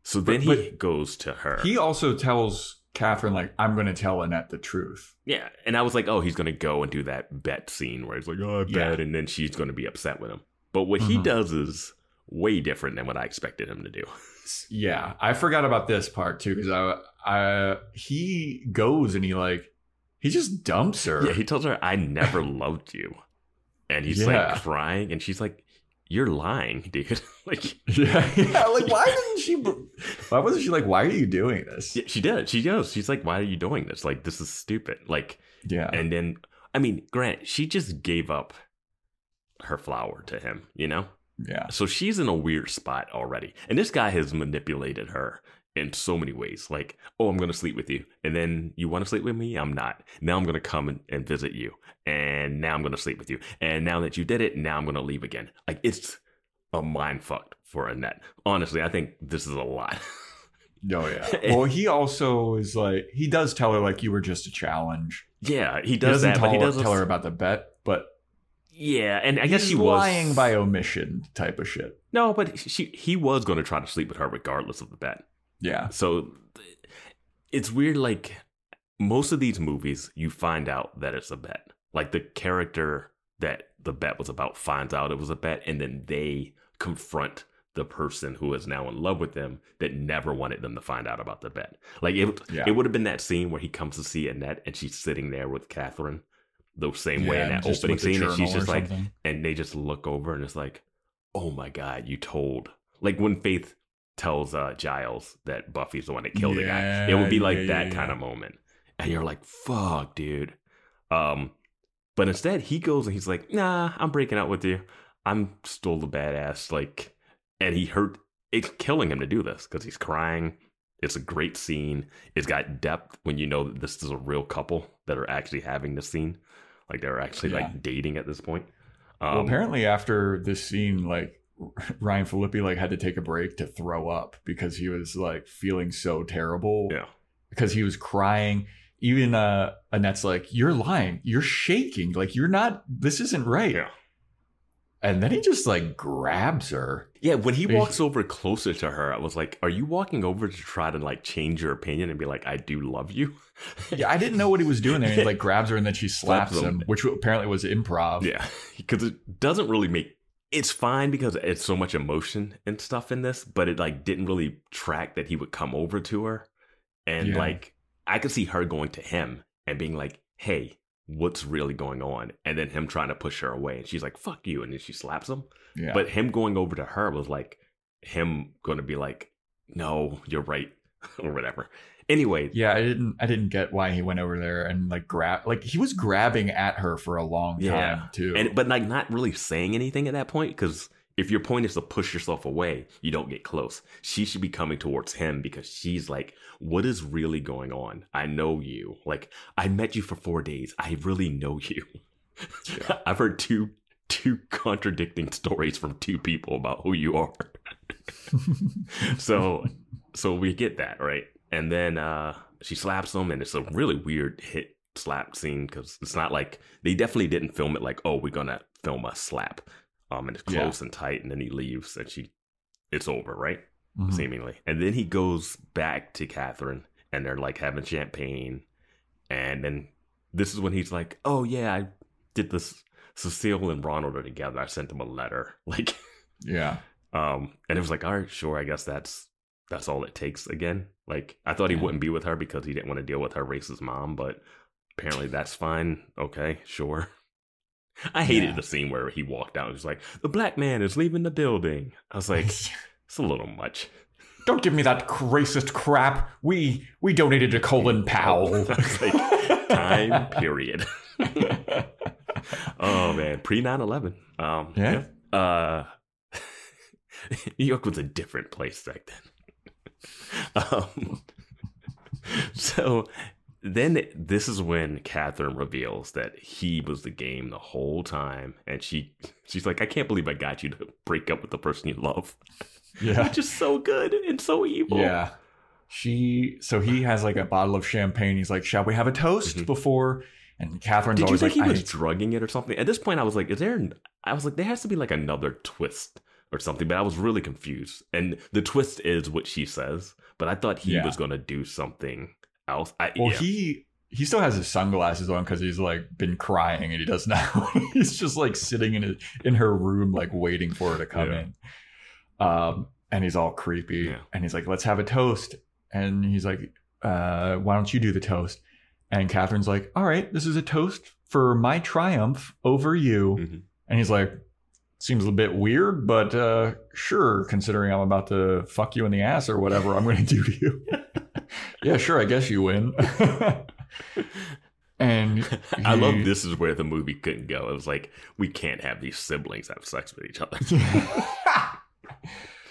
[SPEAKER 4] so then he
[SPEAKER 3] but
[SPEAKER 4] goes to her
[SPEAKER 3] He also tells Catherine like, "I'm going to tell Annette the truth."
[SPEAKER 4] Yeah, and I was like, oh, he's gonna go and do that bet scene where he's like, oh, I
[SPEAKER 3] Yeah.
[SPEAKER 4] bet, and then she's gonna be upset with him. But what he
[SPEAKER 3] Mhm.
[SPEAKER 4] does is way different than what I expected him to do.
[SPEAKER 3] Yeah, I forgot about this part too because I, I, he goes and he like, he just dumps her.
[SPEAKER 4] Yeah, he tells her, I never loved you, and he's
[SPEAKER 3] Yeah.
[SPEAKER 4] like crying, and she's like, you're lying, dude. like,
[SPEAKER 3] yeah, yeah. Like, why didn't she? Why wasn't she like, why are you doing this?
[SPEAKER 4] yeah, she did. She goes. She's like, why are you doing this? Like, this is stupid. Like,
[SPEAKER 3] Yeah,
[SPEAKER 4] and then, I mean, Grant, she just gave up her flower to him, you know.
[SPEAKER 3] yeah.
[SPEAKER 4] So she's in a weird spot already. And this guy has manipulated her in so many ways. Like, oh, I'm going to sleep with you. And then you want to sleep with me? I'm not. Now I'm going to come and, and visit you. And now I'm going to sleep with you. And now that you did it, now I'm going to leave again. Like, it's a mind fuck for Annette. Honestly, I think this is a lot.
[SPEAKER 3] Oh yeah. Well, he also is like, he does tell her like, you were just a challenge.
[SPEAKER 4] yeah, he
[SPEAKER 3] He
[SPEAKER 4] does
[SPEAKER 3] doesn't
[SPEAKER 4] that,
[SPEAKER 3] tell,
[SPEAKER 4] but he does
[SPEAKER 3] tell her about the bet, but
[SPEAKER 4] Yeah, and I guess
[SPEAKER 3] he's
[SPEAKER 4] he was
[SPEAKER 3] lying by omission type of shit.
[SPEAKER 4] No, but she he was going to try to sleep with her regardless of the bet.
[SPEAKER 3] Yeah.
[SPEAKER 4] So it's weird. Like most of these movies, you find out that it's a bet. Like the character that the bet was about finds out it was a bet, and then they confront the person who is now in love with them that never wanted them to find out about the bet. Like it,
[SPEAKER 3] Yeah.
[SPEAKER 4] it would have been that scene where he comes to see Annette and she's sitting there with Catherine, the same way in that opening scene, and she's just like,
[SPEAKER 3] something.
[SPEAKER 4] and they just look over and it's like, oh my god, you told. Like when Faith tells uh, Giles that Buffy's the one that killed the guy, it would be like
[SPEAKER 3] yeah,
[SPEAKER 4] that
[SPEAKER 3] yeah,
[SPEAKER 4] kind of moment, and you're like, fuck, dude. Um, but instead he goes and he's like, nah, I'm breaking out with you. I'm still the badass. Like, and he hurt. It's killing him to do this because he's crying. It's a great scene. It's got depth when you know that this is a real couple that are actually having this scene. Like they're actually
[SPEAKER 3] Yeah.
[SPEAKER 4] like dating at this point. Um,
[SPEAKER 3] well, apparently after this scene, like Ryan Phillippe like had to take a break to throw up because he was like feeling so terrible.
[SPEAKER 4] Yeah.
[SPEAKER 3] Because he was crying. even uh Annette's like, You're lying. You're shaking. Like you're not this isn't right.
[SPEAKER 4] Yeah.
[SPEAKER 3] And then he just like grabs her.
[SPEAKER 4] Yeah, when he walks over closer to her, I was like, "Are you walking over to try to like change your opinion and be like, I do love you?"
[SPEAKER 3] Yeah, I didn't know what he was doing there. He like grabs her and then she slaps
[SPEAKER 4] Slaps him.
[SPEAKER 3] him, which apparently was improv.
[SPEAKER 4] Yeah, because it doesn't really make. It's fine because it's so much emotion and stuff in this, but it like didn't really track that he would come over to her, and
[SPEAKER 3] Yeah.
[SPEAKER 4] like I could see her going to him and being like, "Hey, what's really going on?" And then him trying to push her away, and she's like, "Fuck you," and then she slaps him.
[SPEAKER 3] Yeah.
[SPEAKER 4] But him going over to her was like him going to be like, "No, you're right," or whatever. Anyway,
[SPEAKER 3] yeah, I didn't I didn't get why he went over there and like grab like he was grabbing at her for a long time
[SPEAKER 4] Yeah.
[SPEAKER 3] too.
[SPEAKER 4] and but like not really saying anything at that point because if your point is to push yourself away, you don't get close. She should be coming towards him because she's like, "What is really going on? I know you. Like I met you for four days. I really know you.
[SPEAKER 3] Yeah.
[SPEAKER 4] I've heard two two contradicting stories from two people about who you are." so so we get that right and then uh she slaps him and it's a really weird hit slap scene because it's not like they definitely didn't film it like oh we're gonna film a slap um and it's
[SPEAKER 3] Yeah.
[SPEAKER 4] close and tight and then he leaves and she it's over right
[SPEAKER 3] Mhm.
[SPEAKER 4] seemingly and then he goes back to catherine and they're like having champagne and then this is when he's like oh yeah i did this cecile and ronald are together i sent them a letter like
[SPEAKER 3] Yeah.
[SPEAKER 4] um, and it was like, all right, sure, I guess that's that's all it takes again. Like I thought he wouldn't be with her because he didn't want to deal with her racist mom, but apparently that's fine. Okay, sure. I hated
[SPEAKER 3] Yeah.
[SPEAKER 4] the scene where he walked out and was like, the black man is leaving the building. I was like, it's a little much.
[SPEAKER 3] Don't give me that racist crap. We we donated to Colin Powell.
[SPEAKER 4] Like, time period. oh man, pre 9-11. Um
[SPEAKER 3] Yeah.
[SPEAKER 4] yeah. Uh New York was a different place back then. um so then this is when Catherine reveals that he was the game the whole time, and she she's like, "I can't believe I got you to break up with the person you love."
[SPEAKER 3] yeah.
[SPEAKER 4] Which is so good and so evil.
[SPEAKER 3] Yeah. She so he has like a bottle of champagne. He's like, "Shall we have a toast
[SPEAKER 4] Mhm.
[SPEAKER 3] before?" And Catherine's
[SPEAKER 4] Did you think
[SPEAKER 3] like,
[SPEAKER 4] he was drugging it or something? At this point, I was like, "Is there?" I was like, "There has to be like another twist or something," but I was really confused. And the twist is what she says, but I thought he
[SPEAKER 3] Yeah.
[SPEAKER 4] was going to do something else. I,
[SPEAKER 3] Well,
[SPEAKER 4] yeah.
[SPEAKER 3] he he still has his sunglasses on because he's like been crying and he does not. he's just like sitting in his, in her room, like waiting for her to come
[SPEAKER 4] Yeah.
[SPEAKER 3] in. Um, and he's all creepy,
[SPEAKER 4] Yeah.
[SPEAKER 3] and he's like, "Let's have a toast." And he's like, uh, "Why don't you do the toast?" And Catherine's like, "All right, this is a toast for my triumph over you."
[SPEAKER 4] Mhm.
[SPEAKER 3] And he's like, "Seems a bit weird, but uh, sure, considering I'm about to fuck you in the ass or whatever I'm going to do to you." yeah, sure, I guess you win. and
[SPEAKER 4] I love this is where the movie couldn't go. It was like we can't have these siblings have sex with each other.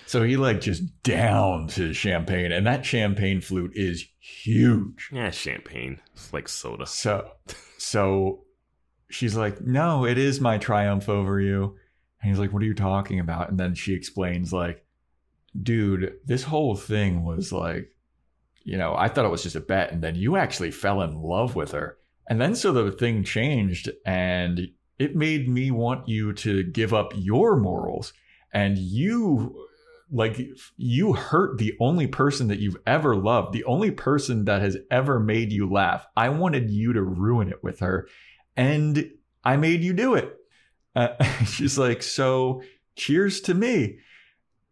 [SPEAKER 3] so he like just downs his champagne, and that champagne flute is huge.
[SPEAKER 4] yeah, champagne. It's like soda.
[SPEAKER 3] So, so she's like, "No, it is my triumph over you." And he's like, "What are you talking about?" And then she explains, like, "Dude, this whole thing was like, you know, I thought it was just a bet, and then you actually fell in love with her, and then so the thing changed, and it made me want you to give up your morals, and you." Like you hurt the only person that you've ever loved, the only person that has ever made you laugh. I wanted you to ruin it with her, and I made you do it. Uh, she's like, so cheers to me.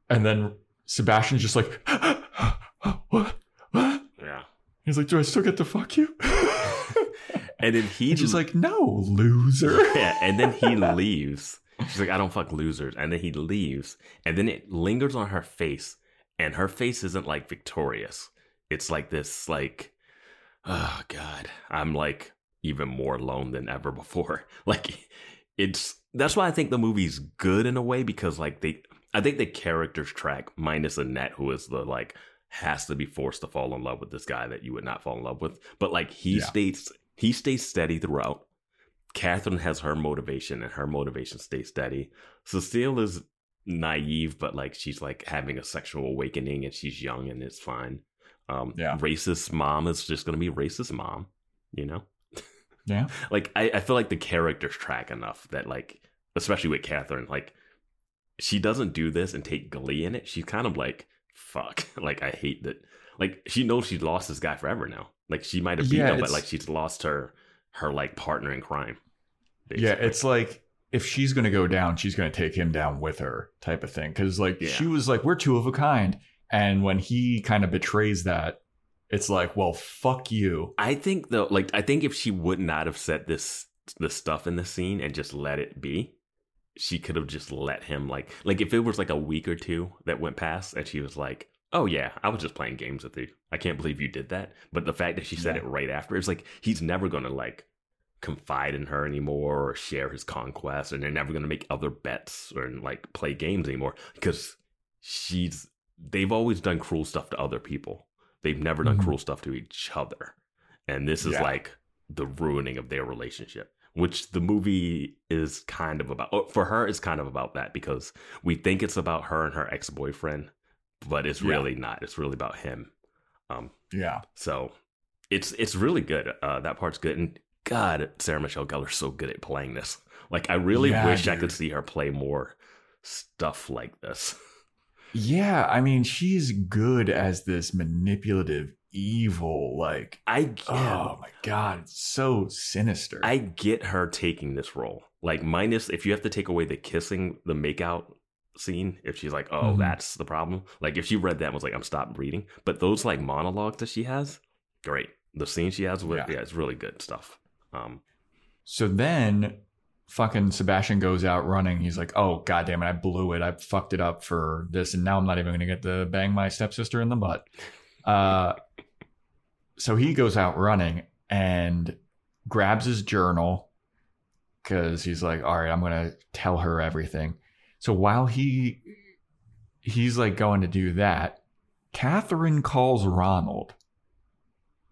[SPEAKER 3] And then Sebastian's just like, what? What?
[SPEAKER 4] Yeah.
[SPEAKER 3] He's like, do I still get to fuck you?
[SPEAKER 4] And then he
[SPEAKER 3] she's like, no, loser.
[SPEAKER 4] yeah, and then he leaves. She's like, I don't fuck losers. And then he leaves. And then it lingers on her face. And her face isn't like victorious. It's like this, like, oh God. I'm like even more alone than ever before. Like it's that's why I think the movie's good in a way, because like they I think the characters track minus Annette, who is the like has to be forced to fall in love with this guy that you would not fall in love with. But like he
[SPEAKER 3] Yeah.
[SPEAKER 4] stays he stays steady throughout. Catherine has her motivation and her motivation stays steady. Cecile is naive, but like she's like having a sexual awakening and she's young and it's fine. Um
[SPEAKER 3] Yeah.
[SPEAKER 4] racist mom is just gonna be racist mom. you know?
[SPEAKER 3] Yeah.
[SPEAKER 4] Like I, I feel like the characters track enough that like especially with Catherine, like she doesn't do this and take glee in it. She's kind of like, fuck. Like I hate that like she knows she's lost this guy forever now. Like she might have beat
[SPEAKER 3] Yeah,
[SPEAKER 4] him, but like she's lost her her like partner in crime.
[SPEAKER 3] Yeah, it's like if she's to go down, she's to take him down with her type of thing. Cause like
[SPEAKER 4] Yeah.
[SPEAKER 3] she was like, we're two of a kind. And when he kind of betrays that, it's like, well, fuck you.
[SPEAKER 4] I think though, like I think if she would not have said this the stuff in the scene and just let it be, she could have just let him like like if it was like a week or two that went past and she was like, "Oh yeah, I was just playing games with you. I can't believe you did that." But the fact that she said
[SPEAKER 3] Yeah.
[SPEAKER 4] it right after, it's like he's never going to like confide in her anymore or share his conquest and they're never going to make other bets or like play games anymore because she's they've always done cruel stuff to other people. They've never done
[SPEAKER 3] Mhm.
[SPEAKER 4] cruel stuff to each other. And this is
[SPEAKER 3] Yeah.
[SPEAKER 4] like the ruining of their relationship, which the movie is kind of about. For her, it's kind of about that because we think it's about her and her ex boyfriend, but it's
[SPEAKER 3] Yeah.
[SPEAKER 4] really not. It's really about him. Um,
[SPEAKER 3] Yeah.
[SPEAKER 4] so it's it's really good. Uh, that part's good. And God, Sarah Michelle Gellar's so good at playing this. Like I really
[SPEAKER 3] Yeah,
[SPEAKER 4] wish I could see her play more stuff like this.
[SPEAKER 3] Yeah. I mean, she's good as this manipulative, evil, like,
[SPEAKER 4] I get,
[SPEAKER 3] oh my God, it's so sinister.
[SPEAKER 4] I get her taking this role. Like minus if you have to take away the kissing, the makeout scene, if she's like, oh,
[SPEAKER 3] Mhm.
[SPEAKER 4] that's the problem. Like if she read that and was like, I'm stopped reading. But those like monologues that she has, great. The scene she has with
[SPEAKER 3] Yeah.
[SPEAKER 4] yeah, it's really good stuff. Um
[SPEAKER 3] So then fucking Sebastian goes out running. He's like, oh, God damn it. I blew it. I fucked it up for this. And now I'm not even going to get to bang my stepsister in the butt. Uh, so he goes out running and grabs his journal because he's like, all right, I'm going to tell her everything. So while he he's like going to do that, Catherine calls Ronald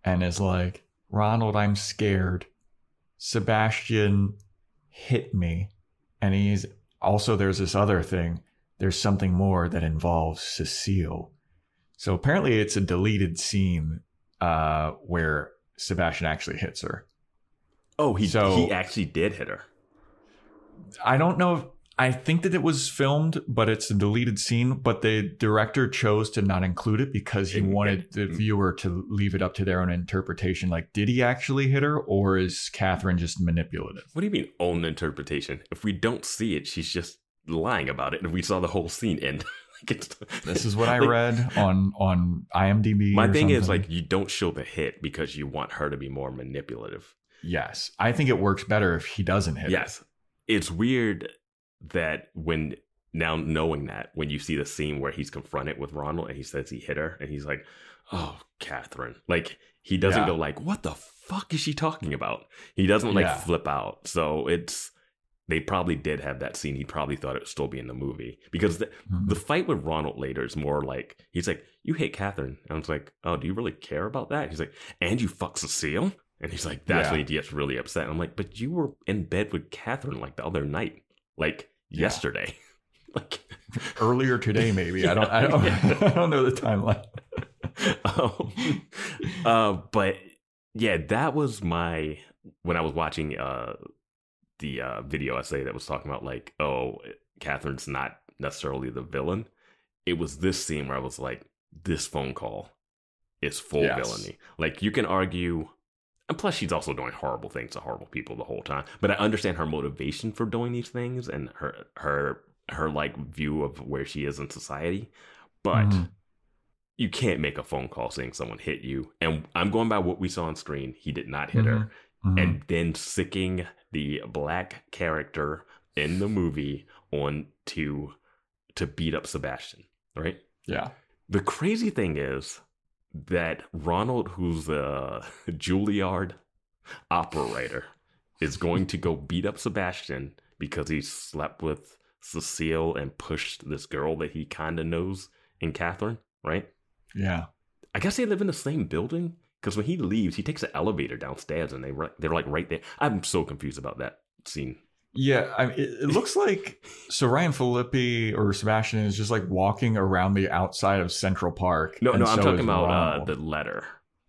[SPEAKER 3] and is like, Ronald, I'm scared. Sebastian hit me. And he's also, there's this other thing. There's something more that involves Cecile. So apparently, it's a deleted scene uh, where Sebastian actually hits her.
[SPEAKER 4] Oh, he
[SPEAKER 3] So-
[SPEAKER 4] he actually did hit her.
[SPEAKER 3] I don't know. I think that it was filmed, but it's a deleted scene. But the director chose to not include it because he wanted the mm. viewer to leave it up to their own interpretation. Like, did he actually hit her, or is Catherine just manipulative?
[SPEAKER 4] What do you mean own interpretation? If we don't see it, she's just lying about it. And we saw the whole scene end.
[SPEAKER 3] This is what I
[SPEAKER 4] like,
[SPEAKER 3] read on on IMDb.
[SPEAKER 4] My thing is like you don't show the hit because you want her to be more manipulative.
[SPEAKER 3] yes, I think it works better if he doesn't hit. her.
[SPEAKER 4] Yes. It's weird that when now knowing that when you see the scene where he's confronted with Ronald and he says he hit her and he's like, "Oh, Catherine." Like he doesn't
[SPEAKER 3] Yeah.
[SPEAKER 4] go like, "What the fuck is she talking about?" He doesn't like
[SPEAKER 3] Yeah.
[SPEAKER 4] flip out. So it's they probably did have that scene. He probably thought it would still be in the movie because the,
[SPEAKER 3] Mhm.
[SPEAKER 4] the fight with Ronald later is more like he's like, "You hit Catherine," and I was like, "Oh, do you really care about that?" He's like, "And you fuck Cecile," and he's like, "That's
[SPEAKER 3] Yeah.
[SPEAKER 4] when he gets really upset." And I'm like, "But you were in bed with Catherine like the other night, like
[SPEAKER 3] Yeah.
[SPEAKER 4] yesterday, like."
[SPEAKER 3] earlier today, maybe. I don't. I don't.
[SPEAKER 4] Yeah.
[SPEAKER 3] I don't know the timeline.
[SPEAKER 4] um, uh, but yeah, that was my when I was watching uh the uh video essay that was talking about like, oh, Catherine's not necessarily the villain. It was this scene where I was like, this phone call is full
[SPEAKER 3] Yes.
[SPEAKER 4] villainy. Like you can argue and plus she's also doing horrible things to horrible people the whole time. But I understand her motivation for doing these things and her her her like view of where she is in society. But
[SPEAKER 3] Mhm.
[SPEAKER 4] you can't make a phone call saying someone hit you. And I'm going by what we saw on screen. He did not hit her.
[SPEAKER 3] Mhm.
[SPEAKER 4] And then sicking the black character in the movie on to to beat up Sebastian, right?
[SPEAKER 3] yeah,
[SPEAKER 4] The crazy thing is that Ronald, who's a Juilliard operator, is going to go beat up Sebastian because he slept with Cecile and pushed this girl that he kind of knows in Catherine, right?
[SPEAKER 3] yeah.
[SPEAKER 4] I guess they live in the same building because when he leaves, he takes an elevator downstairs and they they're like right there. I'm so confused about that scene.
[SPEAKER 3] Yeah, I mean, it, it looks like so. Ryan Phillippe or Sebastian is just like walking around the outside of Central Park.
[SPEAKER 4] No, no, I'm talking about uh, the letter.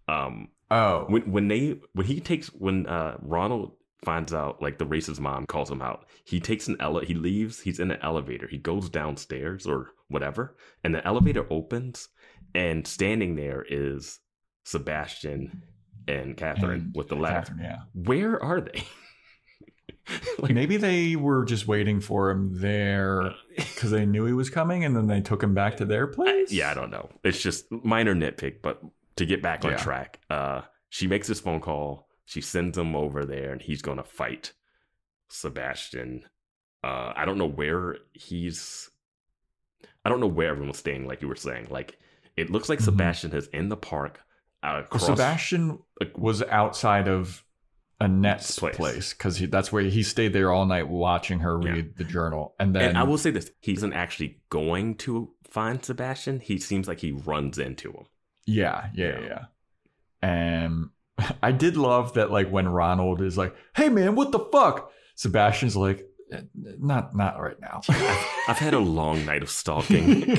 [SPEAKER 4] Um,
[SPEAKER 3] Oh,
[SPEAKER 4] when when they when he takes when uh Ronald finds out like the racist mom calls him out he takes an ele he leaves he's in an elevator he goes downstairs or whatever and the elevator opens and standing there is Sebastian and Catherine
[SPEAKER 3] And
[SPEAKER 4] with the ladder
[SPEAKER 3] Catherine, yeah.
[SPEAKER 4] where are they like
[SPEAKER 3] Maybe they were just waiting for him there because they knew he was coming, and then they took him back to their place.
[SPEAKER 4] yeah I don't know it's just minor nitpick but to get back on
[SPEAKER 3] Yeah.
[SPEAKER 4] track uh she makes this phone call she sends him over there and he's gonna fight Sebastian. Uh, I don't know where he's. I don't know where everyone's staying. Like you were saying, like it looks like
[SPEAKER 3] Mhm.
[SPEAKER 4] Sebastian is in the park. Uh,
[SPEAKER 3] Well, Sebastian
[SPEAKER 4] like,
[SPEAKER 3] was outside of Annette's
[SPEAKER 4] Place.
[SPEAKER 3] place because that's where he stayed there all night watching her
[SPEAKER 4] Yeah.
[SPEAKER 3] read the journal, and then
[SPEAKER 4] and I will say this: he isn't actually going to find Sebastian. He seems like he runs into him.
[SPEAKER 3] yeah, yeah,
[SPEAKER 4] Yeah.
[SPEAKER 3] yeah. And I did love that, like when Ronald is like, "Hey, man, what the fuck?" Sebastian's like, "Eh, "Not, not right now."
[SPEAKER 4] I've had a long night of stalking.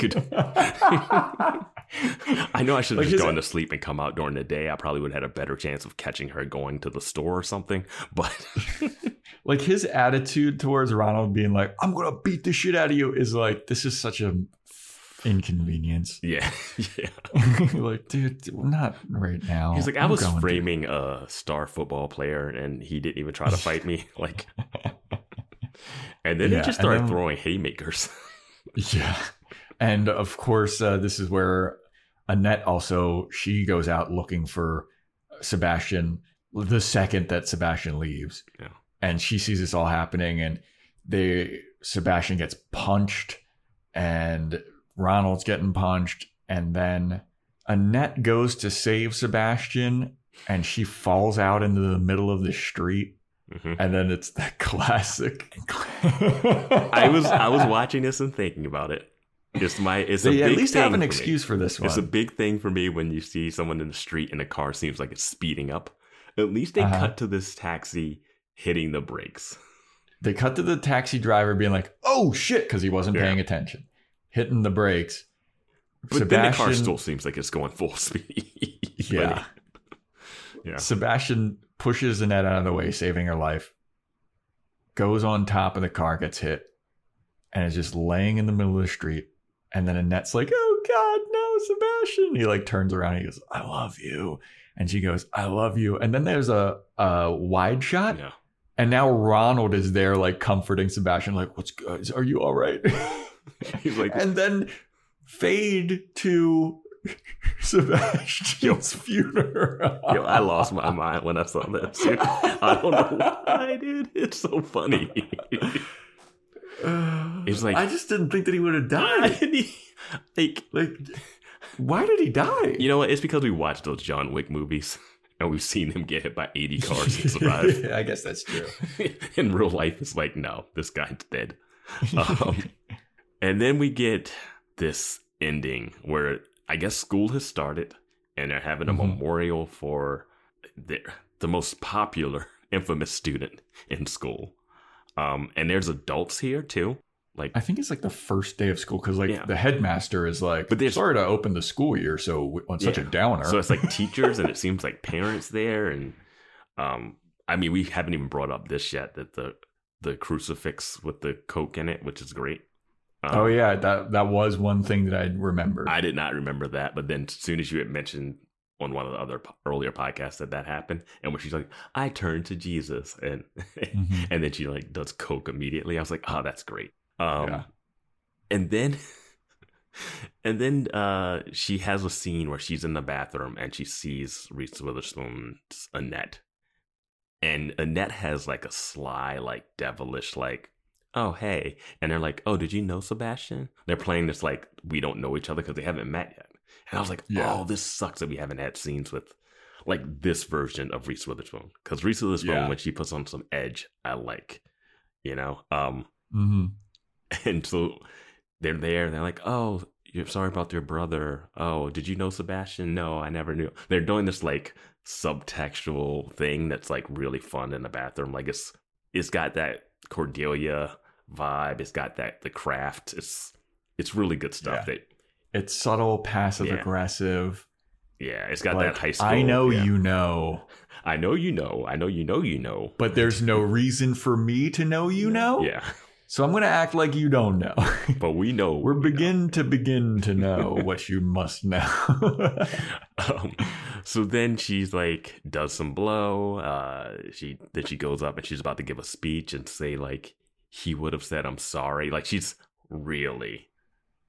[SPEAKER 4] I know I should have
[SPEAKER 3] Like
[SPEAKER 4] just gone to sleep and come out during the day. I probably would have had a better chance of catching her going to the store or something. But
[SPEAKER 3] like his attitude towards Ronald being like, "I'm gonna beat the shit out of you," is like, this is such a inconvenience.
[SPEAKER 4] yeah, yeah.
[SPEAKER 3] like, dude, not right now.
[SPEAKER 4] He's like, I
[SPEAKER 3] I'm
[SPEAKER 4] was
[SPEAKER 3] going to."
[SPEAKER 4] framing a star football player, and he didn't even try to fight me. Like, and then
[SPEAKER 3] Yeah,
[SPEAKER 4] he just started
[SPEAKER 3] then-
[SPEAKER 4] throwing haymakers.
[SPEAKER 3] Yeah. And of course, uh, this is where Annette also she goes out looking for Sebastian the second that Sebastian leaves.
[SPEAKER 4] Yeah.
[SPEAKER 3] And she sees this all happening and they Sebastian gets punched and Ronald's getting punched and then Annette goes to save Sebastian and she falls out into the middle of the street
[SPEAKER 4] Mhm.
[SPEAKER 3] and then it's that classic
[SPEAKER 4] I was I was watching this and thinking about it. It's my it's a
[SPEAKER 3] they
[SPEAKER 4] big
[SPEAKER 3] at least
[SPEAKER 4] thing
[SPEAKER 3] have an
[SPEAKER 4] for me.
[SPEAKER 3] excuse for this one.
[SPEAKER 4] It's a big thing for me when you see someone in the street and a car seems like it's speeding up. At least they
[SPEAKER 3] Uh-huh.
[SPEAKER 4] cut to this taxi hitting the brakes.
[SPEAKER 3] They cut to the taxi driver being like, "Oh shit," because he wasn't
[SPEAKER 4] Yeah.
[SPEAKER 3] paying attention, hitting the brakes.
[SPEAKER 4] But then the car still seems like it's going full speed.
[SPEAKER 3] Yeah.
[SPEAKER 4] Yeah.
[SPEAKER 3] Sebastian pushes Annette out of the way, saving her life. Goes on top of the car, gets hit, and is just laying in the middle of the street. And then Annette's like, "Oh God, no, Sebastian!" He like turns around. And he goes, "I love you," and she goes, "I love you." And then there's a a wide shot,
[SPEAKER 4] yeah.
[SPEAKER 3] and now Ronald is there, like comforting Sebastian, like, "What's good? Are you all right?"
[SPEAKER 4] He's like,
[SPEAKER 3] and then fade to Sebastian's funeral.
[SPEAKER 4] yo, I lost my mind when I saw that. I don't know why, dude. It's so funny. It's like-
[SPEAKER 3] I just didn't think that he would have died.
[SPEAKER 4] like,
[SPEAKER 3] Like, why did he die?
[SPEAKER 4] you know what? It's because we watched those John Wick movies and we've seen him get hit by 80 cars and survive.
[SPEAKER 3] I guess that's true.
[SPEAKER 4] in real life it's like no this guy's dead um, and then we get this ending where i guess school has started and they're having a
[SPEAKER 3] Mhm.
[SPEAKER 4] memorial for the, the most popular infamous student in school um, and there's adults here too like
[SPEAKER 3] I think it's like the first day of school because like
[SPEAKER 4] Yeah.
[SPEAKER 3] the headmaster is like,
[SPEAKER 4] But there's-
[SPEAKER 3] sorry to open the school year so on such
[SPEAKER 4] Yeah.
[SPEAKER 3] a downer.
[SPEAKER 4] so it's like teachers and it seems like parents there and um i mean we haven't even brought up this yet that the the crucifix with the coke in it which is great Um,
[SPEAKER 3] oh yeah, that that was one thing that I remembered.
[SPEAKER 4] I did not remember that, but then as soon as you had mentioned on one of the other earlier podcasts that that happened, and when she's like, "I turned to Jesus," and
[SPEAKER 3] Mhm.
[SPEAKER 4] and then she like does coke immediately, I was like, "Oh, that's great." Um,
[SPEAKER 3] Yeah.
[SPEAKER 4] and then and then uh, she has a scene where she's in the bathroom and she sees Reese Witherspoon's Annette, and Annette has like a sly, like devilish, like. Oh hey, and they're like, "Oh, did you know Sebastian?" They're playing this like we don't know each other because they haven't met yet. And I was like,
[SPEAKER 3] Yeah.
[SPEAKER 4] "Oh, this sucks that we haven't had scenes with like this version of Reese Witherspoon." Because Reese Witherspoon,
[SPEAKER 3] Yeah.
[SPEAKER 4] when she puts on some edge, I like, you know. Um,
[SPEAKER 3] Mhm.
[SPEAKER 4] and so they're there and they're like oh you're sorry about your brother oh did you know sebastian no i never knew they're doing this like subtextual thing that's like really fun in the bathroom like it's it's got that cordelia vibe it's got that the craft it's it's really good stuff that
[SPEAKER 3] It's subtle, passive
[SPEAKER 4] Yeah.
[SPEAKER 3] aggressive.
[SPEAKER 4] Yeah, it's got
[SPEAKER 3] Like,
[SPEAKER 4] that high school.
[SPEAKER 3] I know
[SPEAKER 4] yeah.
[SPEAKER 3] you know,
[SPEAKER 4] I know you know. I know you know you know.
[SPEAKER 3] but there's no reason for me to know you know.
[SPEAKER 4] Yeah,
[SPEAKER 3] So I'm gonna act like you don't know.
[SPEAKER 4] but we know.
[SPEAKER 3] We're
[SPEAKER 4] we know.
[SPEAKER 3] begin to begin to know what you must know.
[SPEAKER 4] Um, so then she's like does some blow. Uh, she then she goes up and she's about to give a speech and say like he would have said I'm sorry. Like she's really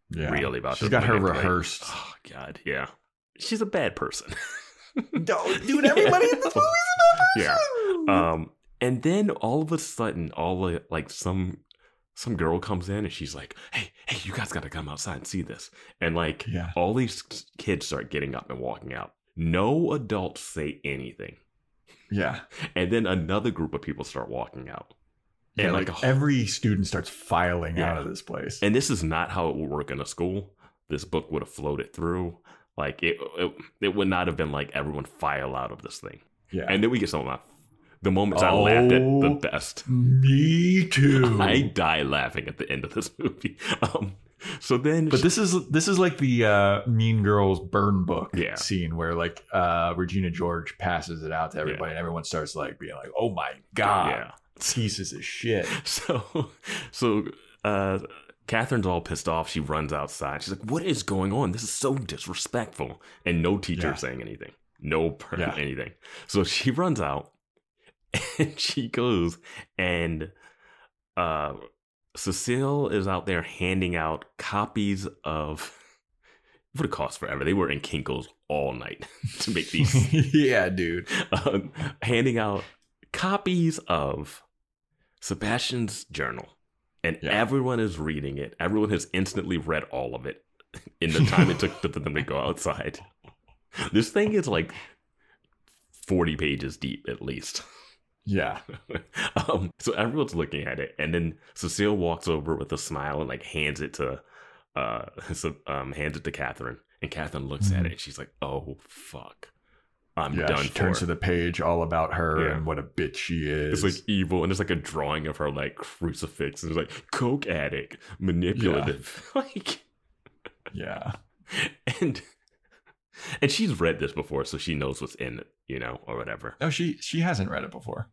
[SPEAKER 3] yeah.
[SPEAKER 4] really about
[SPEAKER 3] She's
[SPEAKER 4] to
[SPEAKER 3] got her rehearsed.
[SPEAKER 4] Oh God, yeah. She's a bad person.
[SPEAKER 3] No, dude, everybody in this movie is a
[SPEAKER 4] Yeah.
[SPEAKER 3] person.
[SPEAKER 4] Um, and then all of a sudden, all the, like some some girl comes in and she's like, "Hey, hey, you guys got to come outside and see this." And like,
[SPEAKER 3] Yeah.
[SPEAKER 4] all these kids start getting up and walking out. No adults say anything,
[SPEAKER 3] yeah.
[SPEAKER 4] and then another group of people start walking out.
[SPEAKER 3] Yeah,
[SPEAKER 4] And
[SPEAKER 3] like,
[SPEAKER 4] like
[SPEAKER 3] every student starts filing
[SPEAKER 4] Yeah.
[SPEAKER 3] out of this place.
[SPEAKER 4] And this is not how it would work in a school. This book would have floated through. Like it, it, it would not have been like everyone file out of this thing.
[SPEAKER 3] yeah.
[SPEAKER 4] And then we get some of the moments I laughed at the
[SPEAKER 3] Oh.
[SPEAKER 4] best.
[SPEAKER 3] Me too.
[SPEAKER 4] I die laughing at the end of this movie. Um, so then,
[SPEAKER 3] But this is this is like the uh, Mean Girls burn book
[SPEAKER 4] Yeah.
[SPEAKER 3] scene where like uh, Regina George passes it out to everybody, and everyone starts like being like, "Oh my god,
[SPEAKER 4] yeah.
[SPEAKER 3] Pieces of shit."
[SPEAKER 4] So, so uh, Catherine's all pissed off. She runs outside. She's like, "What is going on? This is so disrespectful." And no teacher
[SPEAKER 3] Yeah.
[SPEAKER 4] saying anything. No per-
[SPEAKER 3] Yeah.
[SPEAKER 4] anything. So she runs out, and she goes and uh, Cecile is out there handing out copies of. It would have cost forever. They were in Kinko's all night to make these
[SPEAKER 3] yeah, dude.
[SPEAKER 4] um, handing out copies of Sebastian's journal, and
[SPEAKER 3] Yeah.
[SPEAKER 4] everyone is reading it. Everyone has instantly read all of it in the time it took for them to go outside. This thing is like forty pages deep, at least.
[SPEAKER 3] Yeah,
[SPEAKER 4] um, so everyone's looking at it, and then Cecile walks over with a smile and like hands it to, uh, so, um, hands it to Catherine, and Catherine looks at
[SPEAKER 3] Mhm.
[SPEAKER 4] it, and she's like, "Oh fuck, I'm
[SPEAKER 3] yeah.
[SPEAKER 4] done
[SPEAKER 3] She
[SPEAKER 4] for."
[SPEAKER 3] turns to the page all about her
[SPEAKER 4] Yeah.
[SPEAKER 3] and what a bitch she is.
[SPEAKER 4] It's like evil, and it's like a drawing of her like crucifix, and it's like coke addict, manipulative, like,
[SPEAKER 3] yeah,
[SPEAKER 4] and and she's read this before, so she knows what's in it, you know, or whatever.
[SPEAKER 3] no, she she hasn't read it before.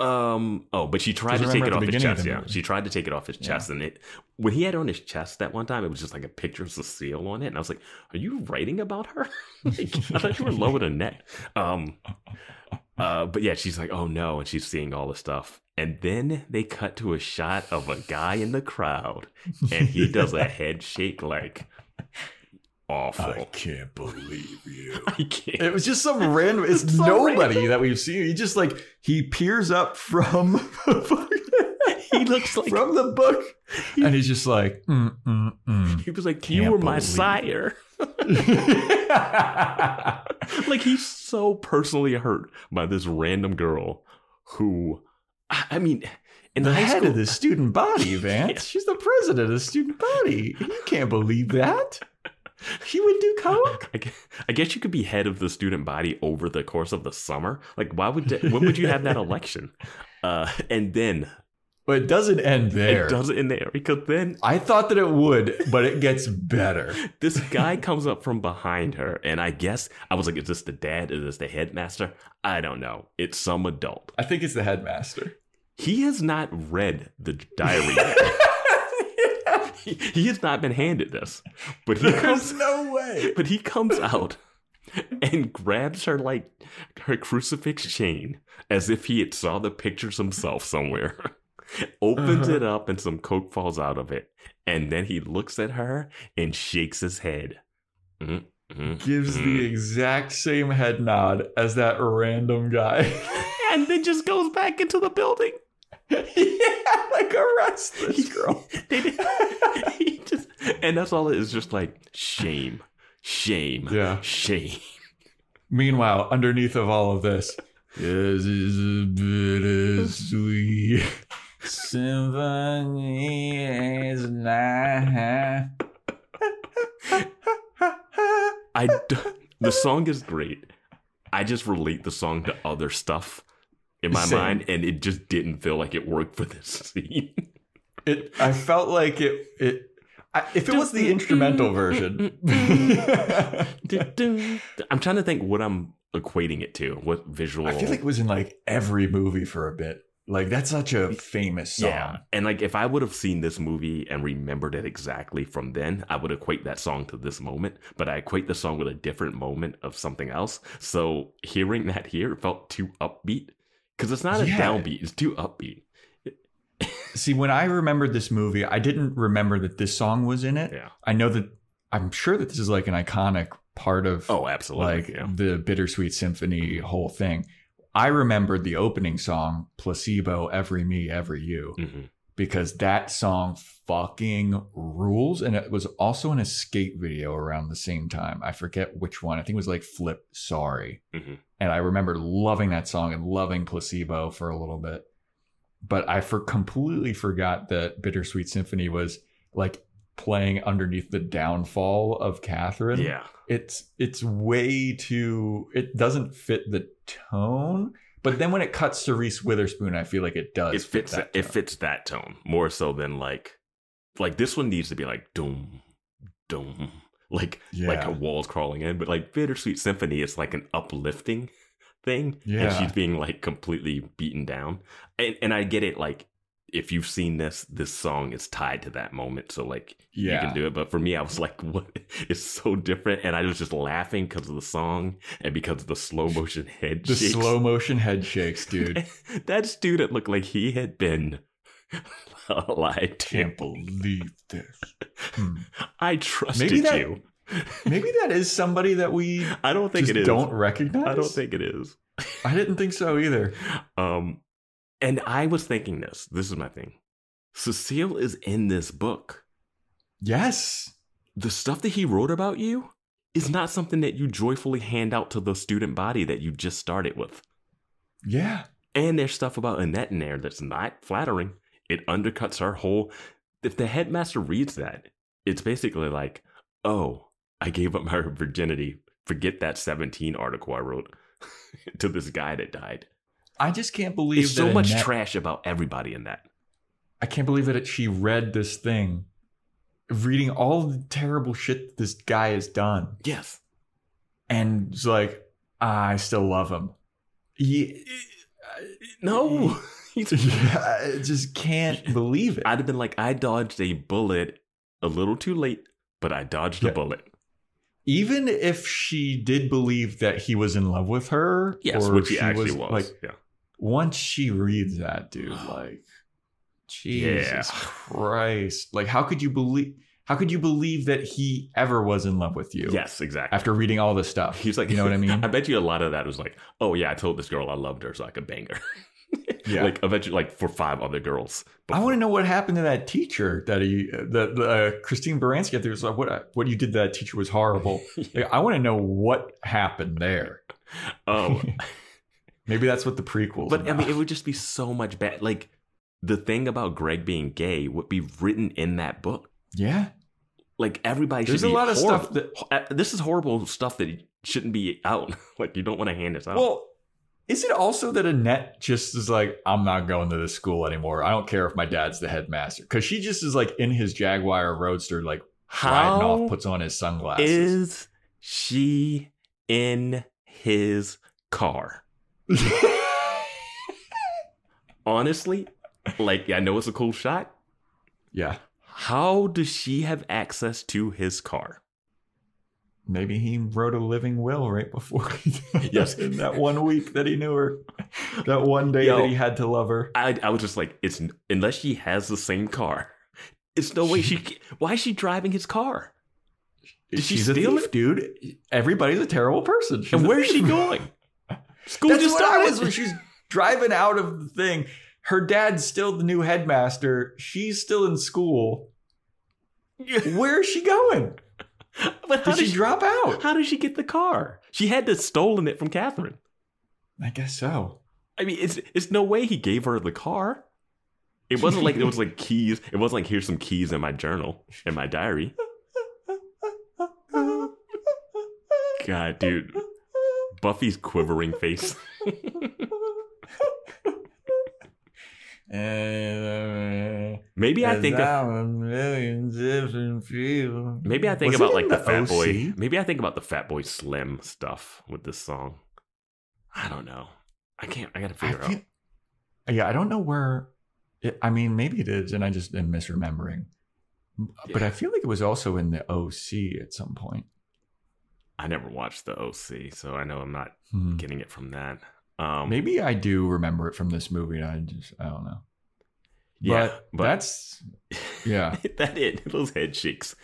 [SPEAKER 4] Um. Oh, but she tried to take it off his
[SPEAKER 3] of
[SPEAKER 4] chest. Yeah,
[SPEAKER 3] movie-
[SPEAKER 4] she tried to take it off his
[SPEAKER 3] Yeah.
[SPEAKER 4] chest, and it when he had it on his chest that one time, it was just like a picture of Cecile on it, and I was like, "Are you writing about her? like, I thought you were lower than neck." Um. Uh. But yeah, she's like, "Oh no," and she's seeing all the stuff, and then they cut to a shot of a guy in the crowd, and he does a head shake like awful.
[SPEAKER 3] I can't believe you.
[SPEAKER 4] I can't.
[SPEAKER 3] It was just some random. It's
[SPEAKER 4] So
[SPEAKER 3] nobody
[SPEAKER 4] random.
[SPEAKER 3] that we've seen. He just like he peers up from
[SPEAKER 4] He looks like
[SPEAKER 3] from the book, and he's just like, mm, mm, mm.
[SPEAKER 4] he was like,
[SPEAKER 3] Can't
[SPEAKER 4] "You were my sire." like he's so personally hurt by this random girl who I mean in
[SPEAKER 3] the
[SPEAKER 4] high
[SPEAKER 3] head
[SPEAKER 4] school
[SPEAKER 3] of the student body, Vance.
[SPEAKER 4] Yeah.
[SPEAKER 3] She's the president of the student body. You can't believe that. She would do coke.
[SPEAKER 4] I guess, I guess you could be head of the student body over the course of the summer. Like why would that, when would you have that election? Uh and then
[SPEAKER 3] But it doesn't end there.
[SPEAKER 4] it doesn't end there because then
[SPEAKER 3] I thought that it would, but it gets better.
[SPEAKER 4] this guy comes up from behind her and I guess I was like is this the dad is this the headmaster? I don't know. It's some adult.
[SPEAKER 3] I think it's the headmaster.
[SPEAKER 4] He has not read the diary yet. He, he has not been handed this. But he
[SPEAKER 3] There's
[SPEAKER 4] comes
[SPEAKER 3] no way.
[SPEAKER 4] but he comes out and grabs her like her crucifix chain as if he had saw the pictures himself somewhere. Opens
[SPEAKER 3] Uh-huh.
[SPEAKER 4] it up and some coke falls out of it. And then he looks at her and shakes his head. Mhm, mhm,
[SPEAKER 3] Gives the exact same head nod as that random guy.
[SPEAKER 4] and then just goes back into the building.
[SPEAKER 3] Yeah, like arrest this girl.
[SPEAKER 4] Just, and that's all it is just like shame, shame,
[SPEAKER 3] Yeah.
[SPEAKER 4] shame.
[SPEAKER 3] Meanwhile, underneath of all of this, this is a bittersweet symphony is not.
[SPEAKER 4] I d- the song is great. I just relate the song to other stuff in my
[SPEAKER 3] Same.
[SPEAKER 4] mind, and it just didn't feel like it worked for this scene.
[SPEAKER 3] It. I felt like it. It. I, if it was the instrumental version,
[SPEAKER 4] I'm trying to think what I'm equating it to. What visual?
[SPEAKER 3] I feel like it was in like every movie for a bit. Like that's such a famous song.
[SPEAKER 4] Yeah. And like if I would have seen this movie and remembered it exactly from then, I would equate that song to this moment. But I equate the song with a different moment of something else. So hearing that here felt too upbeat. Because it's not a
[SPEAKER 3] Yeah.
[SPEAKER 4] downbeat, it's too upbeat.
[SPEAKER 3] See, when I remembered this movie, I didn't remember that this song was in it.
[SPEAKER 4] Yeah.
[SPEAKER 3] I know that I'm sure that this is like an iconic part of
[SPEAKER 4] Oh, absolutely.
[SPEAKER 3] like
[SPEAKER 4] yeah.
[SPEAKER 3] the Bittersweet Symphony whole thing. I remembered the opening song, Placebo, Every Me, Every You,
[SPEAKER 4] Mhm.
[SPEAKER 3] because that song fucking rules. And it was also an escape video around the same time. I forget which one. I think it was like Flip Sorry.
[SPEAKER 4] Mhm.
[SPEAKER 3] And I remember loving that song and loving Placebo for a little bit. But I for completely forgot that Bittersweet Symphony was like playing underneath the downfall of Catherine
[SPEAKER 4] Yeah.
[SPEAKER 3] it's it's way too it doesn't fit the tone but then when it cuts to reese witherspoon i feel like it does
[SPEAKER 4] It fits
[SPEAKER 3] fit
[SPEAKER 4] that, it fits that tone more so than like like this one needs to be like doom doom like like a walls crawling in but like bittersweet symphony is like an uplifting thing and
[SPEAKER 3] Yeah.
[SPEAKER 4] she's being like completely beaten down and and i get it like if you've seen this this song is tied to that moment so like
[SPEAKER 3] yeah.
[SPEAKER 4] you can do it but for me i was like what it's so different and i was just laughing because of the song and because of the slow motion head
[SPEAKER 3] the
[SPEAKER 4] shakes.
[SPEAKER 3] slow motion head shakes dude
[SPEAKER 4] that student looked like he had been lied to.
[SPEAKER 3] can't believe this Hmm.
[SPEAKER 4] I trusted
[SPEAKER 3] Maybe that-
[SPEAKER 4] you.
[SPEAKER 3] maybe that is somebody that we
[SPEAKER 4] I don't think
[SPEAKER 3] just
[SPEAKER 4] it is.
[SPEAKER 3] don't recognize
[SPEAKER 4] I don't think it is.
[SPEAKER 3] i didn't think so either
[SPEAKER 4] Um, and I was thinking this. This is my thing. Cecile is in this book.
[SPEAKER 3] yes
[SPEAKER 4] The stuff that he wrote about you is not something that you joyfully hand out to the student body that you just started with.
[SPEAKER 3] yeah
[SPEAKER 4] And there's stuff about Annette in there that's not flattering. It undercuts our whole. If the headmaster reads that, it's basically like, oh, I gave up my virginity. Forget that 17 article I wrote to this guy that died.
[SPEAKER 3] i just can't believe
[SPEAKER 4] There's so much
[SPEAKER 3] Annette-
[SPEAKER 4] trash about everybody in that.
[SPEAKER 3] I can't believe that it, she read this thing, reading all the terrible shit this guy has done,
[SPEAKER 4] Yes.
[SPEAKER 3] and it's like, "Ah, I still love him. He,
[SPEAKER 4] No.
[SPEAKER 3] I just can't believe it.
[SPEAKER 4] I'd have been like, I dodged a bullet a little too late, but I dodged a bullet.
[SPEAKER 3] Even if she did believe that he was in love with her,
[SPEAKER 4] Yes,
[SPEAKER 3] or
[SPEAKER 4] which he
[SPEAKER 3] she
[SPEAKER 4] actually was.
[SPEAKER 3] like,
[SPEAKER 4] yeah.
[SPEAKER 3] once she reads that, dude, like, Jesus
[SPEAKER 4] Yeah.
[SPEAKER 3] Christ, like, how could you believe? How could you believe that he ever was in love with you?
[SPEAKER 4] Yes, exactly.
[SPEAKER 3] After reading all this stuff,
[SPEAKER 4] He's like,
[SPEAKER 3] you know what I mean?
[SPEAKER 4] I bet you a lot of that was like, oh yeah, I told this girl I loved her so I could bang her.
[SPEAKER 3] Yeah.
[SPEAKER 4] like you like for five other girls.
[SPEAKER 3] I want to know what happened to that teacher that he, that uh, Christine Baranski. There was like, what what you did to that teacher was horrible. Like, I want to know what happened there.
[SPEAKER 4] Oh,
[SPEAKER 3] Maybe that's what the prequel.
[SPEAKER 4] but I mean, it would just be so much bad. Like the thing about Greg being gay would be written in that book.
[SPEAKER 3] yeah,
[SPEAKER 4] Like everybody
[SPEAKER 3] There's
[SPEAKER 4] should
[SPEAKER 3] There's
[SPEAKER 4] a
[SPEAKER 3] lot of
[SPEAKER 4] horrible.
[SPEAKER 3] stuff that-
[SPEAKER 4] Uh, this is horrible stuff that shouldn't be out. like you don't want to hand this out.
[SPEAKER 3] Well, is it also that Annette just is like, I'm not going to this school anymore. I don't care if my dad's the headmaster. Because she just is like in his Jaguar Roadster, like riding
[SPEAKER 4] how
[SPEAKER 3] off, puts on his sunglasses.
[SPEAKER 4] is she in his car? Honestly, like I know it's a cool shot.
[SPEAKER 3] yeah.
[SPEAKER 4] How does she have access to his car?
[SPEAKER 3] Maybe he wrote a living will right before he died.
[SPEAKER 4] Yes.
[SPEAKER 3] in that one week that he knew her. That one day
[SPEAKER 4] Yo.
[SPEAKER 3] that he had to love her.
[SPEAKER 4] I I was just like, it's unless she has the same car, it's no way she. Why is she driving his car? Did she
[SPEAKER 3] She's a thief,
[SPEAKER 4] it?
[SPEAKER 3] dude. Everybody's a terrible person. She's
[SPEAKER 4] And where's she going? School
[SPEAKER 3] That's
[SPEAKER 4] just
[SPEAKER 3] what I
[SPEAKER 4] started.
[SPEAKER 3] was when she's driving out of the thing. Her dad's still the new headmaster. She's still in school. Where is she going?
[SPEAKER 4] but how
[SPEAKER 3] Did she drop out?
[SPEAKER 4] How did she get the car? She had to stolen it from Catherine.
[SPEAKER 3] I guess so.
[SPEAKER 4] I mean, it's it's no way he gave her the car. It wasn't like it was like keys. It wasn't like here's some keys in my journal in my diary. God, dude, Buffy's quivering face.
[SPEAKER 3] Uh,
[SPEAKER 4] Maybe I think of,
[SPEAKER 3] a million different people.
[SPEAKER 4] maybe I think
[SPEAKER 3] Was
[SPEAKER 4] about like the,
[SPEAKER 3] the
[SPEAKER 4] Fat Boy. Maybe I think about the Fatboy Slim stuff with this song. I don't know. I can't. I gotta
[SPEAKER 3] I
[SPEAKER 4] figure out.
[SPEAKER 3] feel, yeah, I don't know where. It, I mean, maybe it is, and I just am misremembering. But
[SPEAKER 4] Yeah.
[SPEAKER 3] I feel like it was also in the OC at some point.
[SPEAKER 4] I never watched the OC, so I know I'm not
[SPEAKER 3] Hmm.
[SPEAKER 4] getting it from that. Um,
[SPEAKER 3] Maybe I do remember it from this movie. I just I don't know.
[SPEAKER 4] Yeah,
[SPEAKER 3] but,
[SPEAKER 4] but-
[SPEAKER 3] that's yeah.
[SPEAKER 4] that it. Those head shakes.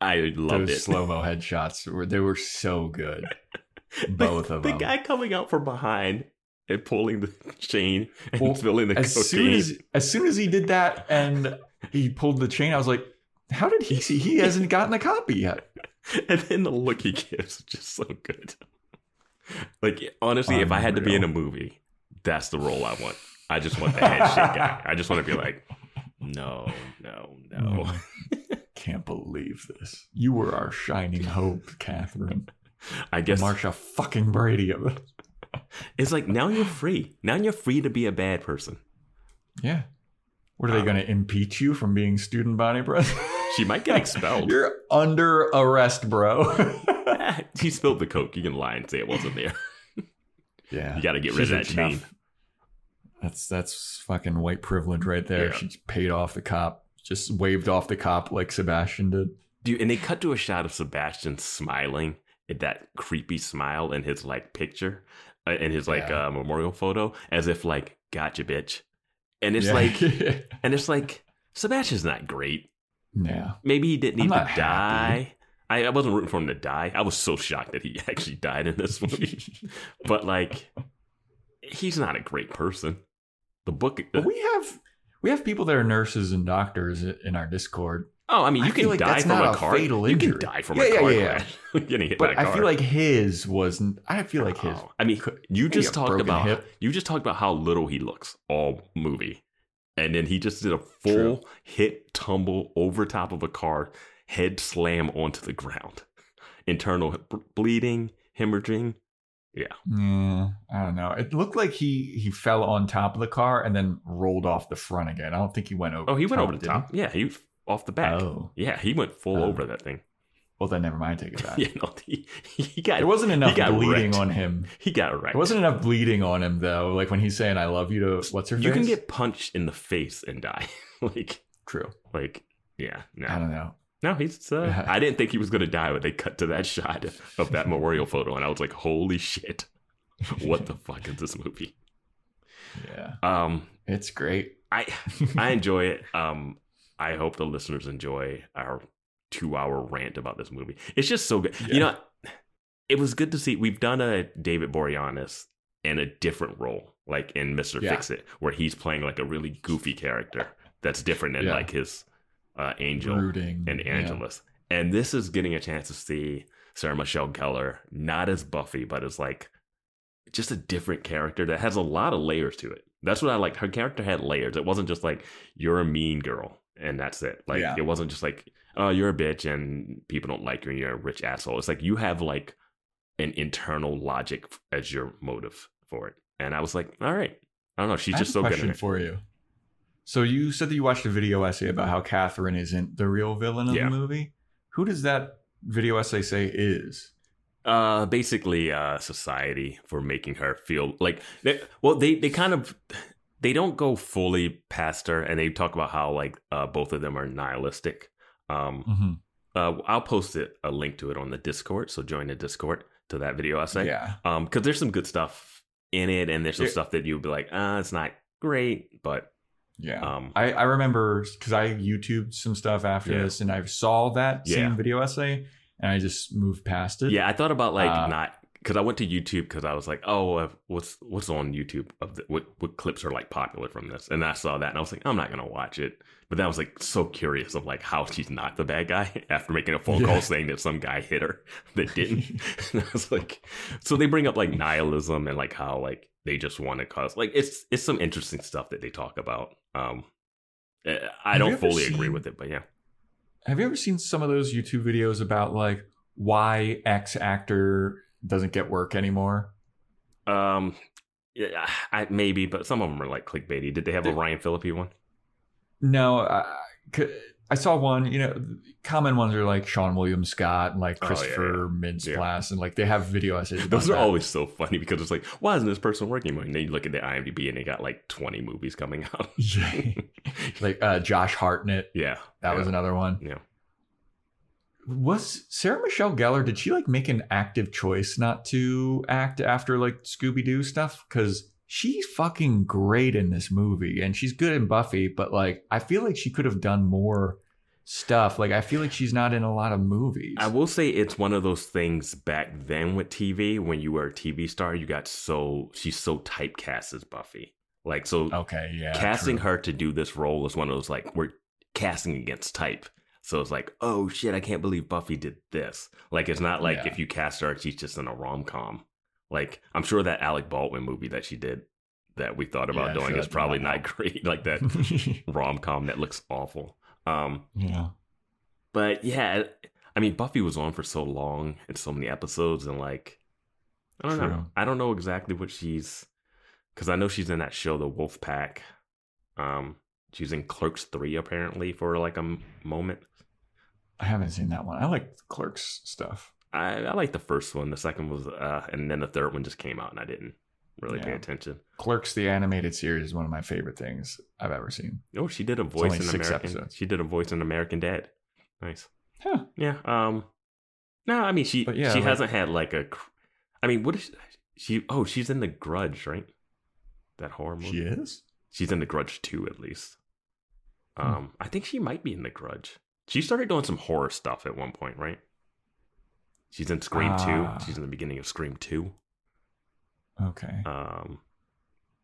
[SPEAKER 4] I loved
[SPEAKER 3] those
[SPEAKER 4] it.
[SPEAKER 3] slow mo headshots were they were so good. Both
[SPEAKER 4] the,
[SPEAKER 3] of
[SPEAKER 4] the
[SPEAKER 3] them.
[SPEAKER 4] The guy coming out from behind and pulling the chain and
[SPEAKER 3] Well,
[SPEAKER 4] filling the
[SPEAKER 3] as
[SPEAKER 4] cocaine.
[SPEAKER 3] soon as as soon as he did that and he pulled the chain, I was like, "How did he see? He hasn't gotten a copy yet."
[SPEAKER 4] and then the look he gives is just so good. Like honestly, if I had to be in a movie, that's the role I want. I just want the head shake guy. I just want to be like, no, no, no.
[SPEAKER 3] Can't believe this. You were our shining hope, Catherine.
[SPEAKER 4] I guess
[SPEAKER 3] Marcia fucking Brady of it.
[SPEAKER 4] it's like now you're free. Now you're free to be a bad person.
[SPEAKER 3] Yeah. What are they
[SPEAKER 4] Um,
[SPEAKER 3] going to impeach you from being student body president?
[SPEAKER 4] She might get expelled.
[SPEAKER 3] You're under arrest, bro.
[SPEAKER 4] he spilled the coke. You can lie and say it wasn't there.
[SPEAKER 3] yeah.
[SPEAKER 4] You got to get rid of that chain.
[SPEAKER 3] enough. That's that's fucking white privilege right there.
[SPEAKER 4] Yeah.
[SPEAKER 3] She paid off the cop. Just waved off the cop like Sebastian did.
[SPEAKER 4] Dude, and they cut to a shot of Sebastian smiling at that creepy smile in his like picture, uh, in his like
[SPEAKER 3] Yeah.
[SPEAKER 4] uh, memorial photo, as if like, gotcha, bitch. And it's
[SPEAKER 3] Yeah.
[SPEAKER 4] like, and it's like, Sebastian's not great.
[SPEAKER 3] yeah.
[SPEAKER 4] Maybe he didn't need to
[SPEAKER 3] happy.
[SPEAKER 4] die. I, I wasn't rooting for him to die. I was so shocked that he actually died in this movie. but like, he's not a great person. The book.
[SPEAKER 3] But we have we have people that are nurses and doctors in our Discord.
[SPEAKER 4] oh, I mean, you
[SPEAKER 3] feel
[SPEAKER 4] can
[SPEAKER 3] like
[SPEAKER 4] die from a
[SPEAKER 3] a
[SPEAKER 4] car.
[SPEAKER 3] fatal
[SPEAKER 4] You can die from
[SPEAKER 3] Yeah,
[SPEAKER 4] a car
[SPEAKER 3] yeah, yeah.
[SPEAKER 4] crash. Getting hit
[SPEAKER 3] But
[SPEAKER 4] by a
[SPEAKER 3] I
[SPEAKER 4] car.
[SPEAKER 3] feel like his wasn't I feel like his
[SPEAKER 4] Oh, I mean, you just talked about
[SPEAKER 3] hip.
[SPEAKER 4] you just talked about how little he looks all movie, and then he just did a full
[SPEAKER 3] True.
[SPEAKER 4] hit tumble over top of a car, head slam onto the ground, internal bleeding, hemorrhaging. Yeah,
[SPEAKER 3] Yeah, I don't know. It looked like he he fell on top of the car and then rolled off the front again. I don't think he went over.
[SPEAKER 4] Oh, he went over the top. Yeah, he off the back.
[SPEAKER 3] Oh,
[SPEAKER 4] Yeah, he went full
[SPEAKER 3] Oh.
[SPEAKER 4] over that thing.
[SPEAKER 3] well then never mind. Take it back.
[SPEAKER 4] Yeah, no, he, he got
[SPEAKER 3] There wasn't enough bleeding
[SPEAKER 4] wrecked.
[SPEAKER 3] on him.
[SPEAKER 4] he got wrecked.
[SPEAKER 3] There wasn't enough bleeding on him though. Like when he's saying "I love you" to what's her face?
[SPEAKER 4] You can get punched in the face and die. like,
[SPEAKER 3] true.
[SPEAKER 4] like, yeah, no.
[SPEAKER 3] I don't know.
[SPEAKER 4] No, he's. Uh,
[SPEAKER 3] Yeah.
[SPEAKER 4] I didn't think he was gonna die, but they cut to that shot of that memorial photo, and I was like, "Holy shit! What the fuck is this movie?"
[SPEAKER 3] Yeah,
[SPEAKER 4] Um,
[SPEAKER 3] it's great.
[SPEAKER 4] I I enjoy it. Um, I hope the listeners enjoy our two-hour rant about this movie. It's just so good.
[SPEAKER 3] Yeah.
[SPEAKER 4] You know, it was good to see. We've done a David Boreanaz in a different role, like in Mister
[SPEAKER 3] Yeah.
[SPEAKER 4] Fix It, where he's playing like a really goofy character that's different than
[SPEAKER 3] Yeah.
[SPEAKER 4] like his uh, Angel
[SPEAKER 3] Brooding
[SPEAKER 4] and
[SPEAKER 3] yeah.
[SPEAKER 4] Angelus. And this is getting a chance to see Sarah Michelle Gellar, not as Buffy, but as like just a different character that has a lot of layers to it. That's what I liked. Her character had layers. It wasn't just like you're a mean girl and that's it. Like
[SPEAKER 3] Yeah.
[SPEAKER 4] it wasn't just like oh you're a bitch and people don't like you and you're a rich asshole. It's like you have like an internal logic as your motive for it. And I was like, all right. I don't know. She's
[SPEAKER 3] I
[SPEAKER 4] just so good
[SPEAKER 3] question for you. So you said that you watched a video essay about how Catherine isn't the real villain of
[SPEAKER 4] Yeah.
[SPEAKER 3] the movie. Who does that video essay say is?
[SPEAKER 4] uh basically uh society for making her feel like they, well they they kind of they don't go fully past her and they talk about how like uh both of them are nihilistic um
[SPEAKER 3] Mm-hmm.
[SPEAKER 4] uh i'll post it a link to it on the discord so join the discord to that video essay
[SPEAKER 3] Yeah,
[SPEAKER 4] um because there's some good stuff in it and there's some
[SPEAKER 3] Yeah.
[SPEAKER 4] stuff that you'll be like uh it's not great but
[SPEAKER 3] yeah.
[SPEAKER 4] um
[SPEAKER 3] I, I remember because I YouTubed some stuff after
[SPEAKER 4] Yeah.
[SPEAKER 3] this, and I saw that
[SPEAKER 4] Yeah.
[SPEAKER 3] same video essay, and I just moved past it.
[SPEAKER 4] Yeah, I thought about like
[SPEAKER 3] Uh,
[SPEAKER 4] not because I went to YouTube because I was like, oh, what's what's on YouTube of the, what what clips are like popular from this, and I saw that and I was like, I'm not gonna watch it. But then I was like so curious of like how she's not the bad guy after making a phone
[SPEAKER 3] Yeah.
[SPEAKER 4] call saying that some guy hit her that didn't. and I was like, so they bring up like nihilism and like how like they just want to cause like it's it's some interesting stuff that they talk about. Um, uh, I don't fully agree with it, but yeah.
[SPEAKER 3] Have you ever seen some of those YouTube videos about like why X actor doesn't get work anymore?
[SPEAKER 4] Um, yeah, I, maybe, but some of them are like clickbaity. Did they have a Ryan Phillippe one?
[SPEAKER 3] No, I, I saw one. You know, common ones are like Seann William Scott and like
[SPEAKER 4] Oh, yeah,
[SPEAKER 3] Christopher Mintz-Plasse, and like they have video essays.
[SPEAKER 4] Those are
[SPEAKER 3] that.
[SPEAKER 4] always so funny because it's like, why isn't this person working more? And then you look at the IMDb and they got like 20 movies coming out.
[SPEAKER 3] like uh, Josh Hartnett.
[SPEAKER 4] yeah.
[SPEAKER 3] That
[SPEAKER 4] yeah,
[SPEAKER 3] was another one.
[SPEAKER 4] Yeah.
[SPEAKER 3] Was Sarah Michelle Gellar? Did she like make an active choice not to act after like Scooby Doo stuff? Because she's fucking great in this movie, and she's good in Buffy. But like, I feel like she could have done more stuff. Like, I feel like she's not in a lot of movies.
[SPEAKER 4] I will say it's one of those things back then with TV when you were a TV star, you got so she's so typecast as Buffy. Like so
[SPEAKER 3] okay, yeah,
[SPEAKER 4] casting
[SPEAKER 3] true.
[SPEAKER 4] her to do this role is one of those like we're casting against type. So it's like, oh shit, I can't believe Buffy did this. Like it's not like
[SPEAKER 3] Yeah.
[SPEAKER 4] if you cast her, she's just in a rom com. Like I'm sure that Alec Baldwin movie that she did that we thought about
[SPEAKER 3] Yeah,
[SPEAKER 4] doing
[SPEAKER 3] sure,
[SPEAKER 4] is probably
[SPEAKER 3] not
[SPEAKER 4] not great. Like that rom com that looks awful. Um,
[SPEAKER 3] yeah.
[SPEAKER 4] but yeah, I mean, Buffy was on for so long and so many episodes, and like, I don't know. I don't know exactly what she's, because I know she's in that show, The Wolf Pack. Um, she's in Clerks three apparently for like a m- moment.
[SPEAKER 3] I haven't seen that one. I like Clerks stuff.
[SPEAKER 4] I, I like the first one. The second was, uh, and then the third one just came out, and I didn't really pay attention.
[SPEAKER 3] Clerks, the animated series, is one of my favorite things I've ever seen.
[SPEAKER 4] Oh, she did a voice in American.
[SPEAKER 3] episodes.
[SPEAKER 4] She did a voice in American Dad. Nice.
[SPEAKER 3] Huh.
[SPEAKER 4] Yeah. Um. No, I mean she
[SPEAKER 3] But yeah,
[SPEAKER 4] she
[SPEAKER 3] like-
[SPEAKER 4] hasn't had like a. cr- I mean, what is she, she? Oh, she's in the Grudge, right? That horror movie.
[SPEAKER 3] She is.
[SPEAKER 4] She's in the Grudge too, at least.
[SPEAKER 3] Hmm.
[SPEAKER 4] Um, I think she might be in the Grudge. She started doing some horror stuff at one point, right? She's in Scream
[SPEAKER 3] Ah.
[SPEAKER 4] two. She's in the beginning of Scream two.
[SPEAKER 3] Okay.
[SPEAKER 4] Um,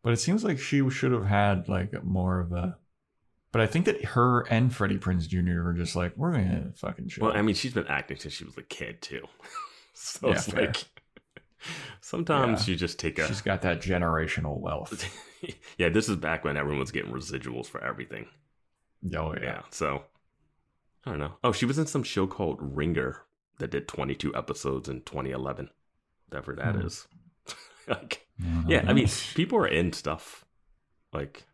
[SPEAKER 3] But it seems like she should have had like more of a. But I think that her and Freddie Prinze Jr. were just like, we're gonna fucking show.
[SPEAKER 4] well, I mean, she's been acting since she was a kid too. so
[SPEAKER 3] Yeah,
[SPEAKER 4] it's
[SPEAKER 3] fair.
[SPEAKER 4] like sometimes
[SPEAKER 3] Yeah.
[SPEAKER 4] you just take a
[SPEAKER 3] she's got that generational wealth.
[SPEAKER 4] yeah, this is back when everyone was getting residuals for everything.
[SPEAKER 3] Oh
[SPEAKER 4] Yeah.
[SPEAKER 3] yeah.
[SPEAKER 4] So I don't know. Oh, she was in some show called Ringer that did 22 episodes in 2011. Whatever that
[SPEAKER 3] Hmm.
[SPEAKER 4] is. like,
[SPEAKER 3] don't
[SPEAKER 4] yeah, I mean, people are in stuff like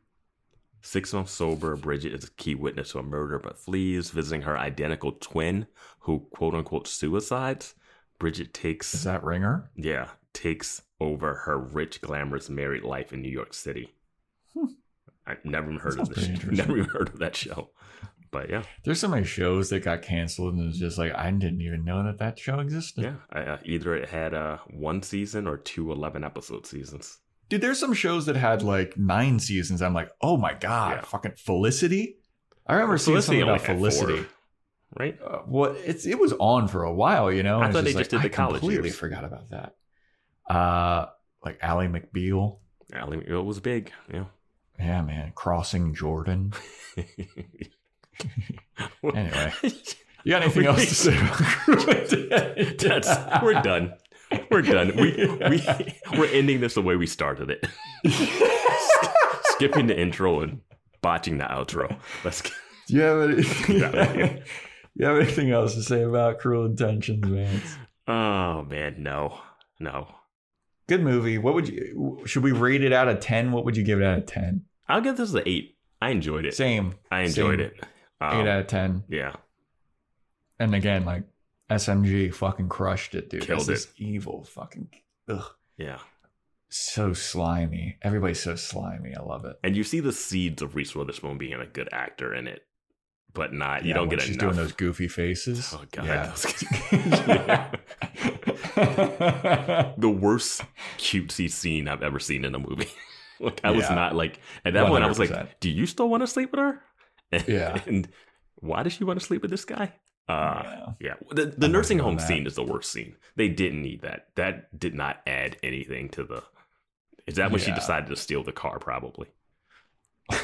[SPEAKER 4] six months sober. Bridget is a key witness to a murder but flees, visiting her identical twin who quote unquote suicides. Bridget takes
[SPEAKER 3] is that Ringer?
[SPEAKER 4] yeah, takes over her rich, glamorous married life in New York City.
[SPEAKER 3] Hmm.
[SPEAKER 4] I've never heard
[SPEAKER 3] Sounds
[SPEAKER 4] of this. Never even heard of that show. But yeah,
[SPEAKER 3] There's so many shows that got canceled, and it's just like I didn't even know that that show existed.
[SPEAKER 4] yeah. I, uh, either it had uh, one season or two 11 episode seasons.
[SPEAKER 3] Dude, there's some shows that had like nine seasons. I'm like, oh my god,
[SPEAKER 4] Yeah.
[SPEAKER 3] fucking Felicity. I remember seeing
[SPEAKER 4] Felicity
[SPEAKER 3] something about Felicity.
[SPEAKER 4] four, right?
[SPEAKER 3] Uh, what it's it was on for a while, you know.
[SPEAKER 4] I thought they just did the
[SPEAKER 3] I
[SPEAKER 4] college
[SPEAKER 3] completely
[SPEAKER 4] years.
[SPEAKER 3] forgot about that. Uh, like Ally McBeal.
[SPEAKER 4] Ally- McBeal was big. Yeah.
[SPEAKER 3] Yeah, man, crossing Jordan. Anyway. You got anything else to say? About
[SPEAKER 4] That's we're done. We're done. We we we're ending this the way we started it. Skipping the intro and botching the outro. Let's get,
[SPEAKER 3] Do you have
[SPEAKER 4] Yeah.
[SPEAKER 3] any? you have anything else to say about Cruel Intentions, man?
[SPEAKER 4] Oh man, no. No.
[SPEAKER 3] Good movie. What would you? Should we rate it out of ten? What would you give it out of ten?
[SPEAKER 4] I'll give this an eight. I enjoyed it.
[SPEAKER 3] Same.
[SPEAKER 4] I enjoyed
[SPEAKER 3] same.
[SPEAKER 4] it. Um,
[SPEAKER 3] Eight out of ten.
[SPEAKER 4] yeah.
[SPEAKER 3] And again, like SMG fucking crushed it, dude.
[SPEAKER 4] Killed
[SPEAKER 3] this evil fucking. Ugh.
[SPEAKER 4] Yeah.
[SPEAKER 3] So slimy. Everybody's so slimy. I love it.
[SPEAKER 4] And you see the seeds of Reese Witherspoon being a good actor in it, but not. You don't get
[SPEAKER 3] she's
[SPEAKER 4] enough.
[SPEAKER 3] doing those goofy faces.
[SPEAKER 4] Oh god.
[SPEAKER 3] Yeah.
[SPEAKER 4] those- the worst cutesy scene I've ever seen in a movie. like I was not like at that point I was like, "Do you still want to sleep with her?"
[SPEAKER 3] Yeah.
[SPEAKER 4] And why does she want to sleep with this guy? Uh,
[SPEAKER 3] Yeah.
[SPEAKER 4] yeah. The, the nursing home
[SPEAKER 3] that.
[SPEAKER 4] scene is the worst scene. They didn't need that. That did not add anything to the. Is that when she decided to steal the car? Probably.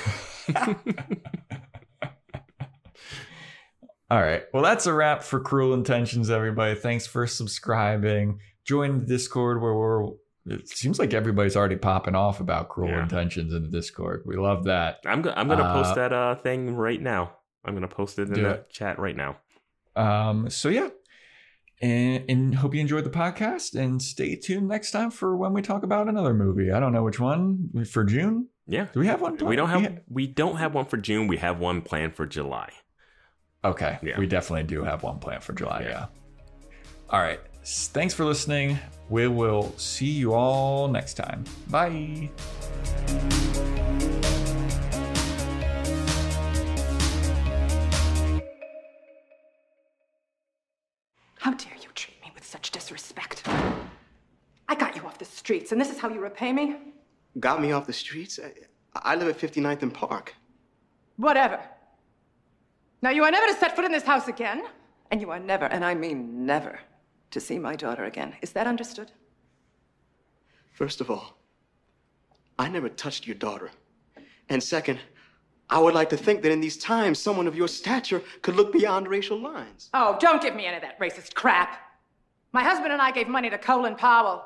[SPEAKER 3] All right. Well, that's a wrap for Cruel Intentions, everybody. Thanks for subscribing. Join the Discord where we're. It seems like everybody's already popping off about Cruel
[SPEAKER 4] Yeah.
[SPEAKER 3] Intentions in the Discord. We love that.
[SPEAKER 4] I'm go- I'm gonna
[SPEAKER 3] Uh,
[SPEAKER 4] post that uh thing right now. I'm gonna post it in the
[SPEAKER 3] it.
[SPEAKER 4] chat right now.
[SPEAKER 3] Um. So yeah, and, and hope you enjoyed the podcast. And stay tuned next time for when we talk about another movie. I don't know which one for June.
[SPEAKER 4] Yeah.
[SPEAKER 3] Do we have one?
[SPEAKER 4] We don't have
[SPEAKER 3] Yeah.
[SPEAKER 4] we don't have one for June. We have one planned for July.
[SPEAKER 3] Okay.
[SPEAKER 4] Yeah.
[SPEAKER 3] We definitely do have one planned for July. Yeah. All right. S- Thanks for listening. We will see you all next time. Bye.
[SPEAKER 5] How dare you treat me with such disrespect? I got you off the streets, and this is how you repay me?
[SPEAKER 6] Got me off the streets? I, I live at 59th and Park.
[SPEAKER 5] Whatever. Now, you are never to set foot in this house again, and you are never, and I mean never, to see my daughter again. Is that understood?
[SPEAKER 6] First of all, I never touched your daughter. And second, I would like to think that in these times, someone of your stature could look beyond racial lines.
[SPEAKER 5] Oh, don't give me any of that racist crap. My husband and I gave money to Colin Powell.